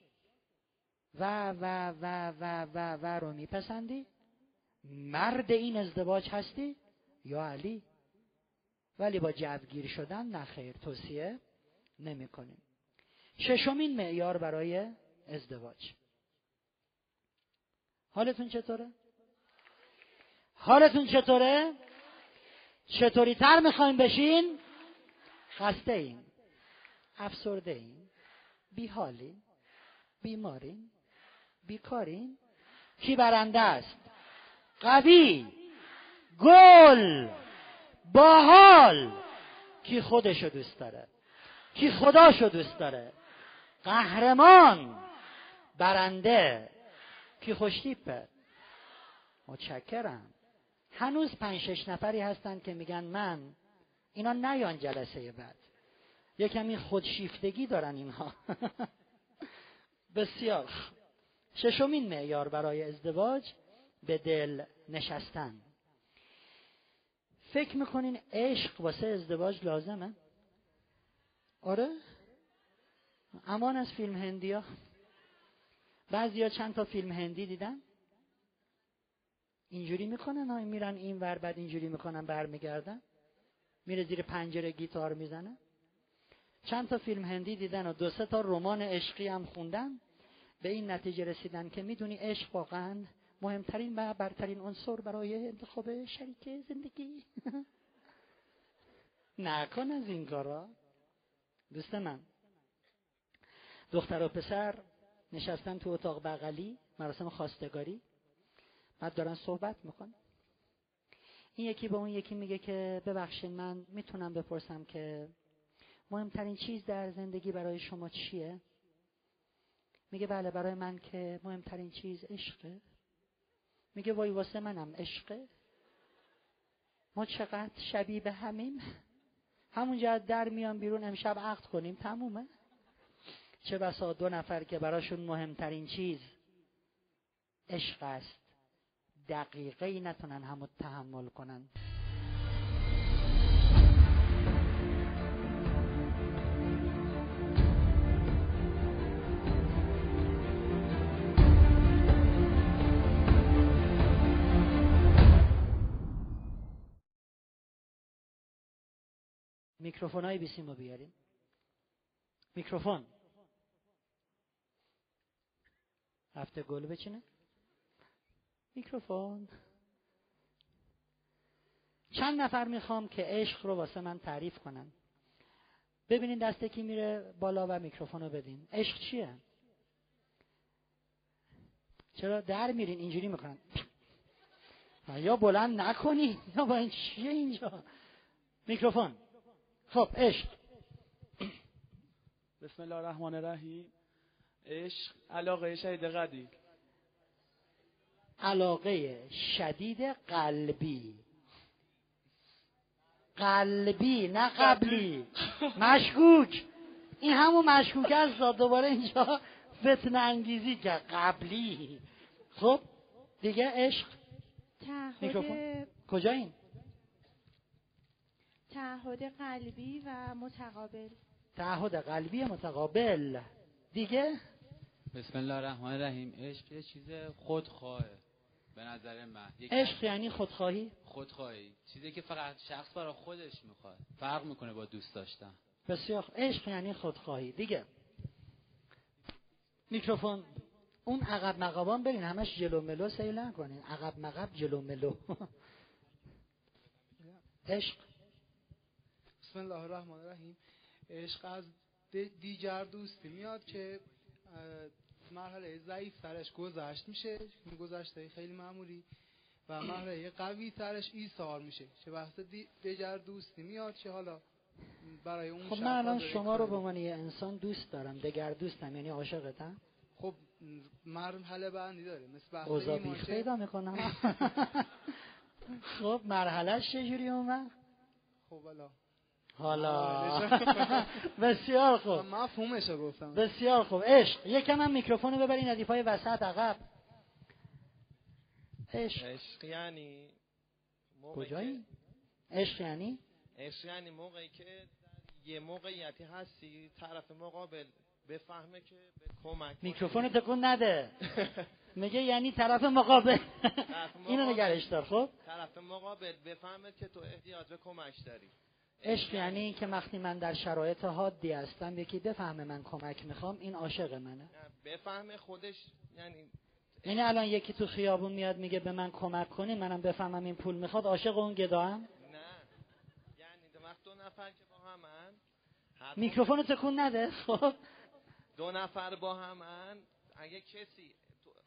و و و و و و رو میپسندی؟ مرد این ازدواج هستی؟ یا علی؟ ولی با جوگیر شدن نخیر توصیه نمی کنیم. ششمین معیار برای ازدواج. حالتون چطوره؟ حالتون چطوره؟ چطوری تر می‌خوایم بشین؟ خسته این افسرده این بیحالین بیمارین بیکارین کی برنده است؟ قوی. گل. باحال. کی خودشو دوست داره؟ کی خداشو دوست داره؟ قهرمان برنده. کی خوشتیپه؟ متشکرم. هنوز پنج شش نفری هستن که میگن من. اینا نیان جلسه بعد. یه کمی خودشیفتگی دارن اینها. بسیار ششمین معیار برای ازدواج به دل نشستن. فکر می‌کنین عشق واسه ازدواج لازمه؟ آره؟ امان از فیلم هندی ها بعضی ها چند تا فیلم هندی دیدن. اینجوری می‌کنن های میرن این ور بعد اینجوری می‌کنن برمیگردن. میره زیر پنجره گیتار می‌زنه. چند تا فیلم هندی دیدن و دو سه تا رمان عشقی هم خوندن. به این نتیجه رسیدن که می‌دونی عشق واقعا مهمترین و برترین عنصر برای انتخاب شریک زندگی. نکن از این کارا. دوست من. دختر و پسر نشستن تو اتاق بغلی مراسم خواستگاری. بعد دارن صحبت میکن این یکی به اون یکی میگه که ببخشید من می‌تونم بپرسم که مهمترین چیز در زندگی برای شما چیه؟ میگه بله برای من که مهمترین چیز عشقه. میگه وای واسه منم عشقه ما چقدر شبیه به همیم. همونجا در میان بیرون امشب عقد کنیم. تمومه. چه بسا دو نفر که براشون مهمترین چیز عشق است. دقیقه ای نتونن همو تحمل کنن. میکروفون های بیسیم رو بیاریم. میکروفون. هفته گل بچینه. میکروفون. چند نفر می‌خوام که عشق رو واسه من تعریف کنن. ببینین دسته کی میره بالا و میکروفون رو بدین. عشق چیه؟ چرا در میرین؟ اینجوری می‌کنن. یا بلند نکنی یا با این چیه اینجا؟ میکروفون. خب عشق. بسم الله الرحمن الرحیم. عشق علاقه شدید قدی. علاقه شدید قلبی. قلبی نه قبلی. مشکوک. این همون مشکوک است دوباره اینجا فتن انگیزی که قبلی. خب دیگه عشق. میکروفون. کجا این تعهد قلبی و متقابل. تعهد قلبی متقابل. دیگه؟ بسم الله الرحمن الرحیم. عشق یه چیز خودخواهه. به نظر من. عشق یعنی خودخواهی؟ خودخواهی. چیزی که فقط شخص برای خودش می‌خواد. فرق می‌کنه با دوست داشتن. بسیار عشق یعنی خودخواهی. دیگه. میکروفون. اون عقب مقابان برین همش جلو ملو سیل نکنین. عقب مقب جلو ملو. عشق. بسم الله الرحمن الرحیم. عشق از دیگر دوستی میاد که مرحله ضعیف ترش گذشت میشه گذشته خیلی معمولی و مرحله قوی ترش ایثار میشه. چه وقت دیگر دوستی میاد چه حالا برای اون خب من الان شما رو به عنوان یه انسان دوست دارم دگر دوستم یعنی عاشقتم. خب مرحله بندی داره مثل بحث اوضاع پیدا می‌کنم. خب مرحلهش چجوری اومد؟ خب الان. حالا. بسیار خوب. مفهومش گفتم. بسیار خوب. عشق. یکم هم میکروفون ببرین ردیف های وسط عقب. عشق. عشق یعنی کجایی؟ عشق یعنی؟ عشق یعنی موقعی که یه موقعیتی هستی طرف مقابل بفهمه که به کمک میکروفون تکون نده. میگه یعنی طرف مقابل. اینو نگرش دار خب؟ طرف مقابل بفهمه که تو احتیاج به کمک داری. عشق یعنی که وقتی من در شرایط حادی هستم یکی بفهمه من کمک می‌خوام این عاشق منه. بفهمه خودش یعنی یعنی الان یکی تو خیابون میاد میگه به من کمک کنی منم بفهمم این پول می‌خواد عاشق اون گدا هم نه. یعنی وقت دو نفر که با همن میکروفون تکون نده خب؟ دو نفر با همن اگه کسی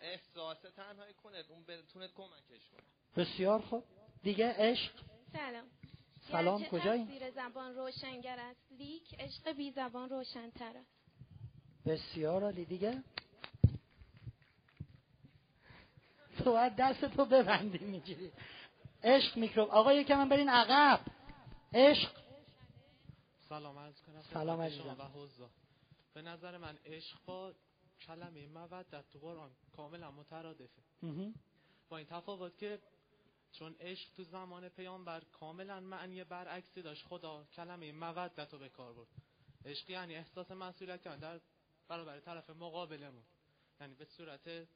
احساس تنهایی کنه اون بتونه کمکش کنه. بسیار خوب. دیگه عشق؟ سلام. سلام کجایی؟ زیر زبان روشنگر است؟ لیک عشق بی زبان روشنتر است. بسیار عالی. دیگه؟ تو باید دست تو ببندی می‌گیری. عشق میکروب. آقا یکم من برین عقب. عشق. سلام عرض کنم. سلام عزیزم. و به نظر من عشق با کلمه مودت تو قرآن کاملا مترادفه. با این تفاوت که چون عشق تو زمان پیامبر کاملا معنی برعکسی داشت. خدا کلمه مودت رو به کار برد. عشق یعنی احساس مسئولیت. در برابر طرف مقابلمون. یعنی به صورت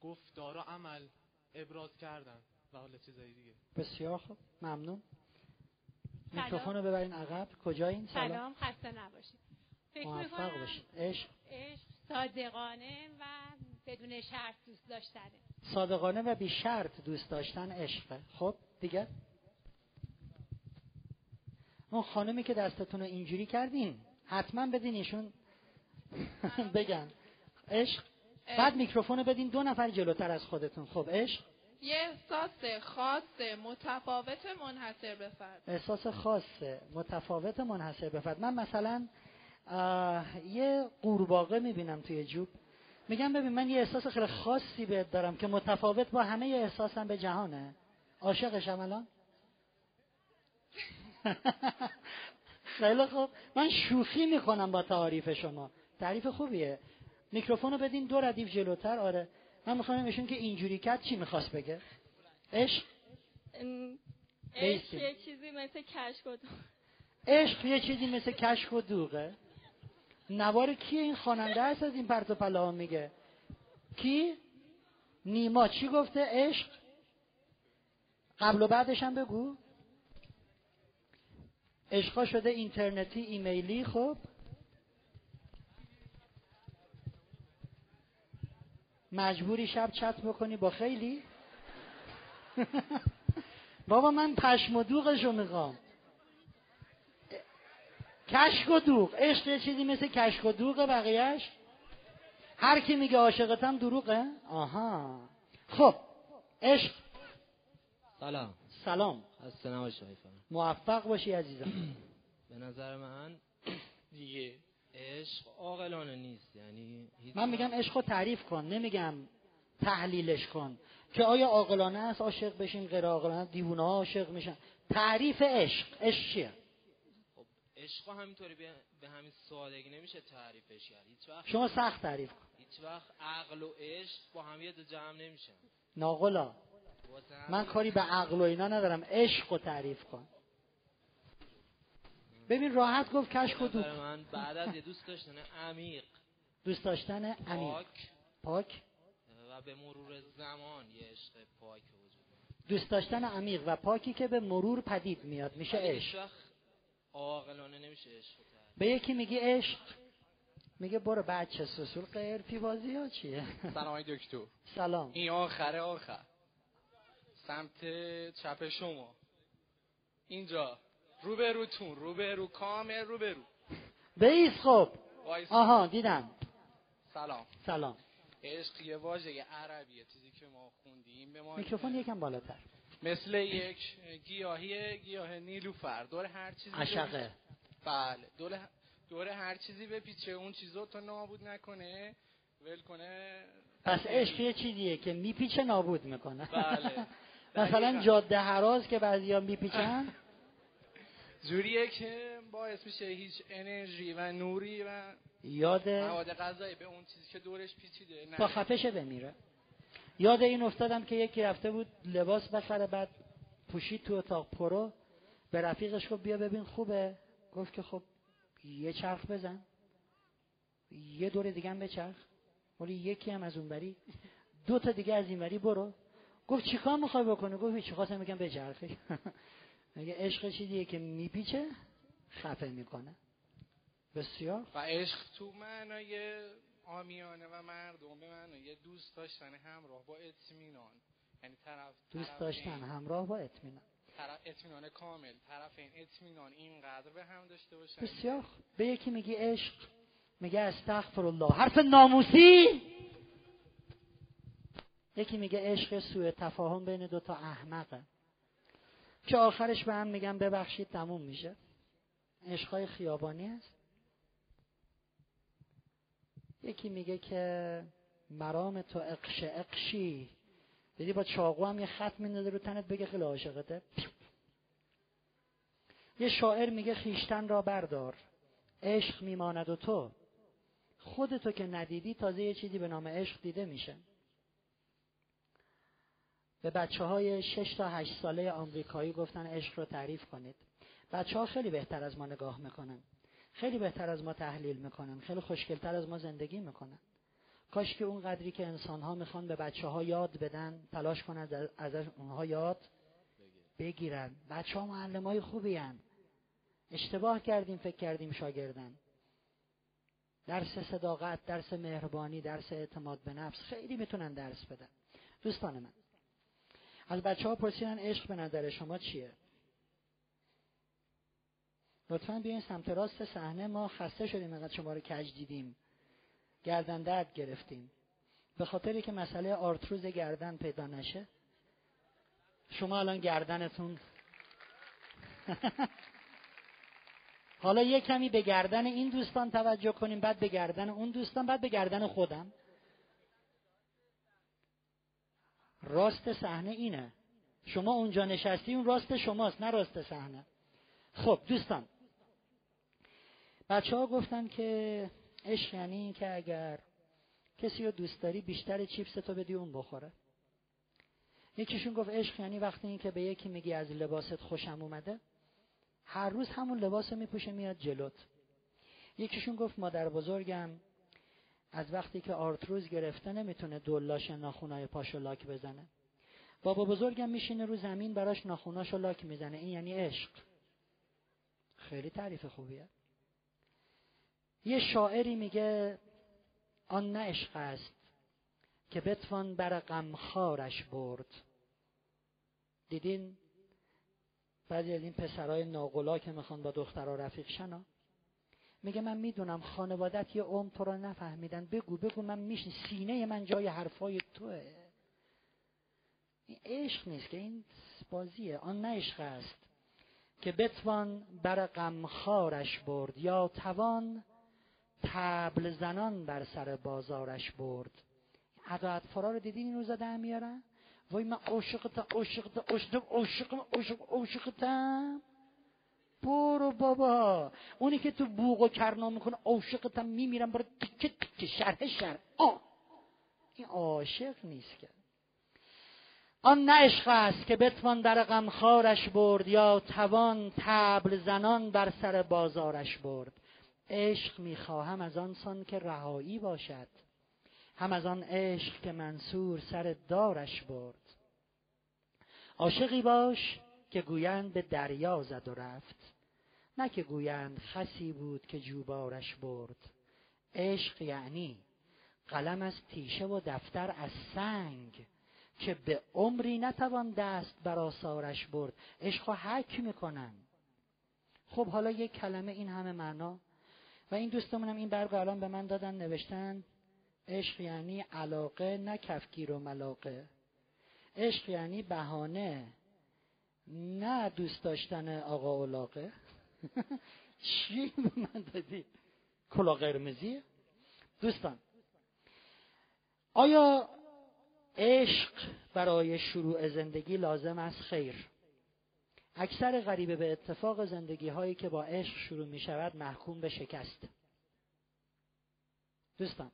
گفتار و عمل ابراز کردن و حالا چیزایی دیگه. بسیار خوب. ممنون. میکروفون رو ببرین عقب. کجایین؟ سلام. سلام. خسته نباشید. فکر باشید. عشق. عشق صادقانه و بدون شرط دوست داشتنه. صادقانه و بی شرط دوست داشتن عشقه خب دیگه؟ اون خانمی که دستتون رو اینجوری کردین حتما بدین ایشون بگن. عشق؟ بعد میکروفون بدین دو نفر جلوتر از خودتون. خب عشق؟ یه احساس خاص متفاوت منحصر به فرد. احساس خاص متفاوت منحصر به فرد. من مثلا یه قورباغه می‌بینم توی جوب. میگم ببین من یه احساس خیلی خاصی بهت دارم که متفاوت با همه احساسم به جهانه. عاشقشم الان؟ خیلی خوب. من شوخی می‌کنم با تعریف شما. تعریف خوبیه. میکروفون رو بدین دو ردیف جلوتر. آره. من می‌خوام ایشون که اینجوری کرد چی می‌خواست بگه؟ عشق؟ عشق یه چیزی مثل کشک و دوغ عشق یه چیزی مثل کشک و دوغه. نوار کی این خواننده هست از این پرت و پلا میگه؟ کی؟ نیما. چی گفته؟ عشق؟ قبل و بعدش هم بگو. عشقا شده اینترنتی ایمیلی خب. مجبوری شب چت بکنی با خیلی؟ بابا من پشم و دوغشو می‌خوام. کشک و دوغ عشق یه چیزی مثل کشک و دوغ بقیهش هر کی میگه عاشقتم دروغه. آها. خب. عشق. سلام. سلام. نباشی موفق باشی عزیزم. به نظر من دیگه عشق عاقلانه نیست. یعنی من میگم عشق رو تعریف کن. نمیگم تحلیلش کن. که آیا عاقلانه است؟ عاشق بشیم غیر عاقلانه دیوونه ها عاشق میشن. تعریف عشق. عشق چیه؟ عشق همینطوری به همین سادگی نمیشه تعریفش کرد. هیچ وقت شما سخت تعریف کن. هیچ وقت عقل و عشق با هم یه جمع نمیشن. ناقلا. من کاری به عقل و اینا ندارم. عشق رو تعریف کن. ببین راحت گفت کشک و دوست من بعد از یه دوست داشتن عمیق. دوست داشتن عمیق. پاک. پاک؟ و به مرور زمان یه عشق پاک وجود دوست داشتن عمیق و پاکی که به مرور پدید میاد. میشه عشق. عاقلانه نمیشه عشق به یکی میگی عشق میگه برو بچه سسول قرفی بازی ها چیه؟ سلام دکتر. سلام. این آخره آخر. سمت چپ شما. اینجا. روبروتون روبرو کامل روبرو. بیس خب آها دیدم. سلام. سلام. عشق یه واژه عربیه چیزی که ما خوندیم به ما میکروفون یکم بالاتر. مثل یک گیاهی گیاه نیلوفر دور هر چیزی عشقه. بله. دور دور هر چیزی بپیچه. اون چیزو تا نابود نکنه. ول کنه. پس عشق یه چیزیه که میپیچه نابود می‌کنه. بله. مثلا جاده هراز که بعضیا میپیچن. جوریه که باعث میشه هیچ انرژی و نوری و یاد مواد غذایی به اون چیزی که دورش پیچیده تا خفشه بمیره. یاد این افتادم که یکی رفته بود لباس بخره بعد پوشید تو اتاق پرو. به رفیقش گفت بیا ببین خوبه. گفت که خب یه چرخ بزن. یه دور دیگه هم بچرخ. ولی یکی هم از اون بری. دو تا دیگه از این بری برو. گفت چیکار می‌خوای بکنه گفت چی خواستم میگم بچرخه. میگه عشق چیزیه که میپیچه خفه می‌کنه. بسیار. و عشق تو معنای آمیانه و مردم به معنای دوست داشتن همراه با اطمینان. یعنی طرف دوست داشتن همراه با اطمینان. طرف اطمینان کامل. طرفین اطمینان اینقدر به هم داشته باشن بسیار به یکی میگی عشق میگه استغفر الله حرف ناموسی! یکی میگه عشق سوء تفاهم بین دو تا احمقه. که آخرش به هم میگن ببخشید تموم میشه. عشقای خیابانی است یکی میگه که مرام تو اقش اقشی. دیدی با چاقو هم یه خط میندازه رو تنت بگه خیلی عاشقته. یه شاعر میگه خیشتن را بردار عشق میماند و تو. خودتو که ندیدی تازه یه چیزی به نام عشق دیده میشه. به بچه های 6 تا 8 ساله آمریکایی گفتن عشق رو تعریف کنید. بچه ها خیلی بهتر از ما نگاه می‌کنن. خیلی بهتر از ما تحلیل می‌کنن. خیلی خوشگلتر از ما زندگی می‌کنن. کاش که اون قدری که انسان ها می‌خوان به بچه ها یاد بدن تلاش کنن از اونها یاد بگیرن. بچه ها معلم های خوبی هن. اشتباه کردیم فکر کردیم شاگردن. درس صداقت درس مهربانی درس اعتماد به نفس خیلی می‌تونن درس بدن. دوستان من از بچه ها پرسیدن عشق به نظر شما چیه؟ لطفا بیاین سمت راست صحنه ما خسته شدیم اینقدر شما رو کج دیدیم. گردن درد گرفتیم. به خاطری که مسئله آرتروز گردن پیدا نشه. شما الان گردنتون. حالا یه کمی به گردن این دوستان توجه کنیم بعد به گردن اون دوستان بعد به گردن خودم. راست صحنه اینه. شما اونجا نشستی اون راست شماست نه راست صحنه. خب دوستان بچه ها گفتن که عشق یعنی این که اگر کسی رو دوست داری بیشتر چیپس تو بدی اون بخوره. یکیشون گفت عشق یعنی وقتی این که به یکی میگی از لباست خوشم اومده هر روز همون لباس میپوشه میاد جلوت. یکیشون گفت مادر بزرگم از وقتی که آرتروز گرفته نمی‌تونه دولاش ناخونای پاشو لاک بزنه. بابا بزرگم میشینه رو زمین براش ناخوناشو لاک می‌زنه. این یعنی عشق. خیلی تعریف خوبیه. یه شاعری میگه آن نه عشق است که بتوان بر غمخوارش برد. دیدین؟ بعضی از این پسرای ناقلا که می‌خوان با دخترها رفیق شنا میگه من می‌دونم خانوادت یه عمر تو رو نفهمیدن. بگو بگو من میشه سینه من جای حرفای توه. این عشق نیست که این بازیه. آن نه عشق است که بتوان بر غمخوارش برد. یا توان تبل زنان بر سر بازارش برد. عدالت فرا رو دیدین این روزا در میارن؟ وای من عاشقتم عاشقتم عاشقتم عاشقم عاشق عاشقتم. برو بابا. اونی که تو بوق و کرنا می‌کنه عاشقتم میمیرم برو تیکه تیکه شرح شرح. آه. این عاشق نیست که. آن نه عشق است که بتوان در غمخوارش برد یا توان تبل زنان بر سر بازارش برد. عشق می‌خواهم از آن سان که رهایی باشد. هم از آن عشق که منصور سر دارش برد. عاشقی باش که گویند به دریا زد و رفت. نه که گویند خسی بود که جوبارش برد. عشق یعنی قلم از تیشه و دفتر از سنگ که به عمری نتوان دست بر آثارش برد. عشق حک می‌کنن خب حالا یک کلمه این همه معنا. و این دوستمونم این برگ الان به من دادن نوشتن عشق یعنی علاقه نه کفگیر و ملاقه. عشق یعنی بهانه نه دوست داشتن آقا اولاقه. چی به من دادی؟ کلا قرمزی؟ دوستان آیا عشق برای شروع زندگی لازم است؟ خیر. اکثر غریبه به اتفاق زندگی هایی که با عشق شروع می شود محکوم به شکست. دوستان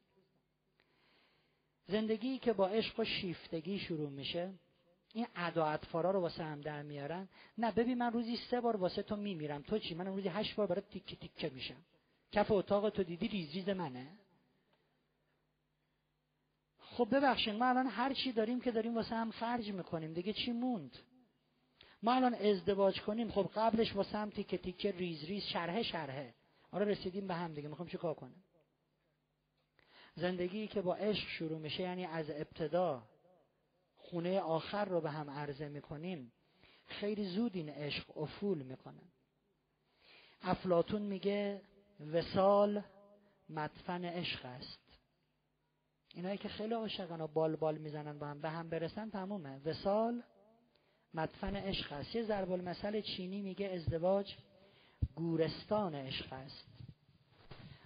زندگی که با عشق و شیفتگی شروع میشه این ادا اطفارا رو واسه هم در میارن. نه ببین من روزی سه بار واسه تو میمیرم. تو چی؟ من روزی هشت بار برای تیکه تیکه میشم. کف اتاق تو دیدی؟ ریز ریز منه. خب ببخشید ما الان هر چی داریم که داریم واسه هم خرج می‌کنیم. دیگه چی موند؟ ما الان ازدواج کنیم خب قبلش واسه هم تیکه تیکه ریز ریز شرحه شرحه. آره رسیدیم به هم دیگه می‌خوام چیکار کنیم زندگی که با عشق شروع میشه یعنی از ابتدا خونه آخر رو به هم عرضه می‌کنیم خیلی زود این عشق افول می‌کنه. افلاتون میگه وسال مدفن عشق است. اینایی که خیلی عاشقن و بال بال می‌زنن با هم به هم برسن تمومه. وسال مدفن عشق است. یه ضرب المثل چینی میگه ازدواج گورستان عشق است.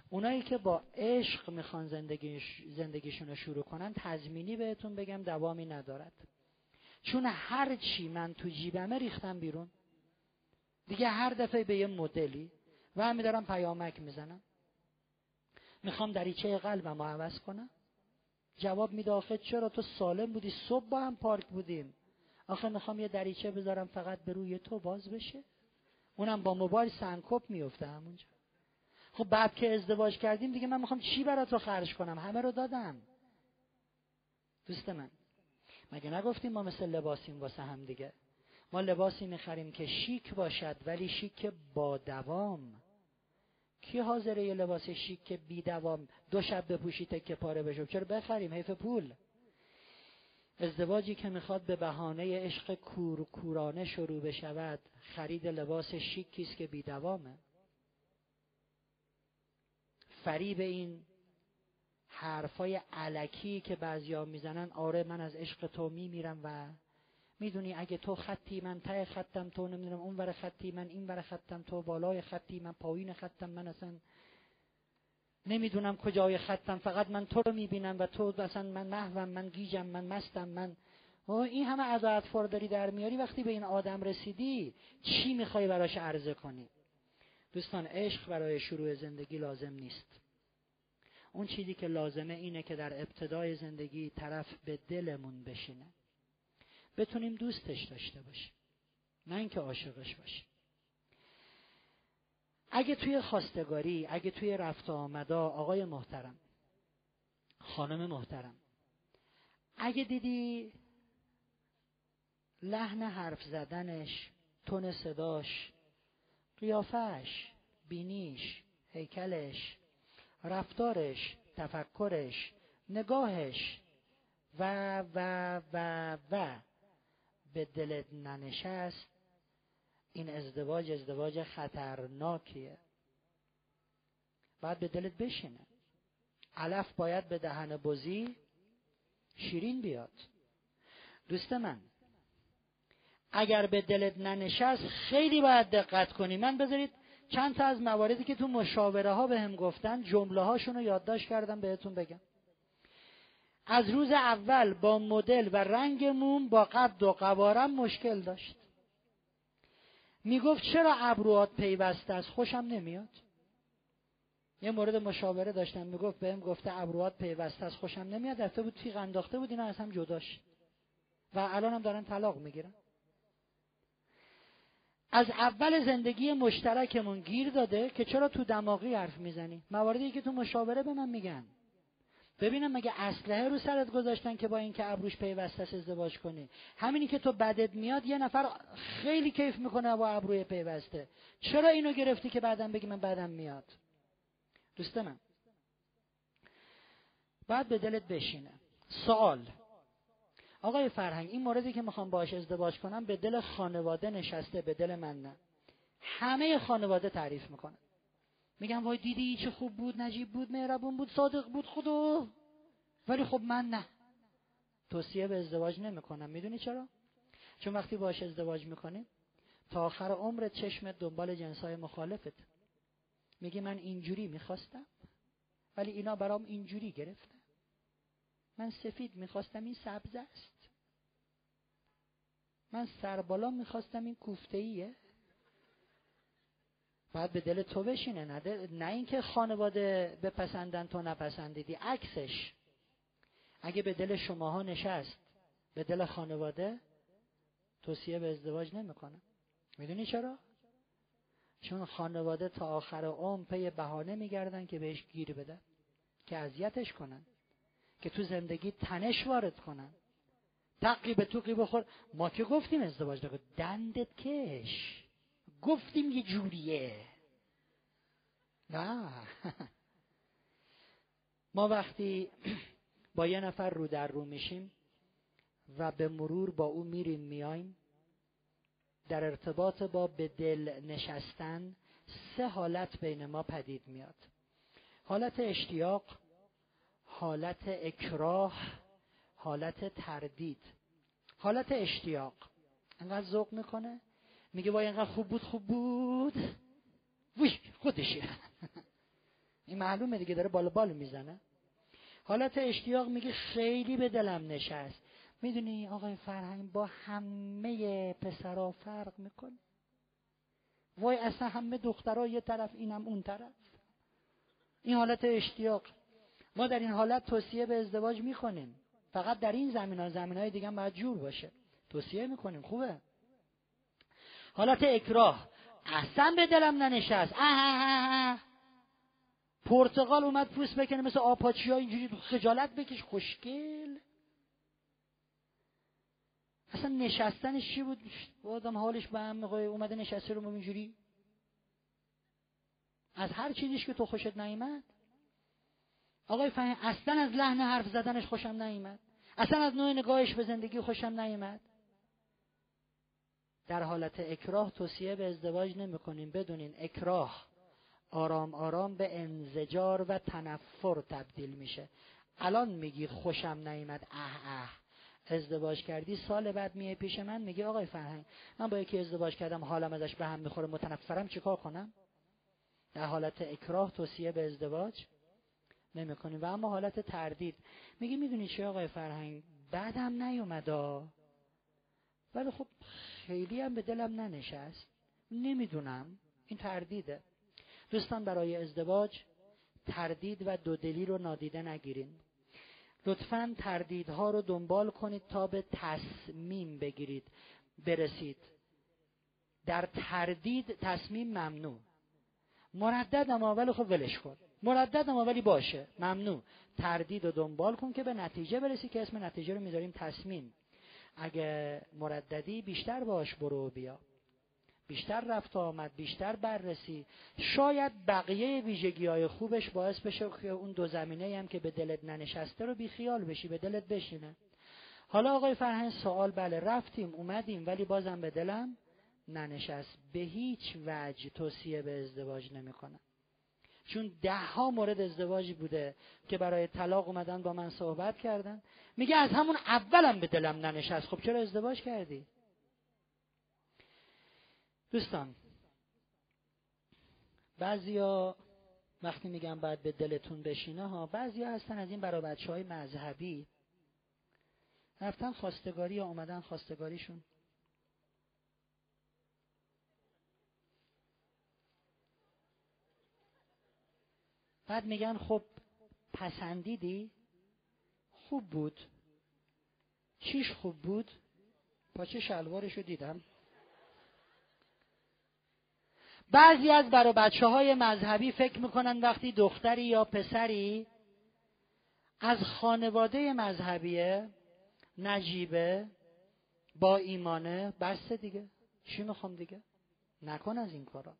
اونایی که با عشق می‌خوان زندگیش زندگیشون رو شروع کنن تضمینی بهتون بگم دوامی ندارد. چون هر چی من تو جیبمه ریختم بیرون. دیگه هر دفعه به یه مدلی و همی دارم پیامک می‌زنم. می‌خوام دریچه قلبم رو عوض کنم. جواب میده آخه چرا تو سالم بودی؟ صبح با هم پارک بودیم. آخه می‌خوام یه دریچه بذارم فقط به روی تو باز بشه. اونم با موبایل سنکوب میفته همونجا. خب بعد که ازدواج کردیم دیگه من می‌خوام چی برات رو خرج کنم؟ همه رو دادم. دوست من مگه نگفتیم ما مثل لباسیم واسه هم دیگه؟ ما لباسی می‌خریم که شیک باشد ولی شیک با دوام کی حاضره یه لباس شیک که بی دوام دو شب بپوشی تکه پاره بشه؟ چرا بخریم حیف پول؟ ازدواجی که می‌خواد به بهانه عشق کور کورانه شروع بشود خرید لباس شیکی است که بی دوامه فریب این حرفای علکی که بعضیا می‌زنن آره من از عشق تو میمیرم و می‌دونی اگه تو خطی من ته خطم تو نمی‌دونم اون ور خطی من این ور خطم تو بالای خطی من پایین خطم من اصلا نمی‌دونم کجای خطم فقط من تو رو می‌بینم و تو اصلا من محوم من گیجم من مستم من و این همه عدالت داری در میاری وقتی به این آدم رسیدی چی می‌خوای براش عرضه کنی؟ دوستان عشق برای شروع زندگی لازم نیست. اون چیزی که لازمه اینه که در ابتدای زندگی طرف به دلمون بشینه. بتونیم دوستش داشته باشیم نه اینکه عاشقش باشیم. اگه توی خواستگاری اگه توی رفت آمدا آقای محترم خانم محترم اگه دیدی لحن حرف زدنش تون صداش قیافش بینیش هیکلش رفتارش تفکرش نگاهش و و و و به دلت ننشست این ازدواج ازدواج خطرناکیه. باید به دلت بشینه. علف باید به دهن بزی شیرین بیاد. دوست من اگر به دلت ننشست خیلی باید دقت کنی. من بذارید چند تا از مواردی که تو مشاوره ها به هم گفتن جمله هاشون رو یادداشت کردم بهتون بگم. از روز اول با مدل و رنگ موم با قد و قوارم مشکل داشت. می‌گفت چرا ابروات پیوسته است؟ خوشم نمیاد. یه مورد مشاوره داشتم. می‌گفت بهم گفته ابروات پیوسته است. خوشم نمیاد. دفته بود تیغ انداخته بود. اینا از هم جداش. و الان هم دارن طلاق می‌گیرن. از اول زندگی مشترکمون گیر داده که چرا تو دماغی حرف می‌زنی؟ مواردی که تو مشاوره به من میگن. ببینم مگه اسلحه رو سرت گذاشتن که با اینکه ابروش پیوسته ازدواج کنی؟ همینی که تو بدت میاد یه نفر خیلی کیف می‌کنه با ابروی پیوسته. چرا اینو گرفتی که بعدم بگی من بدم میاد؟ دوست من. بعد به دلت بشینه. سوال. آقای فرهنگ این موردی که می‌خوام باش ازدواج کنم به دل خانواده نشسته به دل من نه. همه خانواده تعریف می‌کنن میگم وای دیدی چه خوب بود نجیب بود مهربون بود صادق بود خدا. ولی خب من نه. توصیه به ازدواج نمی‌کنم. می‌دونی چرا؟ چون وقتی باش ازدواج می‌کنی تا آخر عمر چشمت دنبال جنسای مخالفت. میگی من اینجوری می‌خواستم ولی اینا برام اینجوری گرفتن. من سفید می‌خواستم این سبز است. من سربالا می‌خواستم این کوفته ایه باید به دل تو بشینه نه, نه اینکه خانواده بپسندن تو نپسندیدی عکسش. اگه به دل شماها نشست به دل خانواده توصیه به ازدواج نمی‌کنه. می‌دونی چرا؟ چون خانواده تا آخر عمر پی بهانه میگردن که بهش گیر بدن که اذیتش کنن که تو زندگی تنش وارد کنن. تقی به توقی بخور ما که گفتیم ازدواج نکن دندت کش. گفتیم یه جوریه. نه. ما وقتی با یه نفر رو در رو میشیم و به مرور با او میریم میایم در ارتباط با به دل نشستن سه حالت بین ما پدید میاد. حالت اشتیاق حالت اکراه حالت تردید. حالت اشتیاق. انقدر ذوق می‌کنه؟ میگه وای انقدر خوب بود خوب بود. وی خودشه. این معلومه دیگه داره بالا بالا می‌زنه. حالت اشتیاق میگه خیلی به دلم نشست. می‌دونی آقای فرهنگ با همه پسرا فرق می‌کنه. وای اصلا همه دخترها یه طرف اینم اون طرف. این حالت اشتیاق. ما در این حالت توصیه به ازدواج می‌کنیم. فقط در این زمین ها زمین های دیگه باید جور باشه. توصیه می‌کنیم. خوبه؟ حالت اکراه. اصلا به دلم ننشست. اه پرتغال اومد پوست بکنه مثل آپاچی ها اینجوری خجالت بکش خوشگل. اصلا نشستنش چی بود؟ آدم حالش به هم اومده نشسته رو اینجوری. از هر چیزیش که تو خوشت نیمد آقای فهیم اصلا از لحن حرف زدنش خوشم نیامد اصلا از نوع نگاهش به زندگی خوشم نیامد در حالت اکراه توصیه به ازدواج نمی کنیم بدونین اکراه آرام آرام به انزجار و تنفر تبدیل میشه. الان میگی خوشم نیامد اه اه. ازدواج کردی سال بعد میه پیش من میگه آقای فرهنگ من با یکی ازدواج کردم حالم ازش به هم می‌خوره متنفرم چیکار کنم؟ در حالت اکراه توصیه به ازدواج نمی‌کنیم. و اما حالت تردید. میگه می‌دونی چه آقای فرهنگ؟ بعدم نیومدا ولی خب خیلی هم به دلم ننشست. نمی‌دونم. این تردیده. دوستان برای ازدواج تردید و دودلی رو نادیده نگیرین. لطفا تردیدها رو دنبال کنید تا به تصمیم بگیرید برسید. در تردید تصمیم ممنوع. مردد اما ولی خب ولش کن. مردد اما ولی باشه. ممنوع. تردید رو دنبال کن که به نتیجه برسی که اسم نتیجه رو می‌ذاریم تصمیم. اگه مرددی بیشتر باش برو بیا. بیشتر رفت آمد بیشتر بررسی. شاید بقیه ویژگی های خوبش باعث بشه که اون دو زمینه هم که به دلت ننشسته رو بیخیال بشی به دلت بشینه. حالا آقای فرهنگ سوال بله رفتیم اومدیم ولی بازم به دلم ننشست. به هیچ وجه توصیه به ازدواج نمی‌کنم. چون ده ها مورد ازدواجی بوده که برای طلاق اومدن با من صحبت کردن. میگه از همون اولم به دلم ننشست. خب چرا ازدواج کردی؟ دوستان بعضیا وقتی میگم باید به دلتون بشینه ها بعضیا هستن از این برای بچه های مذهبی. رفتن خواستگاری یا اومدن خواستگاریشون بعد میگن خب پسندیدی؟ خوب بود. چیش خوب بود؟ پاچه شلوارشو دیدم. بعضی از برای بچه های مذهبی فکر می‌کنن وقتی دختری یا پسری از خانواده مذهبیه نجیبه با ایمانه بسته دیگه. چی می‌خوام دیگه؟ نکن از این کارا.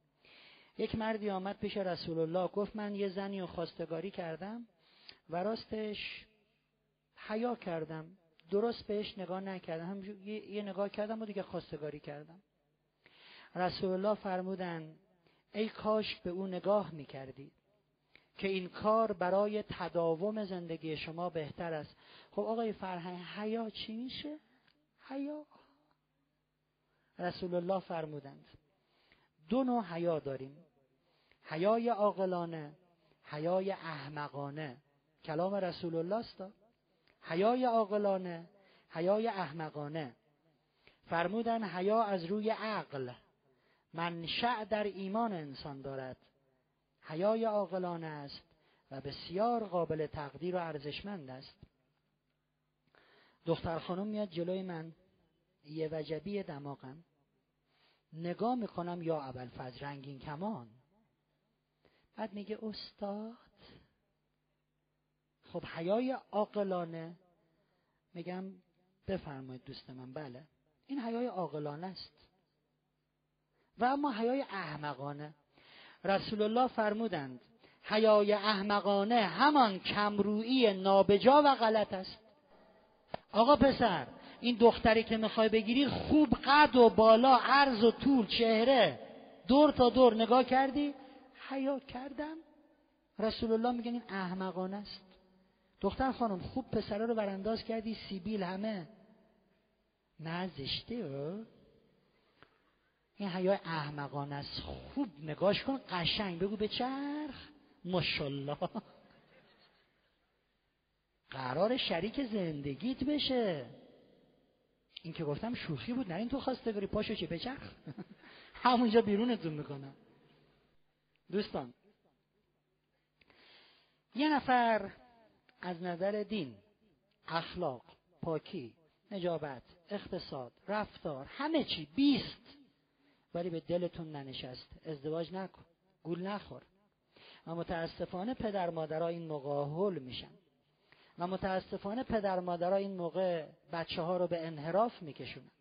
یک مردی آمد پیش رسول الله گفت من یه زنی رو خواستگاری کردم و راستش حیا کردم. درست بهش نگاه نکردم. هم یه نگاه کردم و دیگه خواستگاری کردم. رسول الله فرمودن ای کاش به او نگاه می‌کردی که این کار برای تداوم زندگی شما بهتر است. خب آقای فرهنگ حیا چی میشه؟ حیا. رسول الله فرمودند. دو نوع حیا داریم. حیای عاقلانه حیای احمقانه. کلام رسول الله است. حیای عاقلانه حیای احمقانه. فرمودن حیا از روی عقل. منشأ در ایمان انسان دارد. حیای عاقلانه است و بسیار قابل تقدیر و ارزشمند است. دختر خانم میاد جلوی من. یه وجبی دماغم. نگاه می‌کنم یا اول فز رنگین کمان؟ بعد میگه استاد. خب حیای عاقلانه. میگم بفرمایید دوست من. بله. این حیای عاقلانه است. و اما حیای احمقانه. رسول الله فرمودند حیای احمقانه همان کمرویی نابجا و غلط است. آقا پسر این دختری که می‌خوای بگیری خوب قد و بالا عرض و طول چهره. دور تا دور نگاه کردی؟ حیا کردم. رسول الله میگن این احمقانه است. دختر خانم خوب پسره رو برانداز کردی سیبیل همه. نه زشته این حیای احمقانه است. خوب نگاش کن قشنگ. بگو به چرخ. ماشاءالله. قرار شریک زندگیت بشه. این که گفتم شوخی بود نه این تو خواسته بری پاشو چه بچرخ. همونجا بیرونتون می‌کنم. دوستان یه نفر از نظر دین اخلاق پاکی نجابت اقتصاد رفتار همه چی بیست ولی به دلتون ننشست. ازدواج نکن گول نخور. و متاسفانه پدر مادرها این موقع میشن. و متاسفانه پدر مادرها این موقع بچه ها رو به انحراف میکشونن.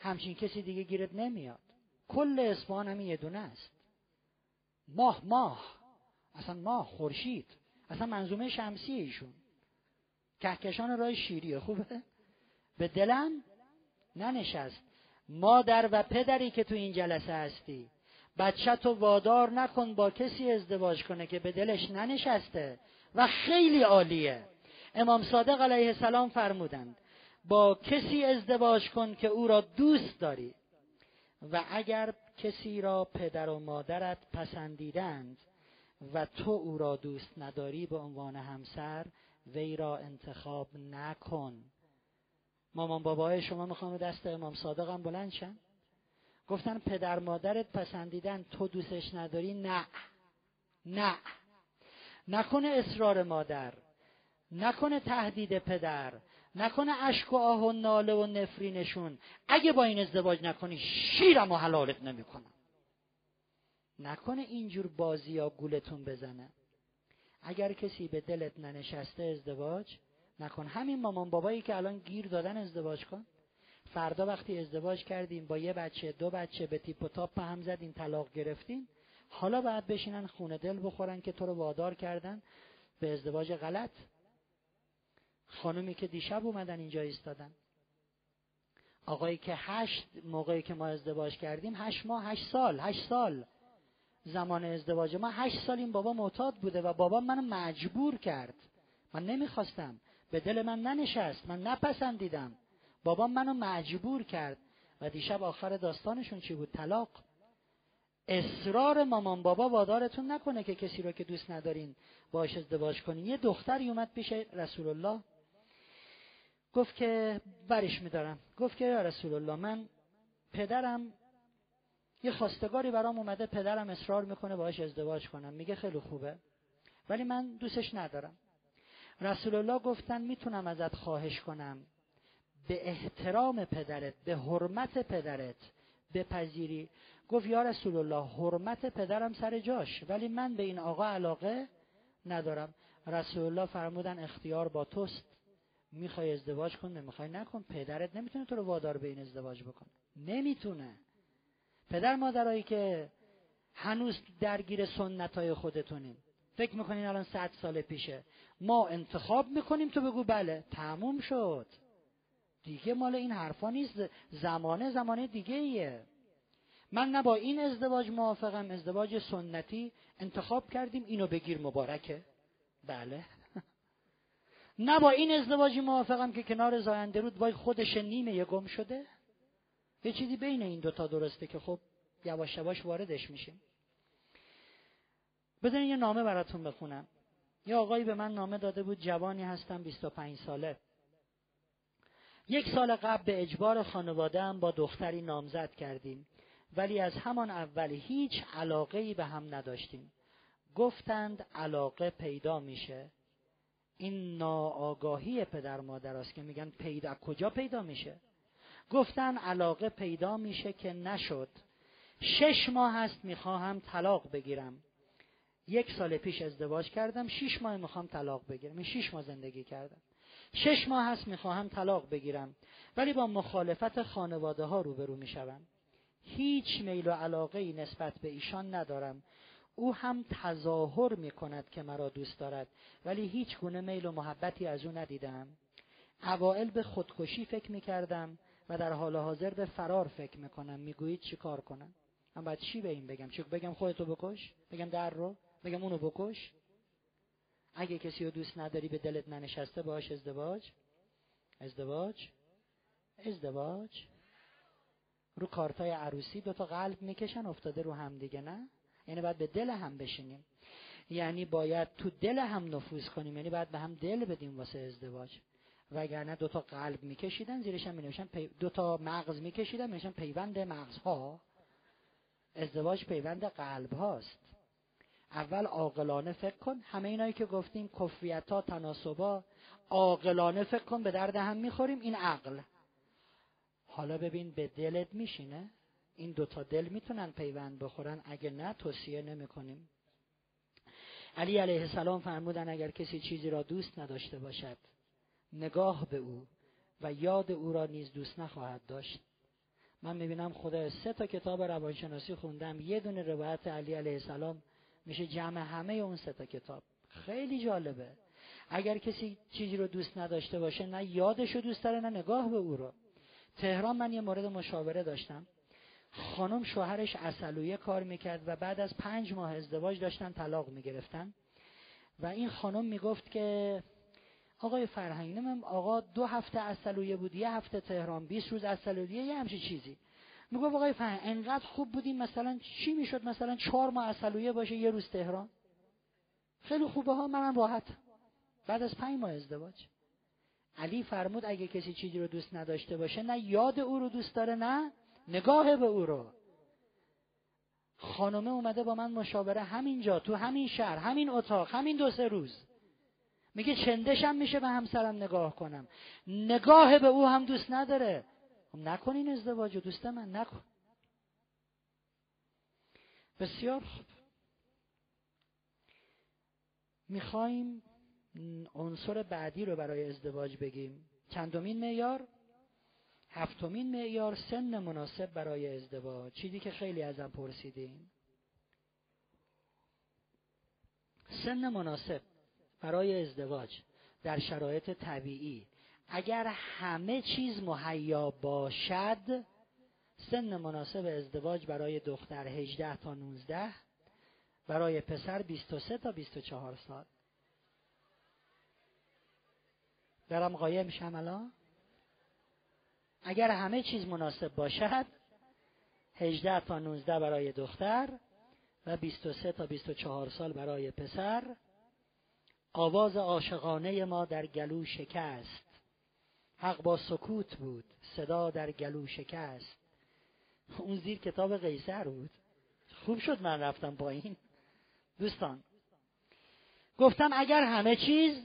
همچین کسی دیگه گیرت نمیاد. کل اسفان همین یه دونه است. ماه ماه. اصلا ماه خورشید. اصلا منظومه شمسی ایشون. کهکشان راه شیریه. خوبه؟ به دلم ننشست. مادر و پدری که تو این جلسه هستی. بچه تو وادار نکن با کسی ازدواج کنه که به دلش ننشسته. و خیلی عالیه. امام صادق علیه السلام فرمودند با کسی ازدواج کن که او را دوست داری. و اگر کسی را پدر و مادرت پسندیدند و تو او را دوست نداری به عنوان همسر وی را انتخاب نکن. مامان بابای شما می‌خوام دست امام صادقم بلند شن گفتن پدر مادرت پسندیدن تو دوستش نداری؟ نه. نه. نکنه اصرار مادر نکنه تهدید پدر نکنه اشک و آه و ناله و نفرینشون اگه با این ازدواج نکنی شیرم و حلالت نمی‌کنم. نکنه اینجور بازی یا گولتون بزنه. اگر کسی به دلت ننشسته ازدواج نکن همین مامان بابایی که الان گیر دادن ازدواج کن. فردا وقتی ازدواج کردیم با یه بچه دو بچه به تیپ و تاپ هم زدین طلاق گرفتین حالا باید بشینن خونه دل بخورن که تو رو وادار کردن به ازدواج غلط. خانومی که دیشب اومدن اینجا ایستادن. آقایی که هشت موقعی که ما ازدواج کردیم هشت ماه هشت سال هشت سال. زمان ازدواج ما هشت سال این بابا معتاد بوده و بابا منو مجبور کرد. من نمی‌خواستم. به دل من ننشست. من نپسندیدم. بابا منو مجبور کرد. و دیشب آخر داستانشون چی بود؟ طلاق. اصرار مامان بابا وادارتون نکنه که کسی رو که دوست ندارین باش ازدواج کنین. یه دختری اومد پیش رسول الله گفت که برش میدارم. گفت که یا رسول الله من پدرم یه خواستگاری برام اومده پدرم اصرار می‌کنه باهاش ازدواج کنم. میگه خیلی خوبه ولی من دوستش ندارم. رسول الله گفتن می‌تونم ازت خواهش کنم. به احترام پدرت به حرمت پدرت بپذیری. گفت یا رسول الله حرمت پدرم سر جاش ولی من به این آقا علاقه ندارم. رسول الله فرمودن اختیار با توست. می‌خوای ازدواج کن؟ نمی‌خوای؟ نکن. پدرت نمی‌تونه تو رو وادار به این ازدواج بکنه. نمی‌تونه. پدر مادرایی که هنوز درگیر سنت های خودتونین. فکر می‌کنین الان صد سال پیشه. ما انتخاب می‌کنیم تو بگو بله. تموم شد. دیگه مال این حرفا نیست. زمانه زمانه دیگه ایه. من نه با این ازدواج موافقم ازدواج سنتی. انتخاب کردیم اینو بگیر مبارکه. بله. نه با این ازدواجی موافقم که کنار زاینده رود وای خودش نیمه گم شده. یه چیزی بین این دوتا درسته که خب یواش یواش واردش میشیم. بدون یه نامه براتون بخونم. یه آقایی به من نامه داده بود جوانی هستم 25 ساله. یک سال قبل به اجبار خانواده هم با دختری نامزد کردیم. ولی از همان اول هیچ علاقه ای به هم نداشتیم. گفتند علاقه پیدا میشه. این ناآگاهی پدر مادر است که میگن پیدا. کجا پیدا میشه؟ گفتن علاقه پیدا میشه که نشد. شش ماه هست می‌خواهم طلاق بگیرم. یک سال پیش ازدواج کردم. شش ماه می‌خوام طلاق بگیرم. این شش ماه زندگی کردم. شش ماه هست می‌خواهم طلاق بگیرم ولی با مخالفت خانواده ها روبرو می‌شوم. هیچ میل و علاقه ای نسبت به ایشان ندارم. او هم تظاهر می کند که مرا دوست دارد ولی هیچ گونه میل و محبتی از او ندیدم. اوائل به خودکشی فکر می کردم و در حال حاضر به فرار فکر می کنم می گویید چی کار کنم؟ من باید چی به این بگم؟ چی بگم خودتو بکش؟ بگم در رو؟ بگم اونو بکش؟ اگه کسی رو دوست نداری به دلت ننشسته باش ازدواج. ازدواج. ازدواج. رو کارتای عروسی دوتا قلب می‌کشن افتاده رو هم دیگه نه؟ یعنی باید به دل هم بشینیم. یعنی باید تو دل هم نفوذ کنیم. یعنی باید به هم دل بدیم واسه ازدواج. وگرنه دو تا قلب میکشیدن زیرش هم مینوشن پی... دو تا مغز میکشیدن مینوشن پیوند مغزها. ازدواج پیوند قلب هاست. اول عاقلانه فکر کن. همه اینایی که گفتیم کفریت ها تناسبا عاقلانه فکر کن به درد هم می‌خوریم. این عقل. حالا ببین به دلت میشینه. این دوتا دل می‌تونن پیوند بخورن. اگه نه توصیه نمی‌کنیم. علی علیه السلام فرمودن اگر کسی چیزی را دوست نداشته باشد نگاه به او و یاد او را نیز دوست نخواهد داشت. من می‌بینم خدا سه تا کتاب روانشناسی خوندم. یه دونه روایت علی علیه السلام میشه جمع همه اون سه تا کتاب. خیلی جالبه. اگر کسی چیزی رو دوست نداشته باشه نه یادش رو دوست داره نه نگاه به او رو. تهران من یه مورد مشاوره داشتم. خانم شوهرش اصلویه کار می‌کرد و بعد از پنج ماه ازدواج داشتن طلاق می‌گرفتن. و این خانم می‌گفت که آقای فرهنگ آقا دو هفته اصلویه بود یه هفته تهران 20 روز اصلویه یه همچین چیزی. می‌گفت آقای فرهنگ انقدر خوب بودیم مثلا چی می‌شد مثلا چهار ماه اصلویه باشه یه روز تهران؟ خیلی خوبه ها منم راحت. بعد از پنج ماه ازدواج. علی فرمود اگه کسی چیزی رو دوست نداشته باشه نه یاد او رو دوست داره نه نگاه به او رو. خانمه اومده با من مشاوره همینجا تو همین شهر همین اتاق همین دو سه روز. میگه چندشم میشه به همسرم نگاه کنم. نگاه به او هم دوست نداره. خب نکنین ازدواج دوست من نکن. بسیار خوب. می‌خوایم عنصر بعدی رو برای ازدواج بگیم. چندمین معیار؟ هفتمین معیار سن مناسب برای ازدواج. چیزی که خیلی ازم پرسیدین. سن مناسب برای ازدواج در شرایط طبیعی. اگر همه چیز مهیا باشد سن مناسب ازدواج برای دختر 18 تا 19 برای پسر 23 تا 24 سال. برم قایم الان؟ اگر همه چیز مناسب باشد 18 تا 19 برای دختر و 23 تا 24 سال برای پسر آواز عاشقانه ما در گلو شکست. حق با سکوت بود صدا در گلو شکست. اون زیر کتاب قیصر بود. خوب شد من رفتم پایین. دوستان گفتم اگر همه چیز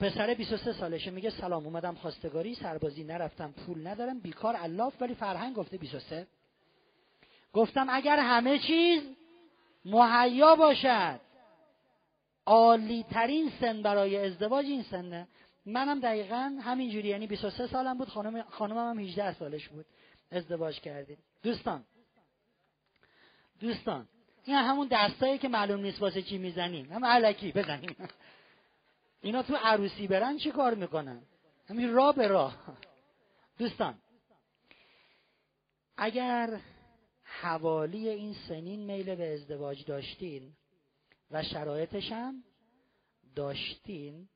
پسر 23 سالشه میگه سلام اومدم خواستگاری سربازی نرفتم پول ندارم بیکار الاف ولی فرهنگ گفته 23 گفتم اگر همه چیز مهیا باشد عالی ترین سن برای ازدواج این سنه. منم دقیقا همینجوری یعنی 23 سالم بود خانم خانمم هم 18 سالش بود. ازدواج کردیم. دوستان. دوستان. این همون دستایی که معلوم نیست واسه چی می‌زنیم. هم علکی بزنیم. اینا تو عروسی برن چی کار می‌کنن؟ همین را به راه. دوستان. اگر حوالی این سنین میل به ازدواج داشتین و شرایطش هم داشتین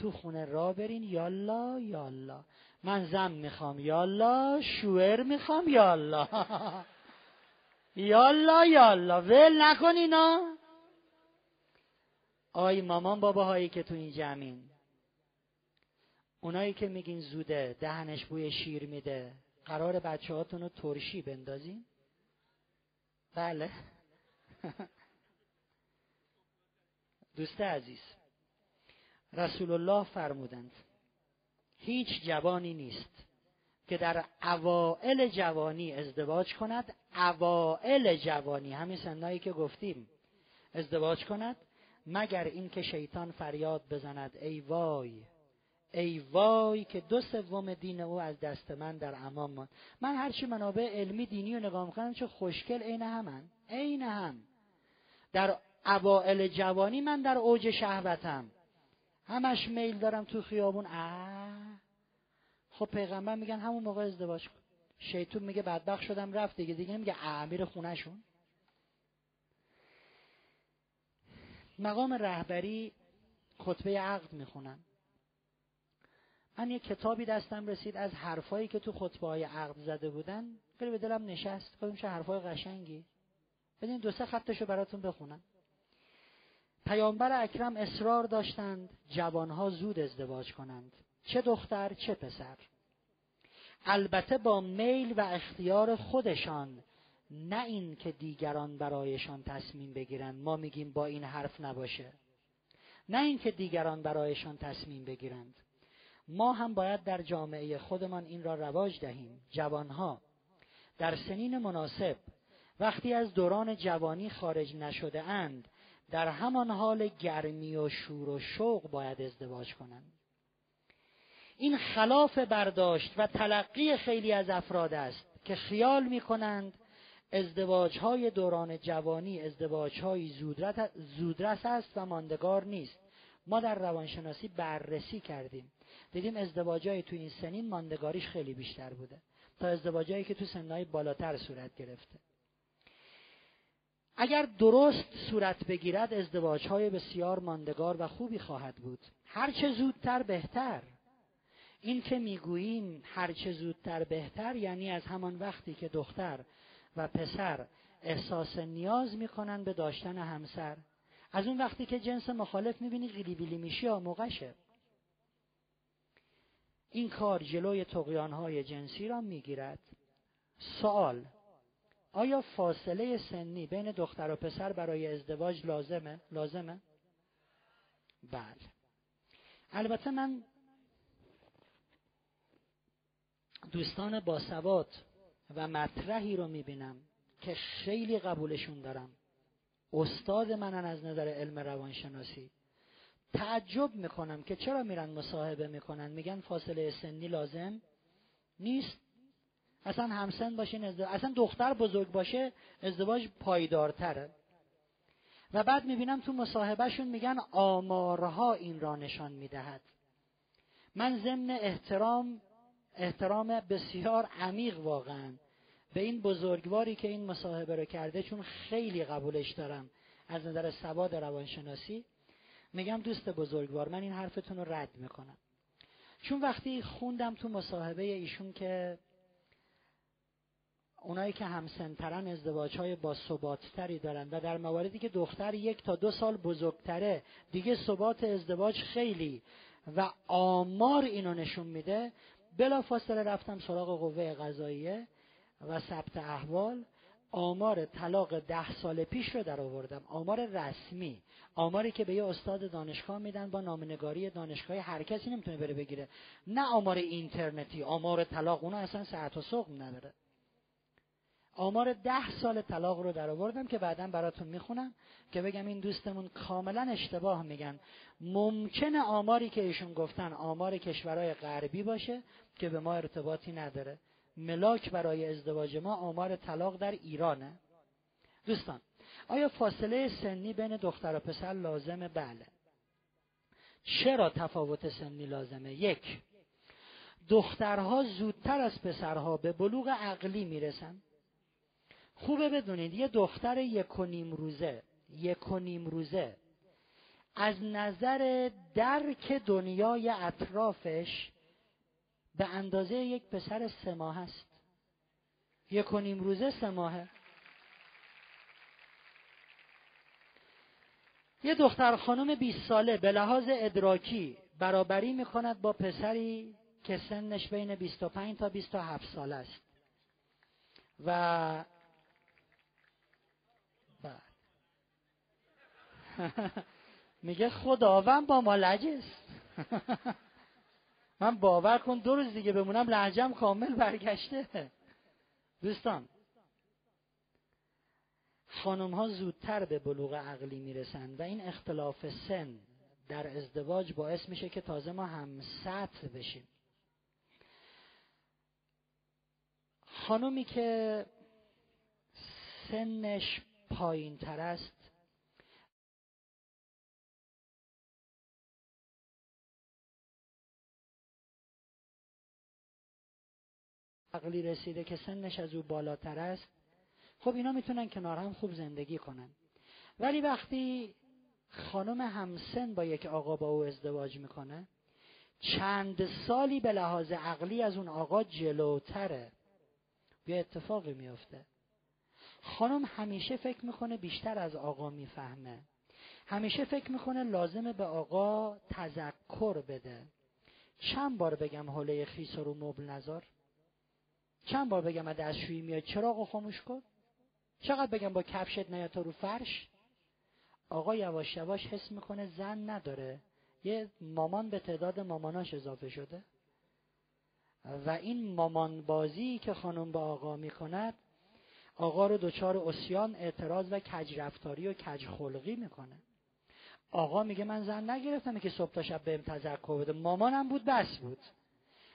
تو خونه را برین یالا یالا من زن می‌خوام یالا شوهر می‌خوام یالا یالا یالا ول نکن اینا. آی مامان باباهایی که تو این جمعین. اونایی که میگین زوده دهنش بوی شیر میده. قرار بچه رو ترشی بندازین. بله. دوست عزیز. رسول الله فرمودند هیچ جوانی نیست که در اوائل جوانی ازدواج کند. اوائل جوانی همین سنایی که گفتیم ازدواج کند مگر اینکه شیطان فریاد بزند ای وای ای وای که دو سوم دین او از دست من در امان ماند. من هرچی منابع علمی دینی رو نگاه می‌کنم چه خوشگل عین همن عین هم. در اوائل جوانی من در اوج شهوتم. همش میل دارم تو خیابون. اه خب پیغمبر میگن همون موقع ازدواج کن. شیطون میگه بدبخت شدم رفت دیگه. دیگه نمیگه امیر خونهشون. مقام رهبری خطبه عقد می‌خونن. من یه کتابی دستم رسید از حرفایی که تو خطبه های عقد زده بودن. خیلی به دلم نشست. گفتم چه حرفای قشنگی. بدین دو سه خطشو براتون بخونم. پیامبر اکرم اصرار داشتند جوانها زود ازدواج کنند. چه دختر چه پسر. البته با میل و اختیار خودشان نه این که دیگران برایشان تصمیم بگیرند. ما میگیم با این حرف نباشه. نه این که دیگران برایشان تصمیم بگیرند. ما هم باید در جامعه خودمان این را رواج دهیم. جوانها در سنین مناسب وقتی از دوران جوانی خارج نشده اند در همان حال گرمی و شور و شوق باید ازدواج کنند. این خلاف برداشت و تلقی خیلی از افراد است که خیال می کنند ازدواج های دوران جوانی ازدواج های زودرس است و ماندگار نیست. ما در روانشناسی بررسی کردیم. دیدیم ازدواج های تو این سنین ماندگاریش خیلی بیشتر بوده تا ازدواج که تو سنهای بالاتر صورت گرفته. اگر درست صورت بگیرد ازدواج های بسیار ماندگار و خوبی خواهد بود. هرچه زودتر بهتر. این که می‌گوییم هرچه زودتر بهتر یعنی از همان وقتی که دختر و پسر احساس نیاز می‌کنن به داشتن همسر. از اون وقتی که جنس مخالف می‌بینی قیلی بیلی میشی یا موقعشه این کار جلوی های جنسی را می‌گیرد. سوال آیا فاصله سنی بین دختر و پسر برای ازدواج لازمه؟ لازمه؟ بله. البته من دوستان باسواد و مطرحی رو می‌بینم که خیلی قبولشون دارم. استاد منن از نظر علم روانشناسی. تعجب می‌کنم که چرا میرن مصاحبه می‌کنن. میگن فاصله سنی لازم نیست. اصلا همسن باشین ازدواج اصلا دختر بزرگ باشه ازدواج پایدارتره. و بعد می‌بینم تو مصاحبهشون میگن آمارها این را نشان می‌دهد. من ضمن احترام احترام بسیار عمیق واقعا به این بزرگواری که این مصاحبه رو کرده چون خیلی قبولش دارم از نظر سواد روانشناسی میگم دوست بزرگوار من این حرفتون رو رد می‌کنم. چون وقتی خوندم تو مصاحبه ایشون که اونایی که همسنترن ازدواج های با ثباتتری دارن و در مواردی که دختر یک تا دو سال بزرگتره دیگه ثبات ازدواج خیلی و آمار اینو نشون میده. بلا فاصله رفتم سراغ قوه قضاییه و ثبت احوال. آمار طلاق ده سال پیش رو در آوردم. آمار رسمی. آماری که به یه استاد دانشگاه میدن با نامنگاری دانشگاهی هر کسی نمی‌تونه بره بگیره. نه آمار اینترنتی. آمار طلاق. اونو اصلا ساعت و سقم نداره. آمار ده سال طلاق رو در آوردم که بعدا براتون می‌خونم که بگم این دوستمون کاملا اشتباه میگن. ممکنه آماری که ایشون گفتن آمار کشورهای غربی باشه که به ما ارتباطی نداره. ملاک برای ازدواج ما آمار طلاق در ایرانه. دوستان آیا فاصله سنی بین دختر و پسر لازمه؟ بله. چرا تفاوت سنی لازمه؟ یک دخترها زودتر از پسرها به بلوغ عقلی می‌رسن. خوبه بدونید یه دختر یک و نیم روزه یک و نیم روزه از نظر درک دنیای اطرافش به اندازه یک پسر سه ماه است. یک و نیم روزه سه ماهه. یه دختر خانم 20 ساله به لحاظ ادراکی برابری می‌کند با پسری که سنش بین 25 تا 27 سال است. و میگه خداوند با ما لجست من باور کن دو روز دیگه بمونم لحجم کامل برگشته. دوستان خانم ها زودتر به بلوغ عقلی می‌رسند و این اختلاف سن در ازدواج باعث میشه که تازه ما هم سطح بشیم. خانمی که سنش پایین تر است عقلی رسیده که سنش از او بالاتر است. خب اینا می‌تونن کنار هم خوب زندگی کنن. ولی وقتی خانم همسن با یک آقا با او ازدواج می‌کنه چند سالی به لحاظ عقلی از اون آقا جلوتره. یه اتفاقی میفته. خانم همیشه فکر می‌کنه بیشتر از آقا می‌فهمه. همیشه فکر می‌کنه لازمه به آقا تذکر بده. چند بار بگم حوله خیس رو مبل نظر چند بار بگم از دستشویی میاد؟ چراغ خاموش کن؟ چقدر بگم با کفشت نیاد تا رو فرش؟ آقا یواش یواش حس می‌کنه زن نداره. یه مامان به تعداد ماماناش اضافه شده. و این مامان بازی که خانم با آقا می‌کند آقا رو دچار اسیان اعتراض و کج رفتاری و کج خلقی می‌کنه. آقا میگه من زن نگرفتم که صبح تا شب بهم تذکر بده. مامانم بود بس بود.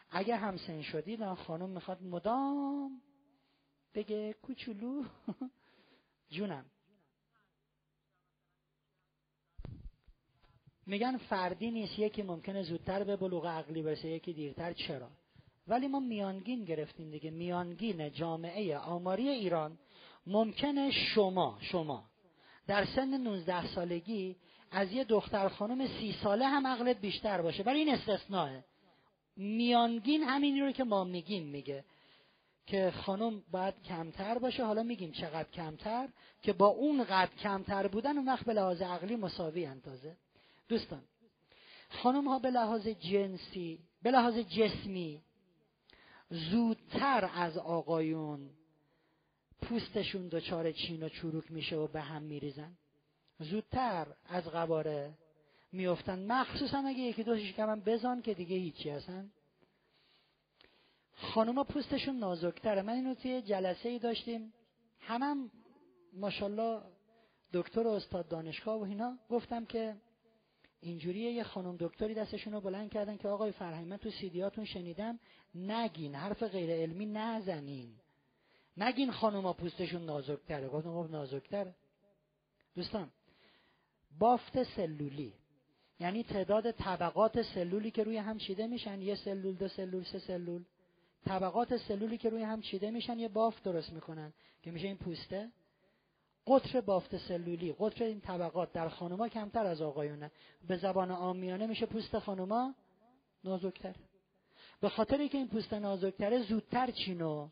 اگه همسن شدید خانم می‌خواد مدام بگه کوچولو. جونم. میگن فردی نیست یکی ممکنه زودتر به بلوغ عقلی برسه یکی دیرتر. چرا؟ ولی ما میانگین گرفتیم دیگه. میانگین جامعه آماری ایران ممکنه شما شما در سن 19 سالگی از یه دختر خانم سی ساله هم عقلت بیشتر باشه. ولی این استثناءه. میانگین همینی رو که ما میگیم میگه که خانم باید کمتر باشه. حالا میگیم چقدر کمتر؟ که با اون قد کمتر بودن اون وقت به لحاظ عقلی مساوی اندازه دوستان خانم ها به لحاظ جنسی به لحاظ جسمی زودتر از آقایون پوستشون دچار چین و چروک میشه و به هم میریزن. زودتر از قباره میفتن مخصوصا اگه یکی دو شکمم بزن که دیگه هیچی هستن خانوما پوستشون نازکتره. من اینو توی جلسه ای داشتیم. همم ماشاءالله دکتر و استاد دانشگاه و اینا گفتم که اینجوریه یه خانم دکتری دستشون رو بلند کردن که آقای فرهنگ من تو سیدیاتون شنیدم نگین حرف غیر علمی نزنین. نگین خانوما پوستشون نازکتره. گفتم خب نازکتره. دوستان بافت سلولی. یعنی تعداد طبقات سلولی که روی هم چیده میشن یه سلول دو سلول سه سلول. طبقات سلولی که روی هم چیده میشن یه بافت درست می‌کنن که میشه این پوسته. قطر بافت سلولی قطر این طبقات در خانوما کمتر از آقایونه. به زبان آمیانه میشه پوست خانوما نازکتر. به خاطر که این پوست نازکتره زودتر چینو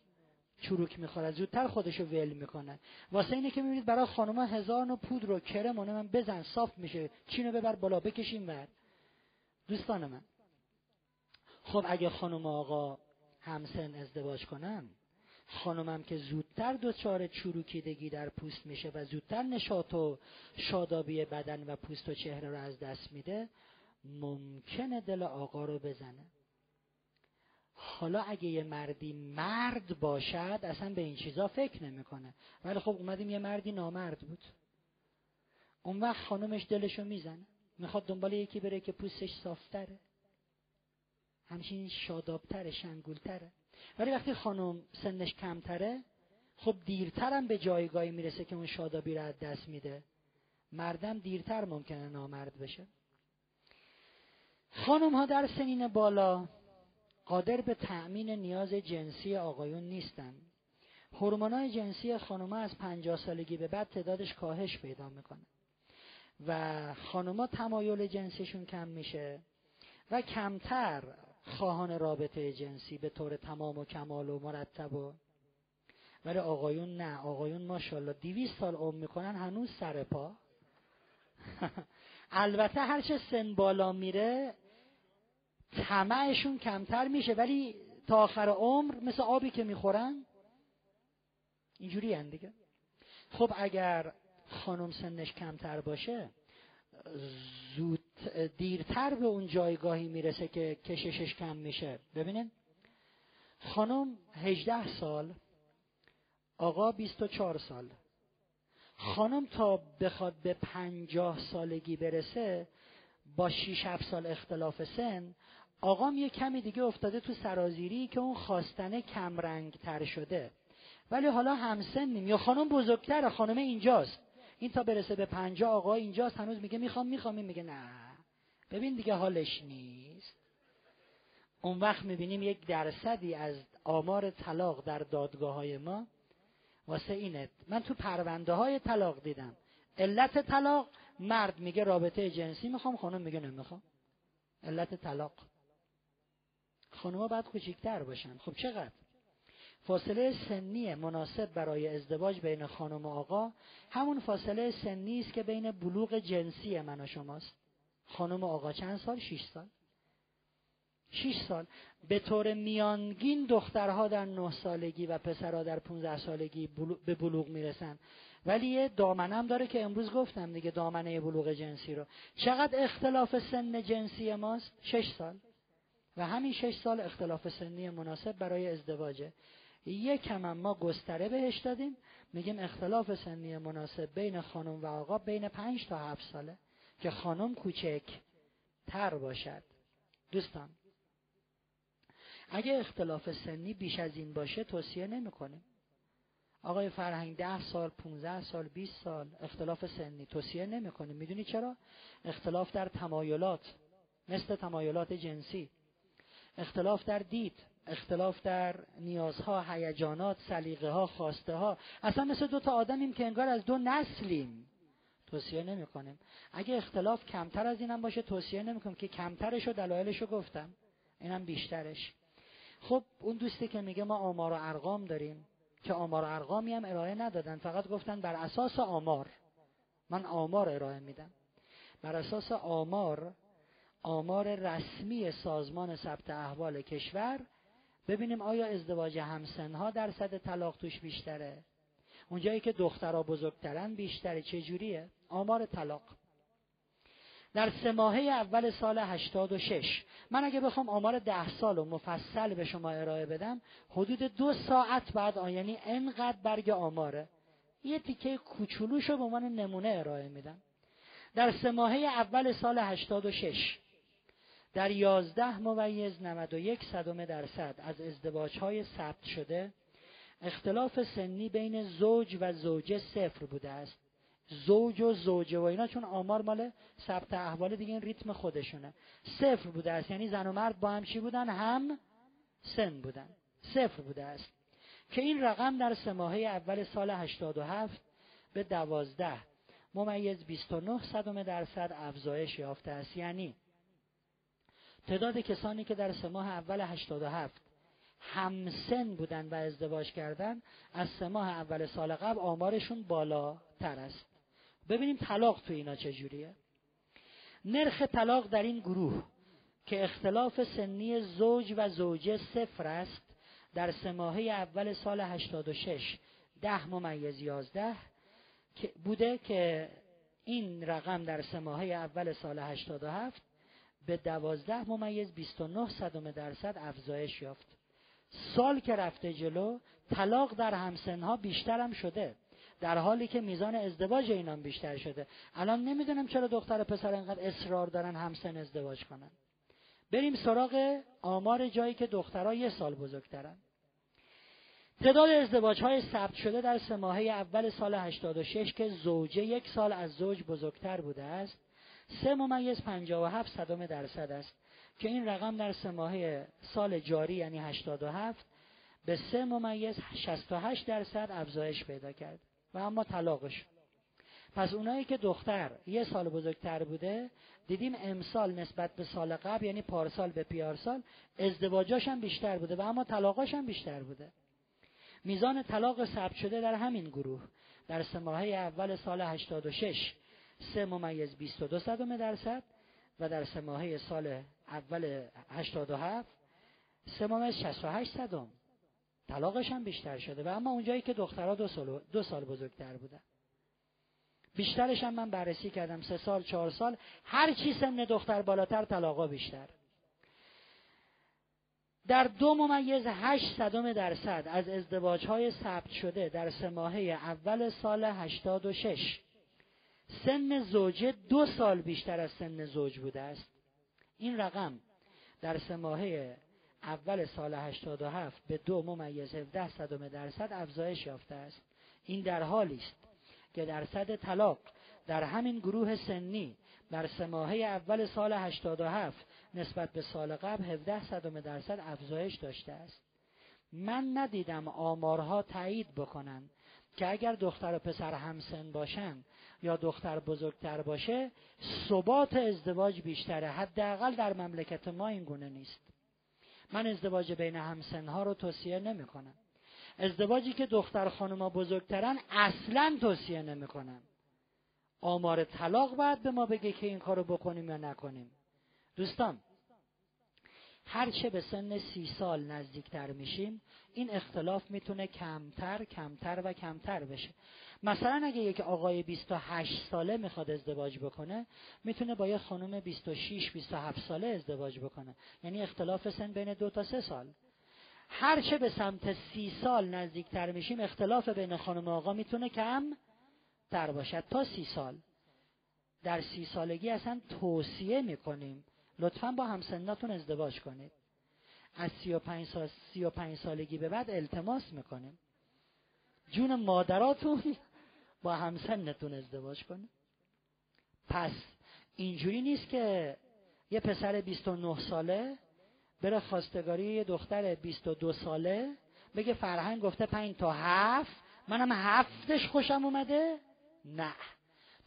چروک می‌خوره زودتر خودشو ول می‌کنه. واسه اینه که می‌بینید برای خانوما هزار نوع پودر و کرم من بزن صاف میشه. چینو ببر بالا بکشیم ور. دوستان من خب اگه خانم آقا همسن ازدواج کنن خانمم که زودتر دچار چروکیدگی در پوست میشه و زودتر نشاط و شادابی بدن و پوست و چهره رو از دست میده ممکنه دل آقا رو بزنه. حالا اگه یه مردی مرد باشد اصلا به این چیزا فکر نمی‌کنه. ولی خب اومدیم یه مردی نامرد بود. اون وقت خانمش دلشو می‌زنه. می‌خواد دنبال یکی بره که پوستش صافتره. همچین شادابتره شنگولتره. ولی وقتی خانم سنش کمتره خب دیرترم به جایگاهی می‌رسه که اون شادابی رو از دست میده. مردم دیرتر ممکنه نامرد بشه. خانم ها در سنین بالا قادر به تأمین نیاز جنسی آقایون نیستن هورمونای جنسی خانوما از پنجاه سالگی به بعد تعدادش کاهش پیدا می‌کنه. و خانوما تمایل جنسیشون کم میشه و کمتر خواهان رابطه جنسی به طور تمام و کمال و مرتب و ولی آقایون نه. آقایون ماشاءالله دیویست سال عمر می‌کنن هنوز سر پا. البته هرچه سن بالا میره طمعشون کمتر میشه ولی تا آخر عمر مثل آبی که می‌خورن اینجوری دیگه. خب اگر خانم سنش کمتر باشه زود دیرتر به اون جایگاهی می‌رسه که کششش کم میشه. ببینید خانم 18 سال آقا 24 سال. خانم تا بخواد به پنجاه سالگی برسه با 6 7 سال اختلاف سن آقام یه کمی دیگه افتاده تو سرازیری که اون خواستنه کمرنگ تر شده. ولی حالا همسنیم. یا خانم بزرگتره خانم اینجاست. این تا برسه به پنجاه آقا اینجاست هنوز میگه می‌خوام می‌خوام این میگه نه. ببین دیگه حالش نیست. اون وقت می‌بینیم یک درصدی از آمار طلاق در دادگاه های ما واسه اینه. من تو پرونده های طلاق دیدم. علت طلاق مرد میگه رابطه جنسی می‌خوام خانم میگه نمی‌خوام. علت طلاق. خانوما باید کوچیکتر باشن خب چقدر؟ فاصله سنی مناسب برای ازدواج بین خانم و آقا همون فاصله سنی است که بین بلوغ جنسی من و شماست. خانم و آقا چند سال؟ شیش سال. شیش سال. به طور میانگین دخترها در نه سالگی و پسرها در پونزده سالگی به بلوغ می‌رسن. ولی یه دامنم داره که امروز گفتم دیگه دامنه بلوغ جنسی رو. چقدر اختلاف سن جنسی ماست؟ شش سال. و همین شش سال اختلاف سنی مناسب برای ازدواجه یکم ما گستره بهش دادیم. میگیم اختلاف سنی مناسب بین خانم و آقا بین پنج تا هفت ساله که خانم کوچک تر باشد. دوستان اگه اختلاف سنی بیش از این باشه توصیه نمی‌کنیم. آقای فرهنگ ده سال 15 سال 20 سال اختلاف سنی توصیه نمی‌کنیم. می‌دونی چرا؟ اختلاف در تمایلات مثل تمایلات جنسی. اختلاف در دید اختلاف در نیازها هیجانات سلیقه ها خواسته ها اصلا مثل دو تا آدمیم که انگار از دو نسلیم. توصیه نمی کنیم اگه اختلاف کمتر از اینم باشه توصیه نمی کنیم که کمترش و دلایلش رو گفتم. اینم بیشترش. خب اون دوستی که میگه ما آمار و ارقام داریم که آمار و ارقامی هم ارائه ندادن فقط گفتن بر اساس آمار. من آمار ارائه میدم. بر اساس آمار آمار رسمی سازمان ثبت احوال کشور ببینیم آیا ازدواج همسنها درصد طلاق توش بیشتره؟ اونجایی که دخترها بزرگترن بیشتره چه جوریه آمار طلاق. در سه ماهه اول سال 86 من اگه بخوام آمار ده سال و مفصل به شما ارائه بدم حدود دو ساعت بعد آن یعنی انقدر برگ آماره. یه تیکه کوچولوشو به عنوان نمونه ارائه میدم. در سه ماهه اول سال 86 در 11 ممیز 91 صدم درصد از ازدواج های ثبت شده اختلاف سنی بین زوج و زوجه صفر بوده است. زوج و زوجه و اینا چون آمار مال ثبت احوال دیگه این ریتم خودشونه. صفر بوده است. یعنی زن و مرد با هم چی بودن؟ هم سن بودن. صفر بوده است. که این رقم در سه اول سال 87 به 12 ممیز 29 صدم درصد افزایش یافته است. یعنی تعداد کسانی که در سه ماه اول 87 همسن بودن و ازدواج کردن از سه ماه اول سال قبل آمارشون بالاتر است. ببینیم طلاق تو اینا چجوریه. نرخ طلاق در این گروه که اختلاف سنی زوج و زوجه صفر است در سه ماهه اول سال 86 ده ممیز یازده بوده که این رقم در سه ماهه اول سال 87 به دوازده ممیز 29 صدم درصد افزایش یافت. سال که رفته جلو طلاق در همسنها بیشتر هم شده در حالی که میزان ازدواج اینام بیشتر شده. الان نمی‌دونم چرا دختر و پسر انقدر اصرار دارن همسن ازدواج کنن. بریم سراغ آمار جایی که دخترها یه سال بزرگترن. تعداد ازدواج های ثبت شده در سه ماهه اول سال 86 که زوجه یک سال از زوج بزرگتر بوده است سه ممیز 57 صدم درصد است که این رقم در سه ماهه سال جاری یعنی 87 به سه ممیز 68 درصد افزایش پیدا کرد و اما طلاقش. پس اونایی که دختر یه سال بزرگتر بوده دیدیم امسال نسبت به سال قبل یعنی پارسال به پیارسال ازدواجاش هم بیشتر بوده و اما طلاقاش هم بیشتر بوده. میزان طلاق ثبت شده در همین گروه در سه اول سال 86 سه ممیز 22 صدم درصد و در سه ماهه سال اول 87 سه ممیز 68 صدم. طلاقش هم بیشتر شده و اما اونجایی که دخترها دو سال, دو سال بزرگتر بودن. بیشترش هم من بررسی کردم سه سال چهار سال هر چی سن دختر بالاتر طلاقا بیشتر. در دو ممیز هشت صدم درصد از ازدواج های ثبت شده در سه ماهه اول سال هشتاد و شش سن زوجه دو سال بیشتر از سن زوج بوده است. این رقم در سه اول سال 87 به دو ممیز 17 صدم درصد افزایش یافته است. این در حالی است که درصد طلاق در همین گروه سنی در سه اول سال 87 نسبت به سال قبل 17 صدم درصد افزایش داشته است. من ندیدم آمارها تایید بکنند که اگر دختر و پسر همسن باشن یا دختر بزرگتر باشه ثبات ازدواج بیشتره. حداقل در مملکت ما این گونه نیست. من ازدواج بین همسنها رو توصیه نمی کنم ازدواجی که دختر خانوما بزرگترن اصلا توصیه نمی کنم آمار طلاق باید به ما بگه که این کارو بکنیم یا نکنیم. دوستان هرچه به سن سی سال نزدیکتر میشیم این اختلاف می‌تونه کمتر کمتر و کمتر بشه. مثلا اگه یک آقای 28 ساله می‌خواد ازدواج بکنه می‌تونه با یه خانم 26 27 ساله ازدواج بکنه. یعنی اختلاف سن بین دو تا سه سال. هرچه به سمت سی سال نزدیکتر میشیم اختلاف بین خانم و آقا می‌تونه کم تر باشد تا سی سال. در سی سالگی اصلا توصیه می‌کنیم لطفا با همسناتون ازدواج کنید. از سی و پنج, سال، سی و پنج سالگی به بعد التماس می‌کنیم. جون مادراتون با همسنتون ازدواج کنید. پس اینجوری نیست که یه پسر 29 ساله بره خواستگاری یه دختر 22 ساله بگه فرهنگ گفته پنج تا هفت منم هفتش خوشم اومده؟ نه.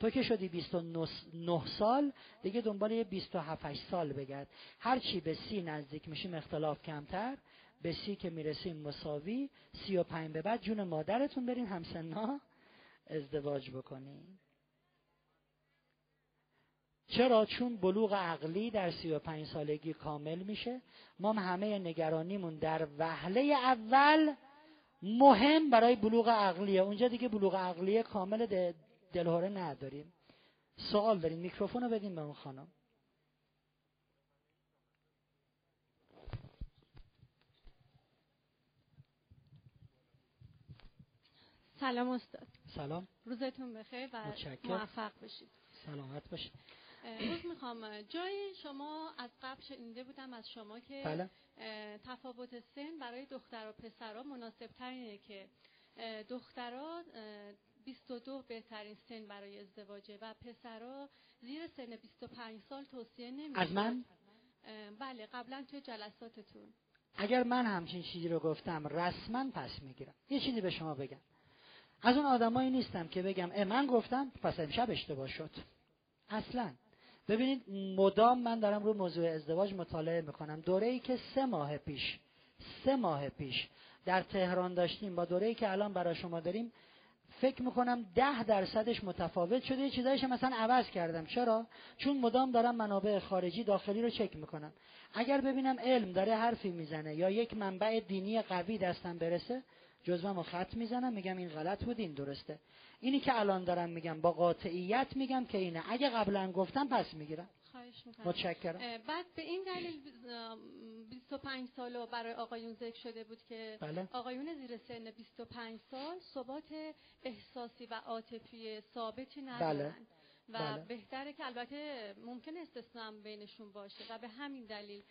تو که شدی 29 سال دیگه دنبال یه 27 سال بگرد. هر چی به سی نزدیک میشیم اختلاف کمتر. به سی که می‌رسیم مساوی سی و پنج به بعد جون مادرتون برین همسنا ازدواج بکنین. چرا؟ چون بلوغ عقلی در سی و پنج سالگی کامل میشه. ما همه نگرانیمون در وهله اول مهم برای بلوغ عقلیه. اونجا دیگه بلوغ عقلیه کامل دلهوره نداریم. سوال داریم. میکروفون رو بدیم به اون خانم. سلام استاد. سلام. روزتون بخیر. و موفق باشید سلامت باشید. روز می‌خوام جای شما از قبل شنیده بودم از شما که بله. تفاوت سن برای دختر و پسرها مناسب ترینه که دخترها 22 بهترین سن برای ازدواجه و پسرها زیر سن 25 سال توصیه نمیشه. از من؟ بله قبلا توی جلساتتون. اگر من همچین چیزی رو گفتم رسما پس می‌گیرم. یه چیزی به شما بگم. از اون آدمایی نیستم که بگم اه من گفتم پس امشب اشتباه شد. اصلا. ببینید مدام من دارم رو موضوع ازدواج مطالعه می‌کنم. دوره ای که سه ماه پیش سه ماه پیش در تهران داشتیم با دوره ای که الان برای شما داریم فکر می‌کنم ده درصدش متفاوت شده. یه چیزایش مثلا عوض کردم. چرا؟ چون مدام دارم منابع خارجی داخلی رو چک می‌کنم. اگر ببینم علم داره حرفی می‌زنه یا یک منبع دینی قوی دستم برسه جزومو خط می‌زنم میگم این غلط بود این درسته. اینی که الان دارم میگم با قاطعیت میگم که اینه. اگه قبلا گفتم پس می‌گیرم. خواهش می‌کنم متشکرم بعد به این دلیل 25 سال برای آقایون ذکر شده بود که بله. آقایون زیر سن 25 سال ثبات احساسی و عاطفی ثابتی ندارن بله. و بله. بهتره که البته ممکن استثنا بینشون باشه و به همین دلیل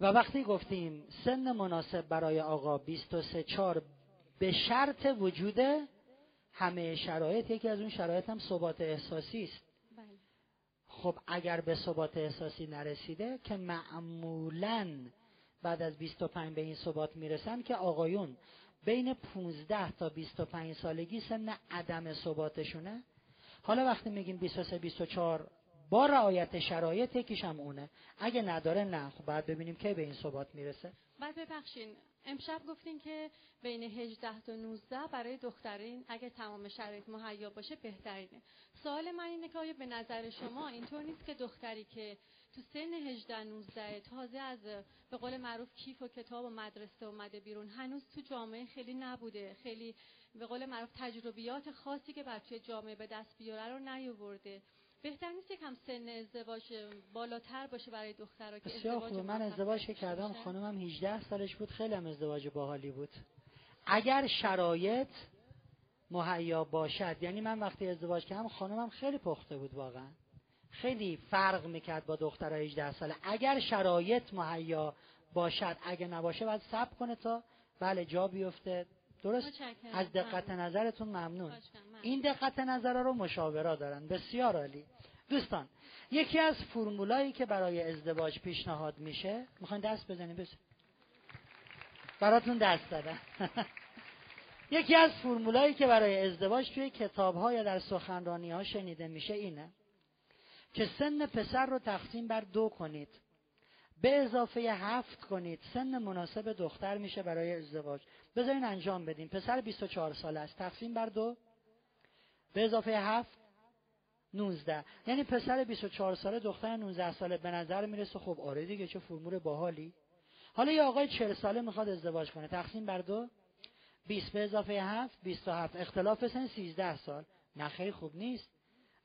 و وقتی گفتیم سن مناسب برای آقا 23 4 به شرط وجود همه شرایط یکی از اون شرایط هم ثبات احساسی است. خب اگر به ثبات احساسی نرسیده که معمولا بعد از 25 به این ثبات می‌رسن که آقایون بین 15 تا 25 سالگی سن عدم ثباتشونه. حالا وقتی میگیم 23 24 با رعایت شرایط یکیش هم اونه. اگه نداره نه. خب بعد ببینیم که به این ثبات می‌رسه. بعد ببخشین امشب گفتین که بین 18 تا 19 برای دخترین اگه تمام شرایط مهیا باشه بهترینه. سوال من اینه که آیا به نظر شما اینطور نیست که دختری که تو سن 18 19 تازه از به قول معروف کیف و کتاب و مدرسه اومده بیرون هنوز تو جامعه خیلی نبوده خیلی به قول معروف تجربیات خاصی که بچه جامعه به دست بیاره رو نیاورده. بهتر نیست یکم سن ازدواج بالاتر باشه برای دخترها که ازدواج من ازدواج کردم خانمم 18 سالش بود. خیلی هم ازدواج باحالی بود. اگر شرایط مهیا باشد یعنی من وقتی ازدواج کردم خانمم خیلی پخته بود واقعا. خیلی فرق می‌کرد با دخترای 18 ساله. اگر شرایط مهیا باشد اگه نباشه باید صبر کنه تا بله جا بیفته. درست؟ از دقت نظرتون ممنون. این دقت نظر رو مشاورا دارن. بسیار عالی. دوستان یکی از فرمولایی که برای ازدواج پیشنهاد میشه می‌خواین دست بزنیم؟ بس. براتون دست دادن یکی از فرمولایی که برای ازدواج توی کتاب ها یا در سخنرانی ها شنیده میشه اینه که سن پسر رو تقسیم بر دو کنید. به اضافه هفت کنید. سن مناسب دختر میشه برای ازدواج. بذارین انجام بدیم. پسر 24 ساله است. تقسیم بر دو. به اضافه هفت 19 یعنی پسر 24 ساله دختر 19 ساله به نظر می‌رسه خب آره دیگه چه فرمول باحالی. حالا یه آقای 40 ساله می‌خواد ازدواج کنه. تقسیم بر دو. 20 به اضافه 7 27 اختلاف سن 13 سال. نه خیلی خوب نیست.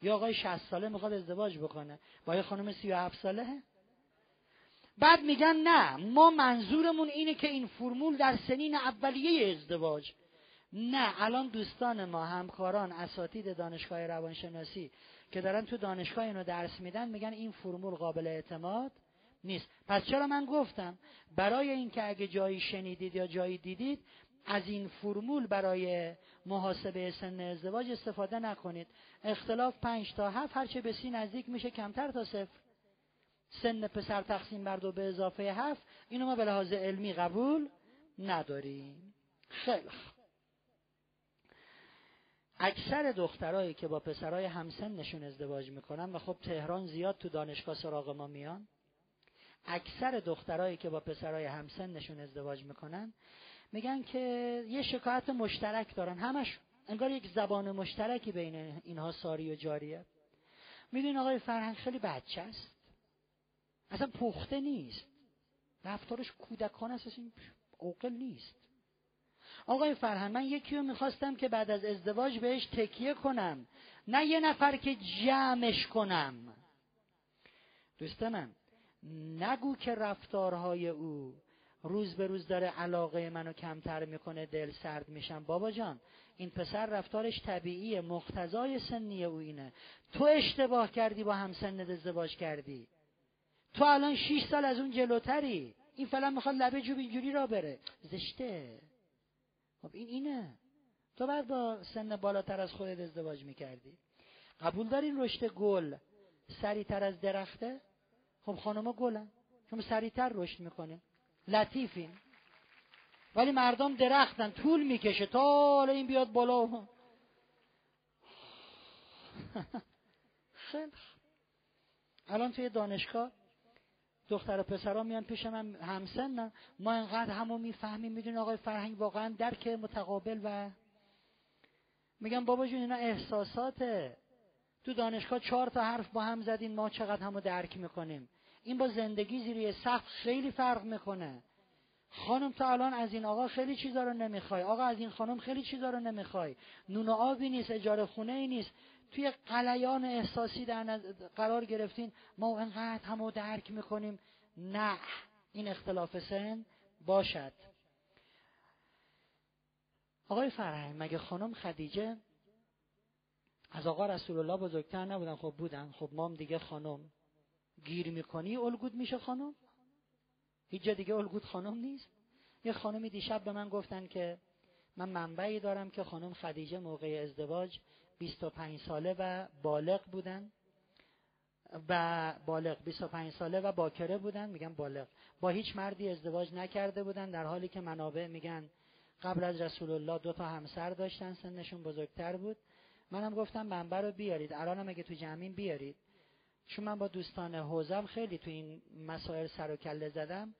یا آقای 60 ساله می‌خواد ازدواج بکنه. با یه خانم 37 ساله؟ بعد میگن نه ما منظورمون اینه که این فرمول در سنین اولیه ازدواج. نه الان دوستان ما همکاران اساتید دانشگاه روانشناسی که دارن تو دانشگاه اینو درس میدن میگن این فرمول قابل اعتماد نیست. پس چرا من گفتم؟ برای اینکه اگه جایی شنیدید یا جایی دیدید از این فرمول برای محاسبه سن ازدواج استفاده نکنید. اختلاف پنج تا هفت هرچه به سی نزدیک میشه کمتر تا صفر. سن پسر تقسیم بر دو به اضافه هفت اینو ما به لحاظ علمی قبول نداریم. خیلی اکثر دخترایی که با پسرای همسنشون ازدواج می‌کنن و خب تهران زیاد تو دانشگاه سراغ ما میان اکثر دخترایی که با پسرای همسنشون ازدواج می‌کنن میگن که یه شکایت مشترک دارن همش انگار یک زبان مشترکی بین اینها ساری و جاریه. می‌دونین آقای فرهنگ خیلی بچه است اصلا پخته نیست. رفتارش کودکان است این عقل نیست. آقای فرهنگ من یکی رو می‌خواستم که بعد از ازدواج بهش تکیه کنم. نه یه نفر که جمعش کنم. دوست من نگو که رفتارهای او روز به روز داره علاقه منو کمتر می‌کنه دل سرد میشم. بابا جان این پسر رفتارش طبیعیه مقتضای سنی او اینه. تو اشتباه کردی با هم سنت ازدواج کردی. تو الان شیش سال از اون جلوتری. این فلان می‌خواد لبه جوب اینجوری را بره. زشته. خب این اینه. تو بعد با سن بالاتر از خودت ازدواج می‌کردی. قبول دارین رشد گل سریعتر از درخته؟ خب خانم گلن. شما سریعتر رشد می‌کنه لطیفین. ولی مردم درختن. طول می‌کشه. تا حالا این بیاد بالا. خیلی الان توی دانشگاه دختر و پسرها میان پیش من همسنن ما انقدر همو می‌فهمیم می‌دونی آقای فرهنگ واقعا درک متقابل و میگم بابا جون اینا احساساته. تو دانشگاه چهار تا حرف با هم زدین ما چقدر همو درک می‌کنیم. این با زندگی زیری سخت خیلی فرق می‌کنه. خانم تو الان از این آقا خیلی چیزا رو نمی‌خوای. آقا از این خانم خیلی چیزا رو نمی‌خوای. نون و آبی نیست اجاره خونه ای نیست. توی قلیان احساسی در قرار گرفتین ما انقدر همو درک می‌کنیم. نه این اختلاف سن باشد. آقای فرهنگ مگه خانم خدیجه از آقا رسول الله بزرگتر نبودن؟ خب بودن. خب مام دیگه خانم. گیر می‌کنی الگود میشه خانم؟ هیچ جا دیگه الگود خانم نیست؟ یه خانمی دیشب به من گفتن که من منبعی دارم که خانم خدیجه موقع ازدواج 25 ساله و بالغ بودن. و بالغ 25 ساله و باکره بودن میگن بالغ. با هیچ مردی ازدواج نکرده بودن در حالی که منابع میگن قبل از رسول الله دو تا همسر داشتن سنشون بزرگتر بود. منم گفتم منبع رو بیارید الانم اگه تو جمعین بیارید. چون من با دوستان حوزم خیلی تو این مسائل سر و کله زدم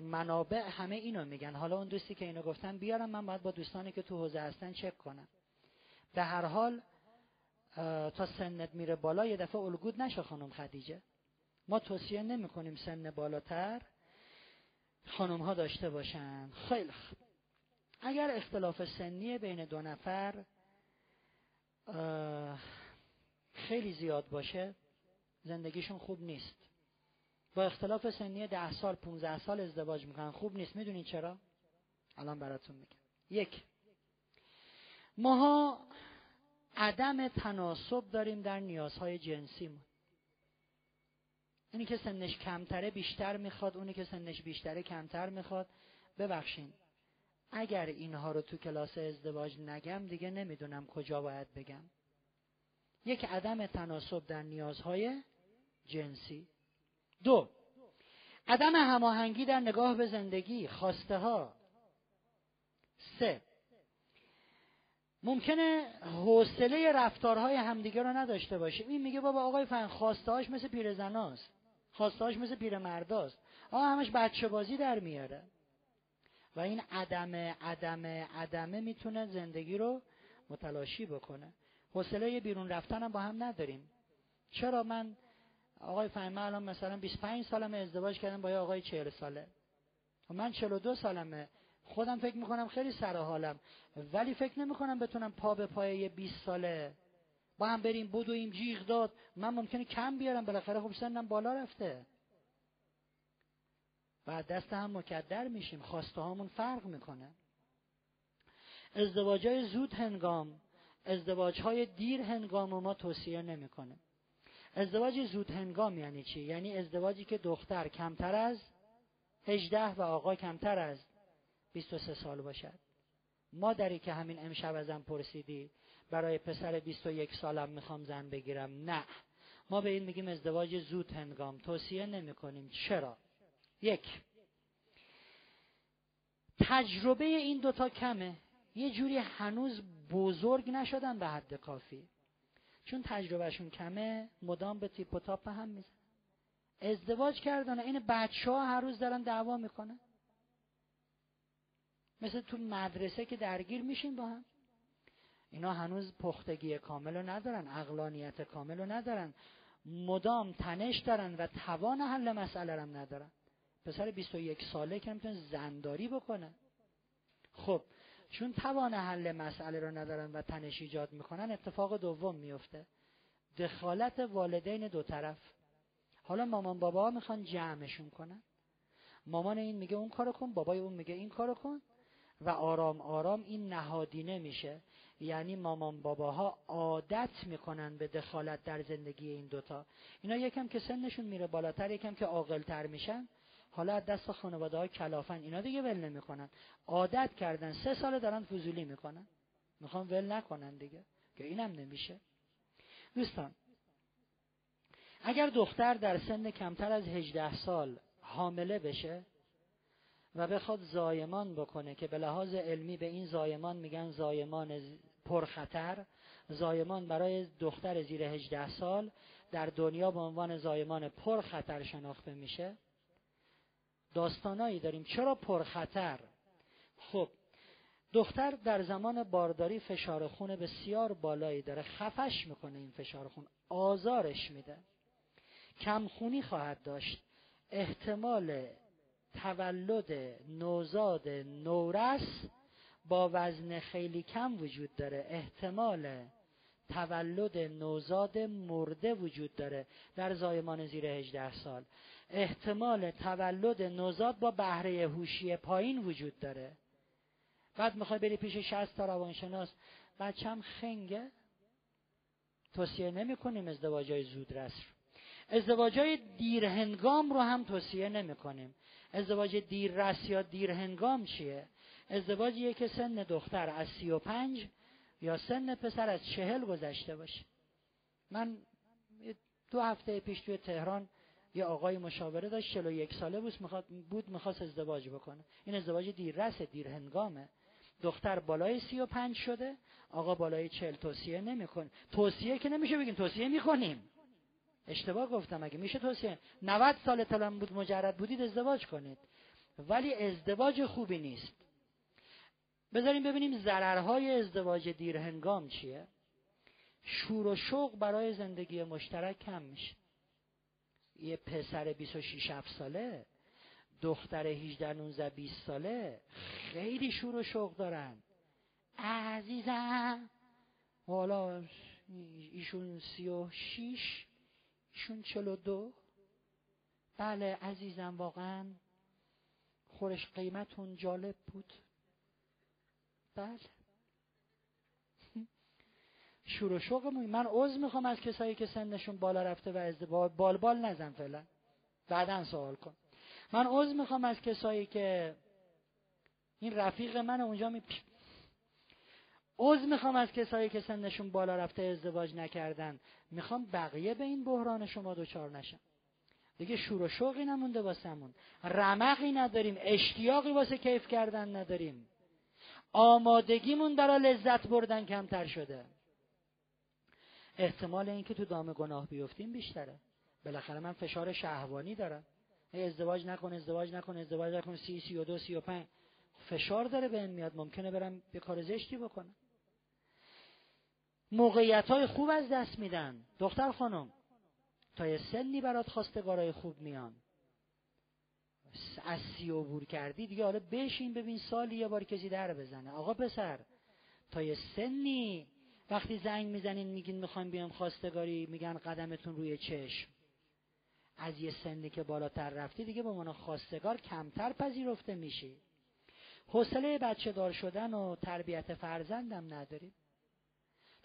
منابع همه اینو میگن. حالا اون دوستی که اینو گفتن بیارم من باید با دوستانی که تو حوزه هستن چک کنم. به هر حال تا سنت میره بالا یه دفعه الگود نشه خانم خدیجه. ما توصیه نمی کنیم سن بالاتر خانم ها داشته باشن. خیلی اگر اختلاف سنی بین دو نفر خیلی زیاد باشه زندگیشون خوب نیست. با اختلاف سنی ده سال 15 سال ازدواج می‌کنن. خوب نیست. می‌دونین چرا؟ الان براتون میگم. یک ماها عدم تناسب داریم در نیازهای جنسیمون. اینی که سنش کمتره بیشتر می‌خواد اونی که سنش بیشتره کمتر می‌خواد. ببخشین اگر اینها رو تو کلاس ازدواج نگم دیگه نمی‌دونم کجا باید بگم. یک عدم تناسب در نیازهای جنسی. دو عدم هماهنگی در نگاه به زندگی خواسته ها. سه ممکنه حوصله رفتارهای همدیگه رو نداشته باشیم. این میگه بابا آقای فن خواسته هاش مثل پیرزناست. خواسته هاش مثل پیرمرداست. آقا همش بچه بازی در میاره. و این عدم عدم عدمه می‌تونه زندگی رو متلاشی بکنه. حوصله بیرون رفتن هم با هم نداریم. چرا من آقای فهمه الان مثلا 25 سالم ازدواج کردم با یه آقای 40 ساله. و من 42 سالمه. خودم فکر می‌کنم خیلی سر حالم. ولی فکر نمی‌کنم بتونم پا به پای یه 20 ساله با هم بریم بدویم جیغ داد. من ممکنه کم بیارم. بالاخره خب سنم بالا رفته. بعد دست هم مکدر میشیم. خواسته هامون فرق می‌کنه. ازدواج های زود هنگام ازدواج های دیر هنگام ما توصیه نمی‌کنه ازدواج زود هنگام یعنی چی؟ یعنی ازدواجی که دختر کمتر از 18 و آقا کمتر از 23 سال باشد. مادری که همین امشب ازم پرسیدی برای پسر 21 سالم می‌خوام زن بگیرم. نه. ما به این میگیم ازدواج زود هنگام. توصیه نمی کنیم چرا؟ یک. تجربه این دوتا کمه. یه جوری هنوز بزرگ نشدن به حد کافی. چون تجربهشون کمه مدام به تیپ و تاپ هم میزن ازدواج کردن این بچه ها هر روز دارن دعوا می‌کنن. مثل تو مدرسه که درگیر میشین با هم. اینا هنوز پختگی کامل رو ندارن اقلانیت کامل رو ندارن. مدام تنش دارن و توان حل مسئله هم ندارن. پسر 21 ساله که نمی‌تونه زنداری بکنه. خب چون توان حل مسئله رو ندارن و تنش ایجاد می‌کنن اتفاق دوم میفته دخالت والدین دو طرف. حالا مامان بابا می‌خوان جمعشون کنن. مامان این میگه اون کارو کن بابای اون میگه این کارو کن. و آرام آرام این نهادینه میشه. یعنی مامان باباها عادت می‌کنن به دخالت در زندگی این دوتا. اینا یکم که سنشون میره بالاتر یکم که عاقلتر میشن. حالا دست خانواده های کلافن اینا دیگه ول نمی‌کنن. عادت کردن سه سال دارن فضولی می‌کنن. می‌خوان ول نکنن دیگه که اینم نمیشه. دوستان اگر دختر در سن کمتر از 18 سال حامله بشه و بخواد زایمان بکنه که به لحاظ علمی به این زایمان میگن زایمان پرخطر زایمان برای دختر زیر 18 سال در دنیا به عنوان زایمان پرخطر شناخته میشه. داستانایی داریم. چرا پرخطر؟ خب دختر در زمان بارداری فشار خون بسیار بالایی داره. خفش می‌کنه این فشار خون. آزارش میده. کمخونی خواهد داشت. احتمال تولد نوزاد نورس با وزن خیلی کم وجود داره. احتمال تولد نوزاد مرده وجود داره در زایمان زیر 18 سال. احتمال تولد نوزاد با بهره هوشی پایین وجود داره. بعد می‌خوای بری پیش 60 تا روانشناس. بچم خنگه. توصیه نمی کنیم ازدواج های زودرس ازدواج های دیرهنگام رو هم توصیه نمی ازدواج دیررس یا دیرهنگام چیه؟ ازدواجیه که سن دختر از سی و پنج یا سن پسر از چهل گذشته باشه. من دو هفته پیش توی تهران یه آقای مشاوره داشت چلو یک ساله بود می‌خواد بود می‌خواست ازدواج بکنه. این ازدواج دیررس دیرهنگامه. دختر بالای سی و پنج شده آقا بالای چهل توصیه نمیکن توصیه که نمیشه بگیم توصیه می‌کنیم. اشتباه گفتم اگه میشه توصیه. 90 سال تلم بود مجرد بودید ازدواج کنید. ولی ازدواج خوبی نیست. بذاریم ببینیم ضررهای ازدواج دیرهنگام چیه. شور و شوق برای زندگی مشترک کم میشه. یه پسر 26 7 ساله دختر 18 19 20 ساله خیلی شور و شوق دارن. عزیزم حالا ایشون 36 ایشون 42 بله عزیزم واقعا خورش قیمتون جالب بود. بله. شور و شوق من عوض می‌خوام از کسایی که سنشون بالا رفته و ازدواج بال بال نزن فعلا. بعدا سوال کن. من عوض می‌خوام از کسایی که این رفیق من اونجا می عوض می‌خوام از کسایی که سنشون بالا رفته ازدواج نکردن. می‌خوام بقیه به این بحران شما دوچار نشن دیگه شور و شوقی نمونده واسمون. رمقی نداریم اشتیاقی واسه کیف کردن نداریم. آمادگیمون برای لذت بردن کمتر شده. احتمال اینکه تو دام گناه بیفتیم بیشتره. بالاخره من فشار شهوانی دارم. ازدواج نکن ازدواج نکن ازدواج نکن. سی سی و دو سی و پنج. فشار داره به این میاد. ممکنه برم یه کار زشتی بکنم. موقعیت های خوب از دست میدن. دختر خانم تا یه سنی برات خواستگارای خوب میان. از سی عبور کردی دیگه حالا بشین ببین سالی یه بار کسی در بزنه. آقا پسر تا یه سنی وقتی زنگ می‌زنین میگین می‌خوایم بیام خواستگاری میگن قدمتون روی چشم. از یه سنی که بالاتر رفتی دیگه به عنوان خواستگار کمتر پذیرفته میشی. حوصله بچه دار شدن و تربیت فرزندم نداریم.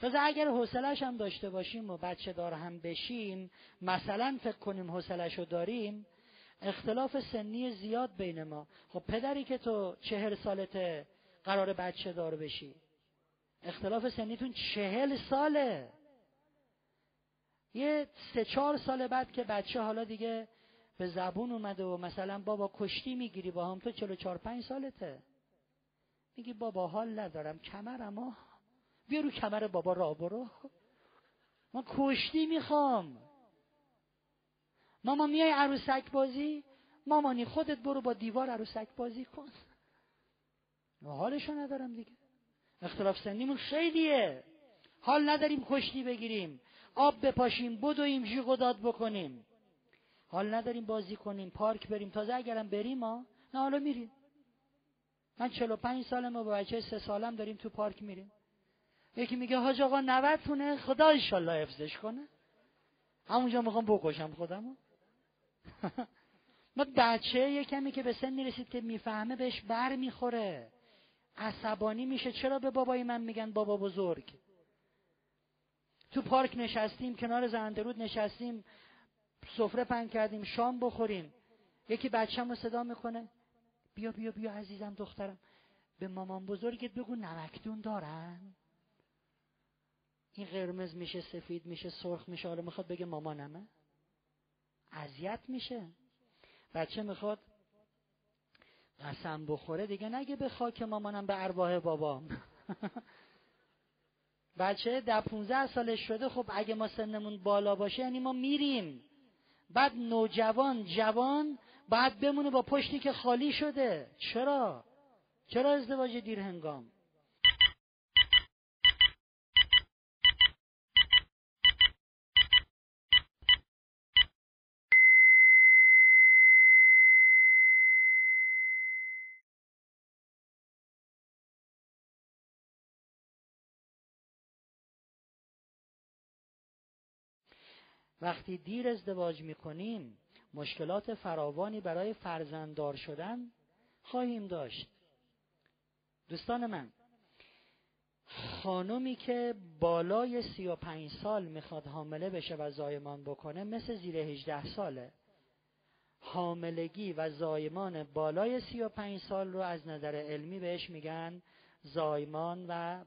تازه اگر حوصلش هم داشته باشیم و بچه دار هم بشیم مثلا فکر کنیم حوصلش رو داریم اختلاف سنی زیاد بین ما. خب پدری که تو چهل سالته قرار بچه دار بشی اختلاف سنیتون چهل ساله. یه سه چهار سال بعد که بچه حالا دیگه به زبون اومده و مثلا بابا کشتی می‌گیری با هم تو چلو چهار پنج سالته. میگی بابا حال ندارم کمرم بیا رو کمر بابا را برو. من کشتی می‌خوام. ماما میای عروسک بازی؟ مامانی خودت برو با دیوار عروسک بازی کن. حالشو ندارم دیگه. اختلاف سنیمون خیلیه. حال نداریم کشتی بگیریم. آب بپاشیم بدویم جیغ و داد بکنیم. حال نداریم بازی کنیم پارک بریم. تازه اگرم بریم ما نه حالا میریم. من 45 سالمه با بچه سه سالم داریم تو پارک میریم. یکی میگه حاج آقا 90 تونه خدا ایشالله حفظش کنه. همونجا می‌خوام بکشم خودمو ما بچه یه کمی که به سن می‌رسید که می‌فهمه بهش بر می‌خوره. عصبانی میشه. چرا به بابای من میگن بابا بزرگ؟ تو پارک نشستیم کنار زندرود نشستیم سفره پنگ کردیم شام بخوریم. یکی بچم رو صدا می‌کنه. بیا بیا بیا عزیزم دخترم. به مامان بزرگت بگو نمکدون دارن. این قرمز میشه سفید میشه سرخ میشه حالا می‌خواد بگه مامانمه اذیت میشه. بچه می‌خواد قسم بخوره دیگه نگه به خاک مامانم به ارواح بابام. بچه ده 15 سالش شده خب اگه ما سنمون بالا باشه یعنی ما میریم. بعد نوجوان جوان بعد بمونه با پشتی که خالی شده. چرا؟ چرا ازدواج دیر هنگام وقتی دیر ازدواج می‌کنیم مشکلات فراوانی برای فرزنددار شدن خواهیم داشت. دوستان من خانومی که بالای سی و پنج سال می‌خواد حامله بشه و زایمان بکنه مثل زیر هجده ساله. حاملگی و زایمان بالای سی و پنج سال رو از نظر علمی بهش میگن زایمان و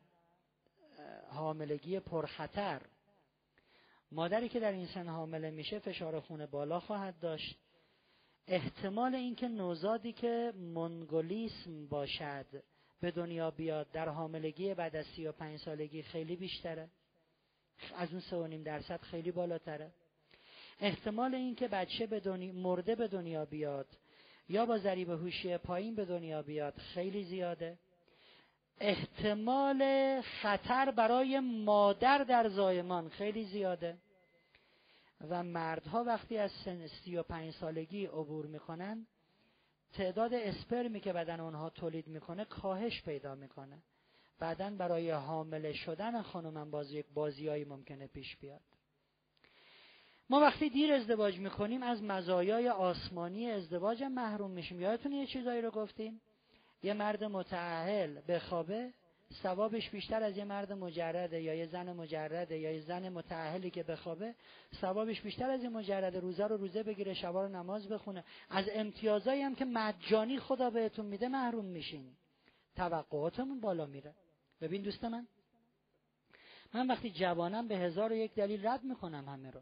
حاملگی پرخطر. مادری که در این سن حامله میشه فشار خون بالا خواهد داشت. احتمال اینکه نوزادی که منگولیسم باشد به دنیا بیاد در حاملگی بعد از سی و پنج سالگی خیلی بیشتره. از اون سه و نیم درصد خیلی بالاتره. احتمال اینکه بچه به دنیا مرده به دنیا بیاد یا با ذریب هوشی پایین به دنیا بیاد خیلی زیاده. احتمال خطر برای مادر در زایمان خیلی زیاده. و مردها وقتی از سن سی و پنج سالگی عبور می‌کنن تعداد اسپرمی که بدن اونها تولید می‌کنه کاهش پیدا می‌کنه. بعدا برای حامله شدن خانومم بازی یک بازیایی ممکنه پیش بیاد. ما وقتی دیر ازدواج می‌کنیم از مزایای آسمانی ازدواج محروم میشیم. یادتون یه چیزایی رو گفتیم؟ یه مرد متعهل بخوابه ثوابش بیشتر از یه مرد مجرده یا یه زن مجرده یا یه زن متعهلی که بخوابه ثوابش بیشتر از یه مجرده. روزه رو روزه بگیره شبا رو نماز بخونه. از امتیازایی هم که مجانی خدا بهتون میده محروم میشین. توقعاتمون بالا میره. ببین دوست من. من وقتی جوانم به هزار و یک دلیل رد می‌کنم همه رو.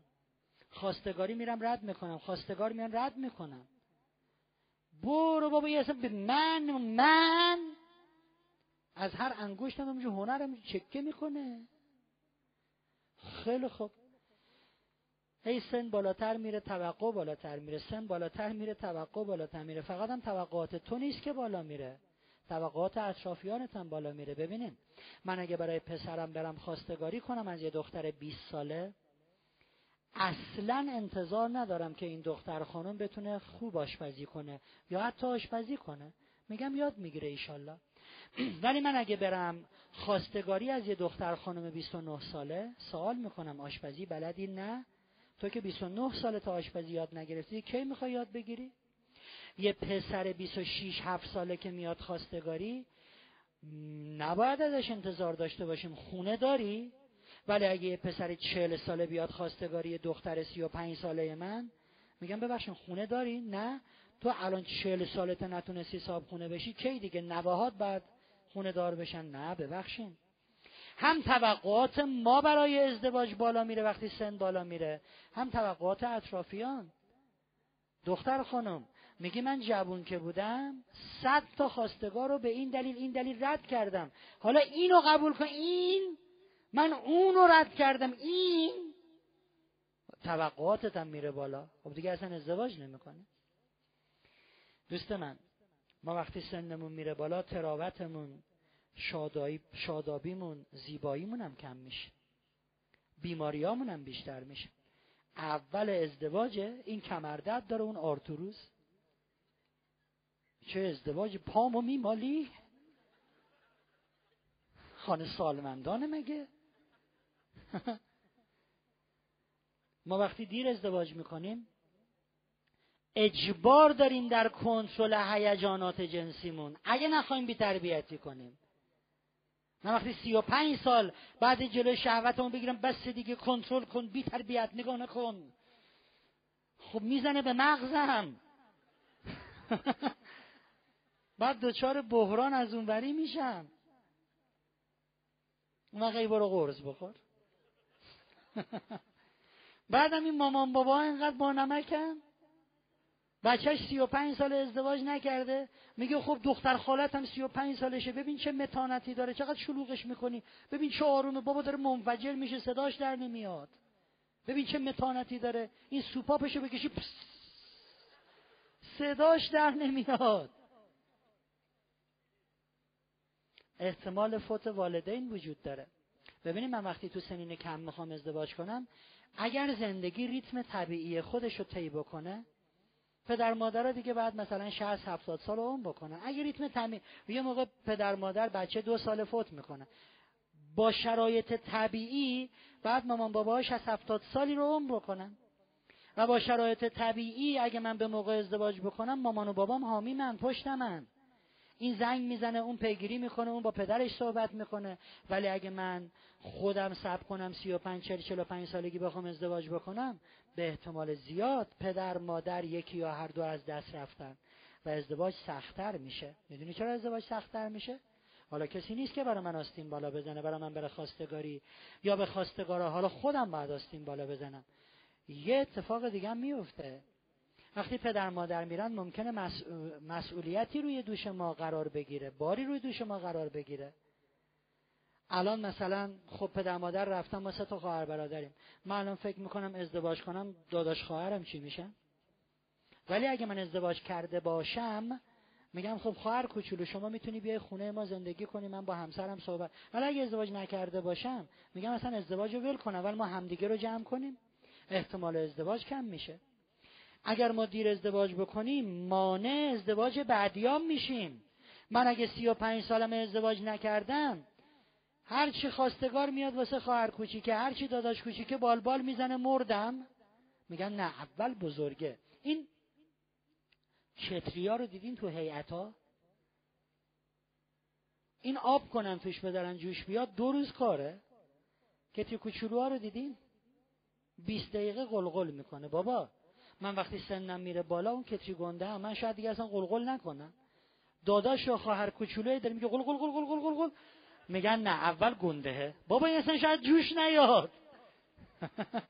خواستگاری میرم رد می‌کنم. خواستگار میان رد می‌کنم. برو بابا یه به من من از هر انگشتم همونجا هنرم چکه می‌کنه. خیلی خوب. هی سن بالاتر میره توقع بالاتر میره. سن بالاتر میره توقع بالاتر میره. فقط هم توقعات تو نیست که بالا میره. توقعات اطرافیانت هم بالا میره. ببینین من اگه برای پسرم برم خواستگاری کنم از یه دختر 20 ساله اصلا انتظار ندارم که این دختر خانم بتونه خوب آشپزی کنه یا حتی آشپزی کنه. میگم یاد می‌گیره ایشالله. ولی من اگه برم خواستگاری از یه دختر خانم 29 ساله سوال می‌کنم آشپزی بلدی نه؟ تو که 29 ساله تا آشپزی یاد نگرفتی کی می‌خوای یاد بگیری؟ یه پسر 26 7 ساله که میاد خواستگاری نباید ازش انتظار داشته باشیم خونه داری؟ ولی اگه یه پسر 40 ساله بیاد خواستگاری دختر 35 ساله من میگم ببخشید خونه داری؟ نه. تو الان 40 سالت نتونستی صاحب خونه بشی کی دیگه؟ نواهات بعد خونه دار بشن. نه ببخشین. هم توقعات ما برای ازدواج بالا میره وقتی سن بالا میره. هم توقعات اطرافیان. دختر خانم میگی من جوون که بودم صد تا خواستگار رو به این دلیل این دلیل رد کردم. حالا اینو قبول کن. این من اونو رد کردم. این توقعاتت هم میره بالا. خب دیگه اصلا ازدواج نمی‌کنه. دوست من ما وقتی سنمون میره بالا تراوتمون شادابیمون زیباییمون هم کم میشه. بیماریامون هم بیشتر میشه. اول ازدواجه این کمردت داره اون آرتوروز چه ازدواج؟ پامو میمالی؟ خانه سالمندانه مگه؟ ما وقتی دیر ازدواج می‌کنیم اجبار داریم در کنترل هیجانات جنسیمون. اگه نخوایم بی تربیتی کنیم. من وقتی سی و پنج سال بعد جلو شهوتمون بگیرم بس دیگه کنترل کن بی تربیت نگاه نکن. خب می‌زنه به مغزم. بعد دچار بحران از اونوری میشم. اون وقت برو قرص بخور. بعدم این مامان بابا اینقدر با نمکن. بچهش سی و پنج سال ازدواج نکرده. میگه خب دختر خالت هم سی و پنج سالشه. ببین چه متانتی داره چقدر شلوغش می‌کنی. ببین چه آرومه. بابا داره منفجر میشه صداش در نمیاد. ببین چه متانتی داره. این سوپاپشو بکشی صداش در نمیاد. احتمال فوت والدین وجود داره. ببینید من وقتی تو سنین کم می‌خوام ازدواج کنم اگر زندگی ریتم طبیعی خودش رو طی بکنه پدر مادر دیگه بعد مثلا 60 70 سال عمر بکنن اگر ریتم طبیعی یه موقع پدر مادر بچه دو سال فوت می‌کنه. با شرایط طبیعی بعد مامان باباهاش از 70 سالی رو عمر بکنن. و با شرایط طبیعی اگه من به موقع ازدواج بکنم مامان و بابام حامی من پشت من. این زنگ می‌زنه اون پیگیری می‌کنه اون با پدرش صحبت می‌کنه. ولی اگه من خودم صبر کنم 35 40 45 سالگی بخوام ازدواج بکنم به احتمال زیاد پدر مادر یکی یا هر دو از دست رفتن و ازدواج سختتر میشه. می‌دونی چرا ازدواج سختتر میشه؟ حالا کسی نیست که برای من آستین بالا بزنه برای من بره خواستگاری یا به خواستگارا. حالا خودم باید آستین بالا بزنم. یه اتفاق دیگه هم میفته وقتی پدر مادر میرن ممکنه مسئولیتی روی دوش ما قرار بگیره باری روی دوش ما قرار بگیره. الان مثلا خب پدر مادر رفتن ما سه تا خواهر برادریم. من الان فکر می‌کنم ازدواج کنم داداش خواهرم چی میشن ولی اگه من ازدواج کرده باشم میگم خب خواهر کوچولو شما می‌تونی بیای خونه ما زندگی کنی من با همسرم صحبت. ولی اگه ازدواج نکرده باشم میگم مثلا ازدواج رو ول کن اول ما همدیگه رو جمع کنیم. احتمال ازدواج کم میشه. اگر ما دیر ازدواج بکنیم مانع ازدواج بعدیام میشیم. من اگه سی و پنج سالم ازدواج نکردم هر چی خواستگار میاد واسه خواهر کوچیکه هر چی داداش کوچیکه بال می‌زنه مردم. میگن نه اول بزرگه. این چتریا رو دیدین تو هیئتا این آب کنن توش بدارن جوش بیاد دو روز کاره. کتری کوچولوها رو دیدین؟ 20 دقیقه قلقل می‌کنه. بابا من وقتی سنم میره بالا اون کتری گنده هم من شاید دیگه اصلا قلقل نکنم. داداش و خواهر کوچولوی داره میگه قلقل قلقل قلقل قلقل میگن نه اول گندهه. بابا این اصلا شاید جوش نیاد.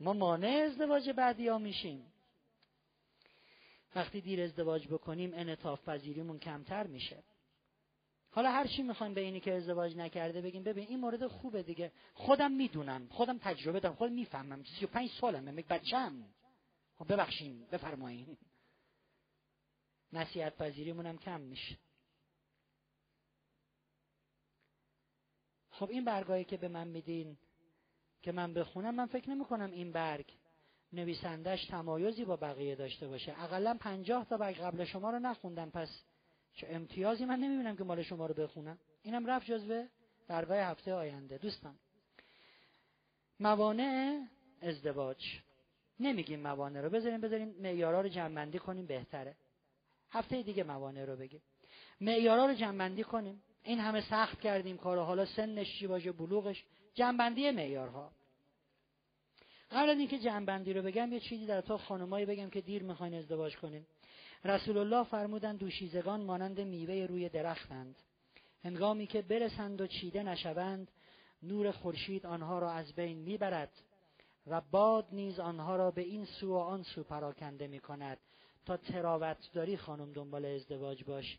ما مانع ازدواج بعدی ها میشیم. وقتی دیر ازدواج بکنیم انطاف پذیریمون کمتر میشه. حالا هر چی می‌خوایم به اینی که ازدواج نکرده بگیم ببین این مورد خوبه دیگه. خودم می‌دونم خودم تجربه دارم خودم می‌فهمم. 35 سالمه یک بچم خب ببخشین بفرمایین. نصیحت پذیریمون هم کم میشه. خب این برگایی که به من میدین که من بخونم من فکر نمی کنم این برگ نویسندش تمایزی با بقیه داشته باشه. اقلا پنجاه تا برگ قبل شما رو نخوندم پس چه امتیازی من نمی‌بینم که مال شما رو بخونم. اینم رفت جزوه دربای هفته آینده. دوستان موانع ازدواج. نمیگیم موانع رو بذاریم بذاریم معیارا رو جمعبندی کنیم بهتره. هفته دیگه موانع رو بگیم. معیارا رو جمعبندی کنیم. این همه سخت کردیم کارو. حالا سنش چی باشه؟ بلوغش. جنبندی معیارها. قبل از اینکه جنبندی رو بگم یه چیزی در تو خانمایی بگم که دیر می‌خواین ازدواج کنین. رسول الله فرمودند دوشیزگان مانند میوه روی درختند. هنگامی که برسند و چیده نشوند نور خورشید آنها را از بین می‌برد و باد نیز آنها را به این سو و آن سو پراکنده می کند تا تراوت داری خانم دنبال ازدواج باش.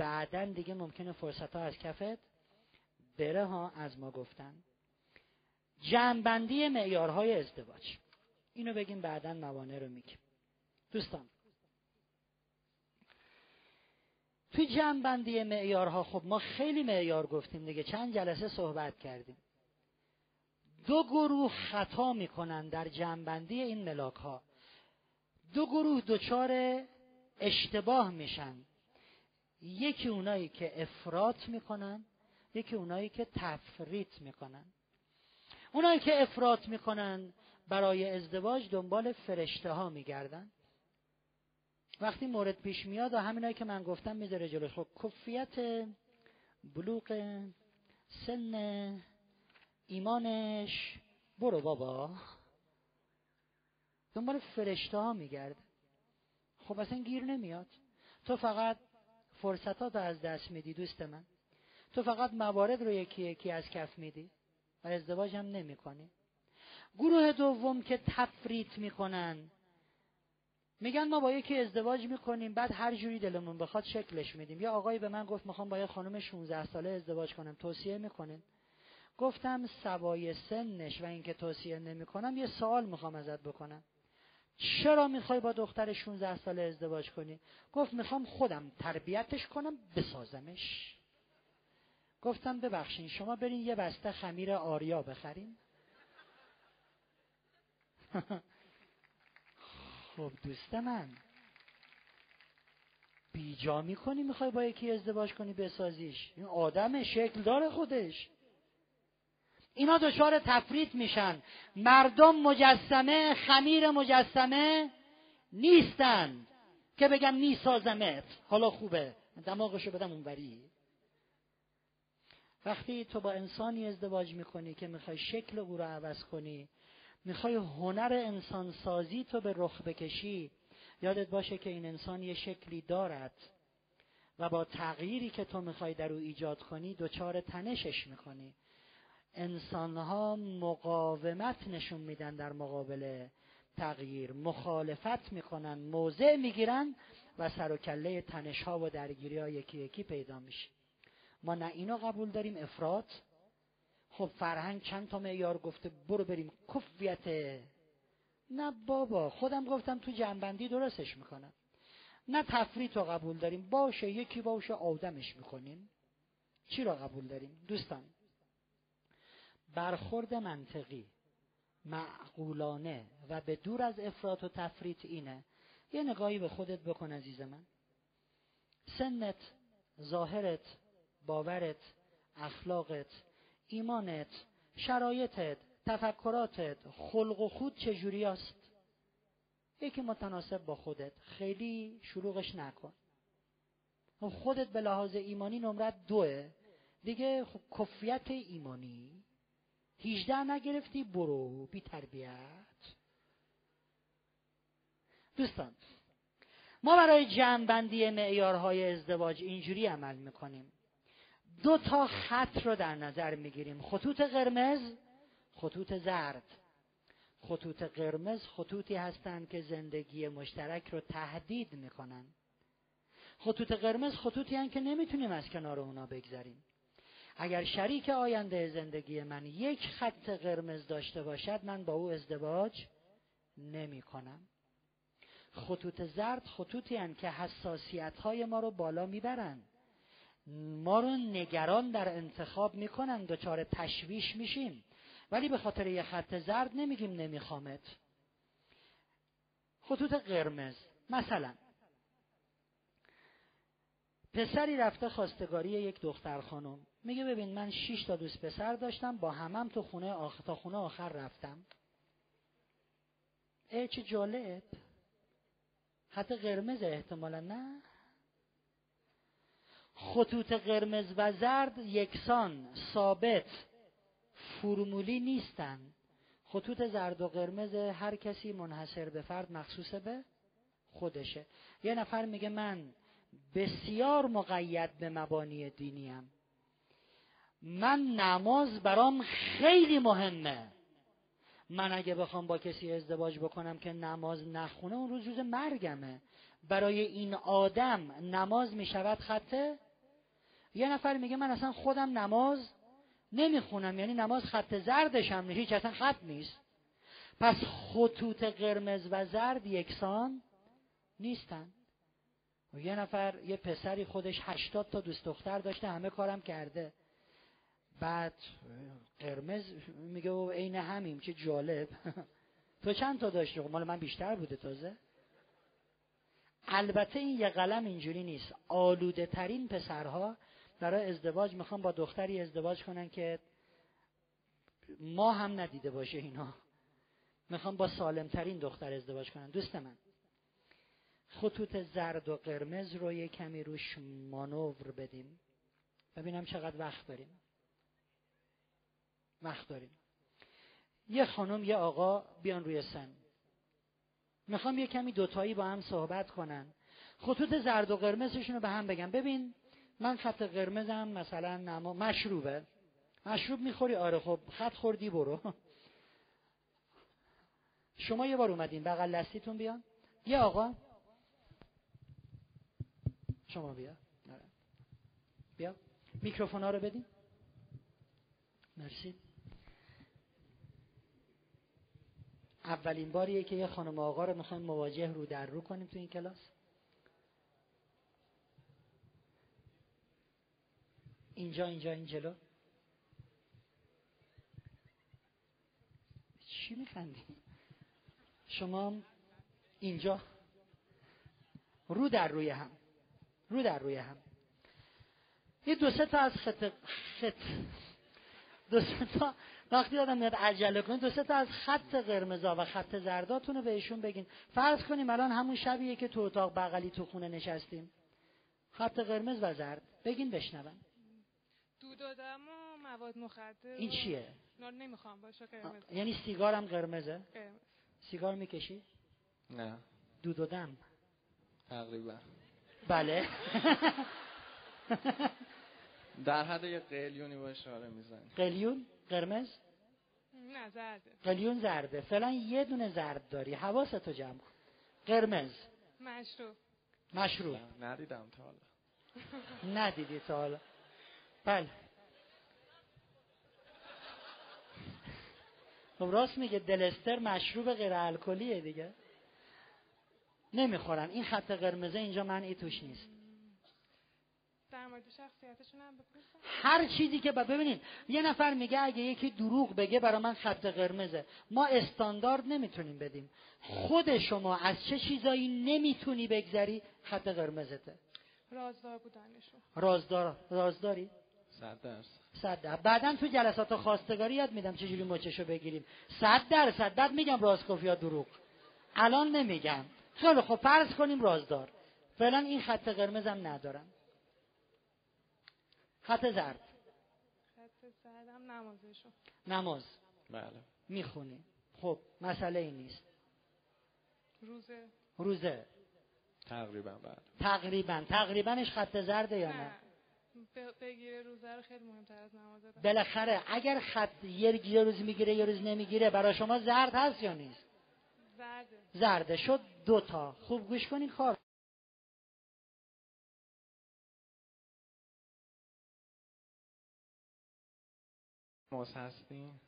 بعدا دیگه ممکنه فرصت ها از کفت بره ها از ما گفتن. جمعبندی معیارهای ازدواج. اینو بگیم بعدا موانع رو میگیم. دوستان توی جمع معیارها خب ما خیلی معیار گفتیم دیگه. چند جلسه صحبت کردیم. دو گروه خطا می‌کنن در جمعبندی این ملاک ها دو گروه دچار اشتباه میشن. یکی اونایی که افراط می‌کنن یکی اونایی که تفریط می‌کنن. اونایی که افراط می‌کنن برای ازدواج دنبال فرشته ها میگردن. وقتی مورد پیش میاد و همینایی که من گفتم می‌ذاره جلوش. خب کفیت بلوغ سن ایمانش. برو بابا. دنبال فرشته ها میگرد خب اصلا گیر نمیاد. تو فقط فرصتات از دست میدی دوست من. تو فقط موارد رو یکی یکی از کف میدی و ازدواج هم نمی کنی. گروه دوم که تفریط می‌کنن. میگن ما با یکی ازدواج می‌کنیم بعد هر جوری دلمون بخواد شکلش میدیم. یا آقایی به من گفت می‌خوام با یه خانم 16 ساله ازدواج کنم. توصیه می‌کنین؟ گفتم سوای سنش و اینکه توصیه نمی‌کنم یه سوال می‌خوام ازت بکنم. چرا می‌خوای با دختر 16 ساله ازدواج کنی؟ گفت می‌خوام خودم تربیتش کنم بسازمش. گفتم ببخشین شما برین یه بسته خمیر آریا بخرین. خب دوست من بیجا می‌کنی می‌خوای با یکی ازدواج کنی بسازیش؟ این آدم شکل داره خودش. اینا دچار تفرید میشن. مردم مجسمه خمیر مجسمه نیستن که بگم میسازمت. حالا خوبه. دماغشو بدم اونوری. وقتی تو با انسانی ازدواج می‌کنی که می‌خوای شکل او رو عوض کنی می‌خوای هنر انسان سازی تو به رخ بکشی یادت باشه که این انسان یه شکلی دارد و با تغییری که تو می‌خوای در او ایجاد کنی دچار تنشش می‌کنی. انسانها مقاومت نشون میدن در مقابل تغییر. مخالفت می‌کنن موضع می‌گیرن و سر و کله تنش ها و درگیری ها یکی یکی پیدا میشه. ما نه اینو قبول داریم افراد. خب فرهنگ چند تا معیار گفته برو بریم کفیت. نه بابا خودم گفتم تو جنبندی درستش می‌کنم نه تفریط رو قبول داریم باشه یکی باشه آدمش می‌کنیم چی را قبول داریم؟ دوستان برخورد منطقی معقولانه و به دور از افراط و تفریط اینه. یه نگاهی به خودت بکن عزیز من. سنت ظاهرت باورت اخلاقت ایمانت شرایطت تفکراتت خلق و خود چجوری است؟ یکی متناسب با خودت. خیلی شلوغش نکن. خودت به لحاظ ایمانی نمرت دوه. دیگه خب کفیت ایمانی هیچده نگرفتی برو بی تربیت. دوستان ما برای جمعبندی معیارهای ازدواج اینجوری عمل می‌کنیم. دو تا خط رو در نظر می‌گیریم. خطوط قرمز خطوط زرد. خطوط قرمز خطوطی هستند که زندگی مشترک رو تهدید می‌کنن. خطوط قرمز خطوطی هستند که نمی‌تونیم از کنار اونا بگذاریم. اگر شریک آینده زندگی من یک خط قرمز داشته باشد من با او ازدواج نمی کنم خطوط زرد خطوطی هستند که حساسیت های ما رو بالا می‌برند ما رو نگران در انتخاب می‌کنن دچار تشویش میشیم. ولی به خاطر یه خط زرد نمیگیم نمیخوامت. خطوط قرمز. مثلا پسری رفته خواستگاری یک دختر خانم. میگه ببین من شش تا دوست پسر داشتم با همم تو خونه آخر تا خونه آخر رفتم. ای چه جالب. خط قرمز احتمالا نه. خطوط قرمز و زرد یکسان ثابت. فرمولی نیستند خطوط زرد و قرمز هر کسی منحصر به فرد مخصوص به خودشه. یه نفر میگه من بسیار مقید به مبانی دینیم من نماز برام خیلی مهمه. من اگه بخوام با کسی ازدواج بکنم که نماز نخونه اون روز روز مرگمه. برای این آدم نماز می‌شود خطه یه نفر میگه من اصلا خودم نماز نمی‌خونم یعنی نماز خط زردش هم هیچ اصلا خط نیست. پس خطوط قرمز و زرد یکسان نیستن. یه نفر یه پسری خودش هشتاد تا دوست دختر داشته همه کارم کرده. بعد قرمز میگه و عین همیم چه جالب. تو چند تا داشتی؟ خب مال من بیشتر بوده تازه. البته این یه قلم اینجوری نیست. آلوده ترین پسرها برای ازدواج می‌خوان با دختری ازدواج کنن که ما هم ندیده باشه اینا. می‌خوان با سالمترین دختر ازدواج کنن. دوست من خطوط زرد و قرمز رو یه کمی روش مانور بدیم. ببینم چقدر وقت داریم. وقت داریم. یه خانم یه آقا بیان روی سن. می‌خوام یه کمی دوتایی با هم صحبت کنن. خطوط زرد و قرمزشون رو به هم بگم. ببین من خط قرمزم مثلا نما مشروبه. مشروب می‌خوری؟ آره خب خط خوردی برو. شما یه بار اومدین بغل لستیتون بیان یه آقا. شما بیا. آره. بیا. میکروفون ها رو بدین. مرسی. اولین باریه که یه خانم آقا رو می‌خوایم مواجه رو در رو کنیم تو این کلاس. اینجا اینجا این جلو. چی میخندی؟ شما اینجا. رو در روی هم. رو در روی هم. یه دو سه تا از خط خط. دو سه تا وقتی آدم میاد عجله کنید دو سه تا از خط قرمزا و خط زرداتون رو بهشون بگین. فرض کنیم الان همون شبیه که تو اتاق بغلی تو خونه نشستیم. خط قرمز و زرد. بگین بشنون دود و دم و مواد مخدر این چیه؟ نمی‌خوام باشه قرمز. یعنی سیگارم قرمزه؟ قرمز. سیگار می‌کشی؟ نه. دود و دم. تقریبا. بله. در حد یه قلیونی با اشاره می‌زنی. قلیون؟ قرمز؟ نه زرده قلیون زرده. فعلا یه دونه زرد داری. حواستو جمع کن. قرمز. مشروب. مشروب. ندیدم تا حالا. ندیدی تا حالا. بله. خب راست میگه دلستر مشروب غیر الکلیه دیگه. نمی‌خورم. این خط قرمزه اینجا من ای توش نیست در مورد شخصیتشون هم هر چیزی که ببینید یه نفر میگه اگه یکی دروغ بگه برای من خط قرمزه. ما استاندارد نمی‌تونیم بدیم. خود شما از چه چیزایی نمی‌تونی بگذری خط قرمزته؟ رازدار بودنشون رازدار رازداری؟ صد درصد. صد درصد بعدا تو جلسات خواستگاری یاد میدم چجوری مچشو بگیریم. صد درصد. بعد میگم گفت یا دروغ. الان نمیگم. خیلی خب فرض کنیم رازدار. فعلا این خط قرمزم ندارم. خط زرد. خط زردم نمازشو. نماز. بله. می‌خونی. خب مسئله این نیست. روزه. روزه. تقریبا بله. تقریبا. تقریباش خط زرده یا نه؟ بگیره روزه رو خیلی مهمتر از نماز بالاخره اگر خط یه روز می‌گیره یه روز نمی‌گیره برای شما زرد هست یا نیست؟ زرده. زرده. شد دوتا خوب گوش کنین کار نماز هستیم؟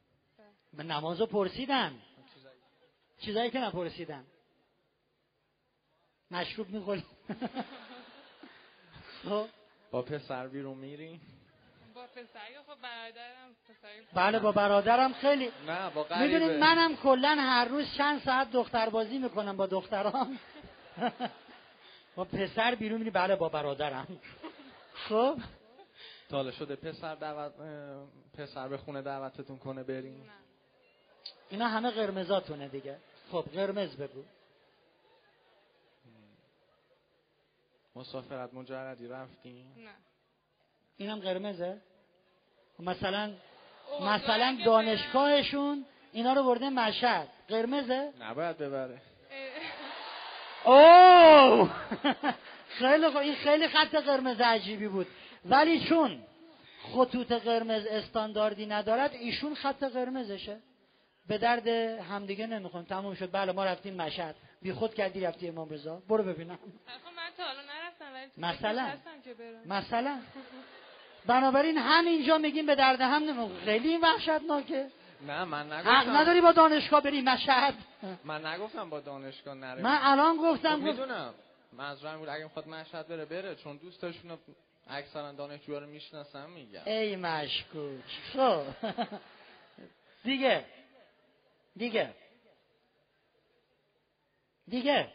به نماز رو پرسیدن چیزایی که نپرسیدن مشروب می‌خوری خب. با پسر بیرون میری؟ با پسری خب برادرم پسری بله با برادرم خیلی. نه با غریبه. می‌دونید منم کلا هر روز چند ساعت دختر بازی می‌کنم با دخترام. با پسر بیرون میری بله با برادرم. خب. تاله شده. پسر دعوت پسر به خونه دعوتتون کنه بریم. اینا همه قرمزاتونه دیگه. خب قرمز بگو. مسافرت مجردی رفتیم نه. اینم قرمزه؟ مثلا مثلا دانشگاهشون اینا رو برده مشهد. قرمزه؟ نباید ببره. اوه! خیلی خب این خیلی خط قرمز عجیبی بود. ولی چون خطوط قرمز استانداردی ندارد ایشون خط قرمزشه. به درد همدیگه نمیخون تموم شد. بله ما رفتیم مشهد. بی خود کردی رفتی امام رضا. برو ببینم. من تا حالا نرفتم ولی مثلا. مثلا. بنابراین همینجا میگیم به درد هم نمیخون خیلی وحشتناکه. نه من نگفتم. حق نداری با دانشگاه بری مشهد. من نگفتم با دانشگاه نره. من الان گفتم خب می‌دونم. منظورم بود اگه می‌خواد مشهد بره بره. چون دوستاشون اکثرا دانشجوها رو می‌شناسم میگم. ای مشکوک. خب. دیگه. دیگه. دیگه.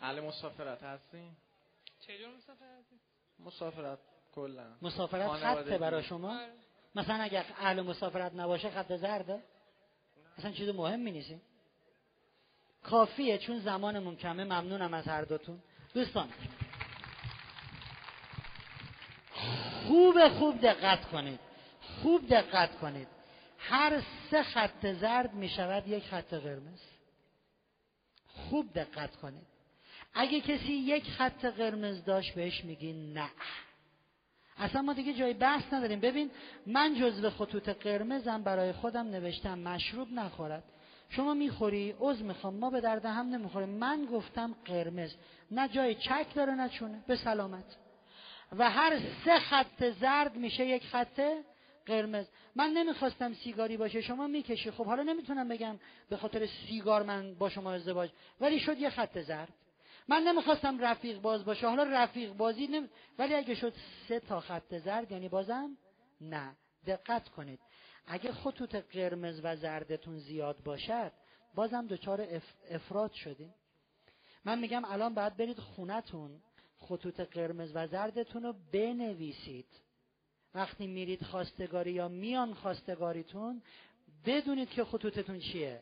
اهل مسافرت هستی؟ چجور مسافرت مسافرت کلا. مسافرت خطه برای شما؟ آره. مثلا اگر اهل مسافرت نباشه خط زرده اصلا چیز مهمی نیستی کافیه چون زمانمون کمه ممنونم از هر دوتون. دوستان خوب خوب دقت کنید. خوب دقت کنید. هر سه خط زرد می شود یک خط قرمز. خوب دقت کنید. اگه کسی یک خط قرمز داشت بهش میگی نه. اصلا ما دیگه جای بحث نداریم. ببین من جزو خطوط قرمزم برای خودم نوشتم مشروب نخورد. شما می‌خوری؟ عضو می‌خوام. ما به درد هم نمی‌خوریم. من گفتم قرمز. نه جای چک داره نه چونه. به سلامت. و هر سه خط زرد میشه یک خط قرمز. من نمی‌خواستم سیگاری باشه شما می‌کشی. خب حالا نمی‌تونم بگم به خاطر سیگار من با شما ازدواج. ولی شد یه خط زرد. من نمی‌خواستم رفیق باز باشه. حالا رفیق بازی نمی... ولی اگه شد سه تا خط زرد یعنی بازم نه. دقت کنید. اگه خطوط قرمز و زردتون زیاد باشد بازم دچار اف... افراد شدیم من میگم الان باید برید خونتون خطوط قرمز و زردتون رو بنویسید. وقتی میرید خواستگاری یا میان خواستگاریتون بدونید که خطوطتون چیه.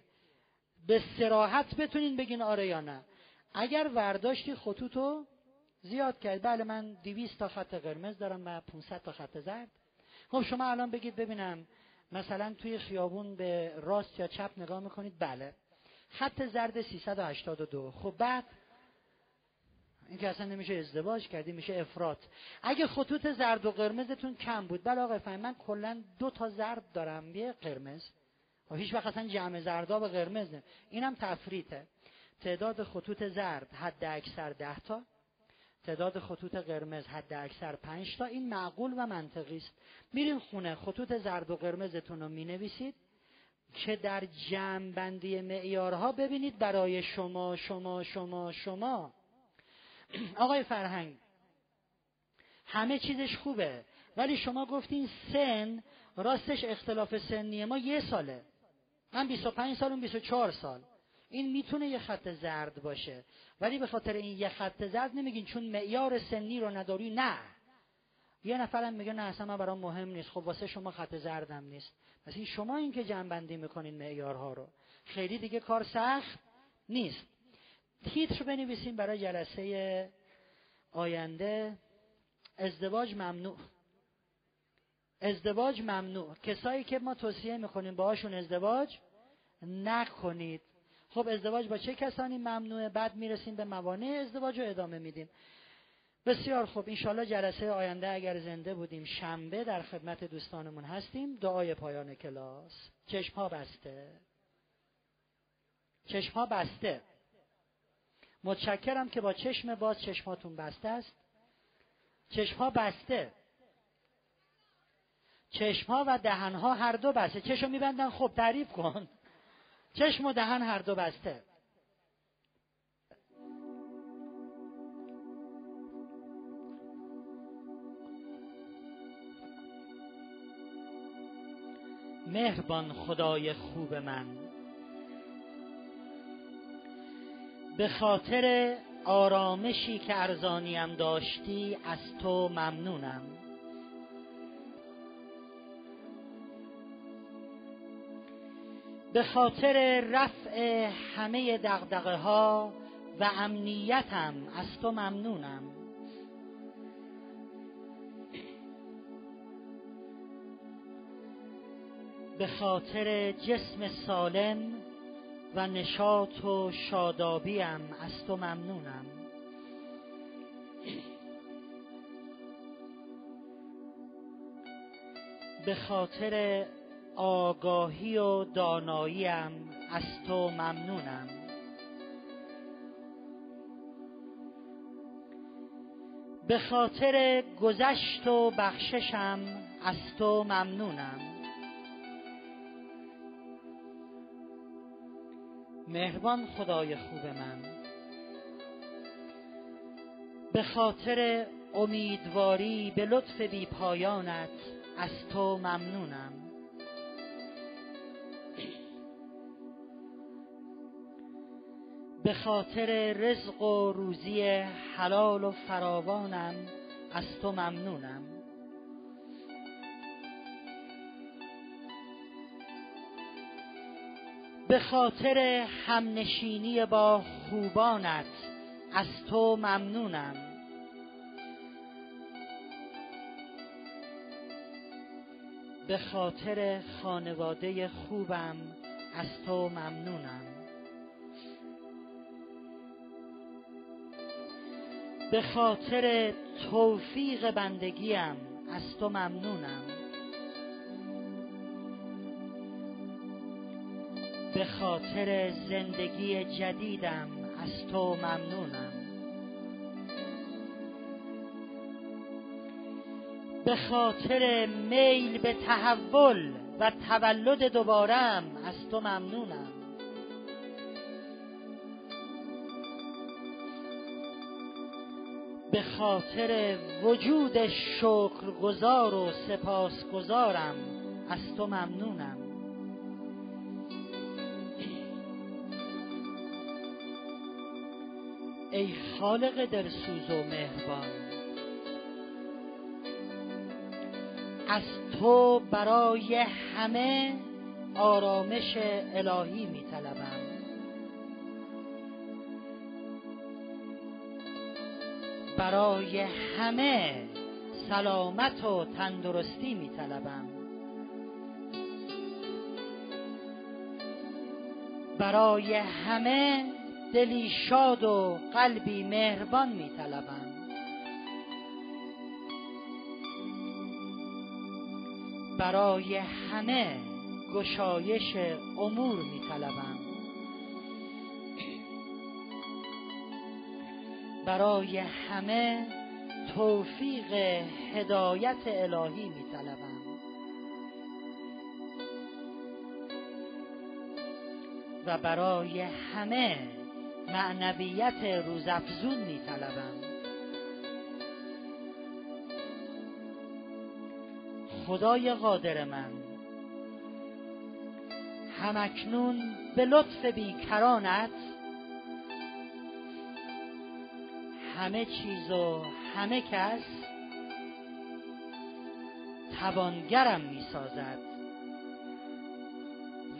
به سراحت بتونین بگین آره یا نه. اگر ورداشتی خطوطو زیاد کرد بله من دیویست تا خط قرمز دارم و 500 تا خط زرد. خب شما الان بگید ببینم مثلا توی خیابون به راست یا چپ نگاه می‌کنید؟ بله. خط زرد 382 خب بعد این که اصلا نمیشه ازدواج کردی میشه افراد اگه خطوط زرد و قرمزتون کم بود. بله آقای فهم من کلا دو تا زرد دارم. یه قرمز. و هیچ وقت اصلا جمع زردا به قرمز نه اینم تفریته تعداد خطوط زرد حد اکثر ده تا. تعداد خطوط قرمز حد اکثر پنج تا. این معقول و منطقی است. میرین خونه خطوط زرد و قرمزتون رو می‌نویسید که در جمع معیارها ببینید برای شما شما شما شما. آقای فرهنگ همه چیزش خوبه ولی شما گفتین سن راستش اختلاف سنی ما یه ساله. من 25 سال اون 24 سال. این می‌تونه یه خط زرد باشه. ولی به خاطر این یه خط زرد نمیگین چون معیار سنی رو نداری نه. یه نفرم میگه نه اصلا من برام مهم نیست. خب واسه شما خط زردم نیست. پس این شما این که جنبندی می‌کنین معیارها رو. خیلی دیگه کار سخت نیست. تیتر بنویسیم برای جلسه آینده. ازدواج ممنوع. ازدواج ممنوع. کسایی که ما توصیه می‌کنیم باهاشون ازدواج نکنید. خب ازدواج با چه کسانی ممنوعه؟ بعد می‌رسیم به موانع ازدواج رو ادامه میدیم. بسیار خوب. انشالله جلسه آینده اگر زنده بودیم شنبه در خدمت دوستانمون هستیم. دعای پایان کلاس. چشم ها بسته. چشم ها بسته. متشکرم که با چشم باز چشماتون بسته است. چشم ها بسته. چشم ها و دهن ها هر دو بسته. چشم میبندن خب تعریف کن. چشم و دهن هر دو بسته. مهربان خدای خوب من. به خاطر آرامشی که ارزانیم داشتی از تو ممنونم. به خاطر رفع همه دغدغه ها و امنیتم از تو ممنونم. به خاطر جسم سالم و نشاط و شادابیم از تو ممنونم. به خاطر آگاهی و داناییم از تو ممنونم. به خاطر گذشت و بخششم از تو ممنونم. مهربان خدای خوب من. به خاطر امیدواری به لطف بی پایانت از تو ممنونم. به خاطر رزق و روزی حلال و فراوانم از تو ممنونم. به خاطر همنشینی با خوبانت از تو ممنونم. به خاطر خانواده خوبم از تو ممنونم. به خاطر توفیق بندگیم از تو ممنونم. به خاطر زندگی جدیدم از تو ممنونم. به خاطر میل به تحول و تولد دوبارم از تو ممنونم. به خاطر وجود شکرگزار و سپاسگزارم از تو ممنونم. ای خالق دلسوز و مهربان. از تو برای همه آرامش الهی می طلبم برای همه سلامت و تندرستی می طلبم برای همه دلی شاد و قلبی مهربان می طلبم برای همه گشایش امور می طلبم برای همه توفیق هدایت الهی می طلبم و برای همه معنویت روزافزون می طلبم خدای قادر من. همکنون به لطف بیکرانت همه چیز و همه کس توانگرم می سازد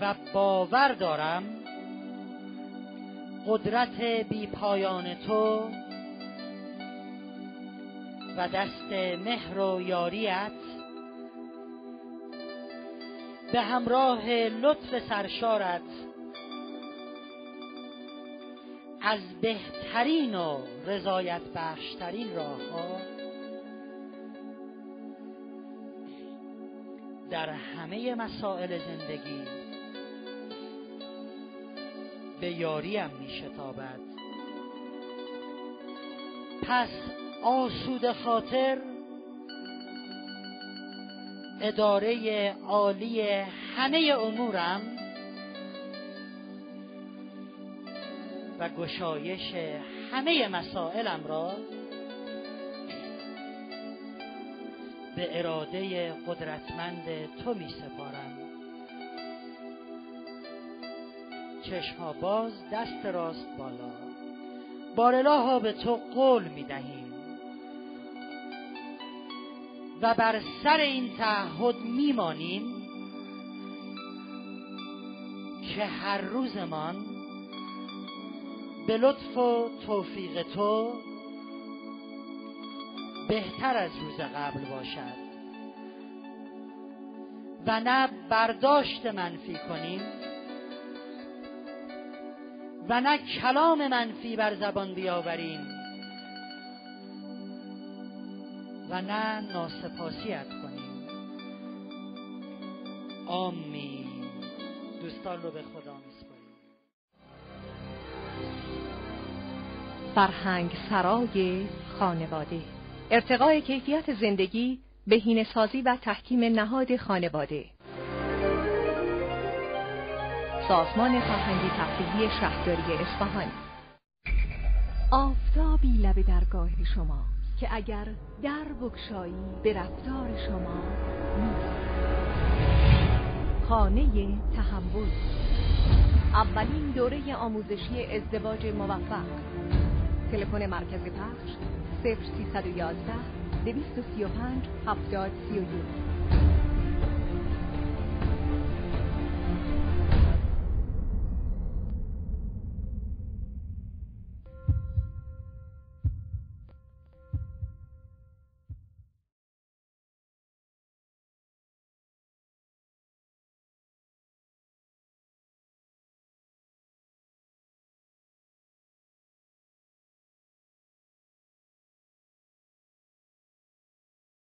و باور دارم قدرت بی پایان تو و دست مهر و یاریت. به همراه لطف سرشارت از بهترین و رضایت بخشترین راه ها در همه مسائل زندگی. به یاریم می شتابد پس آسود خاطر اداره عالی همه امورم و گشایش همه مسائلم را به اراده قدرتمند تو می سپارم چشم باز دست راست بالا. بارلاها به تو قول می دهیم و بر سر این تعهد میمانیم که هر روزمان به لطف و توفیق تو بهتر از روز قبل باشد. و نه برداشت منفی کنیم. و نه کلام منفی بر زبان بیاوریم. و نه ناسپاسیت کنیم. آمین. دوستان رو به خدا میسپاریم. فرهنگ سرای خانواده. ارتقای کیفیت زندگی بهینه سازی و تحکیم نهاد خانواده. سازمان فرهنگی تفریحی شهرداری اصفهان. آفتابی لب درگاه شما که اگر در بکشایی به رفتار شما خانه تحول اولین دوره آموزشی ازدواج موفق. تلفن مرکز پخش 0311 235 70 31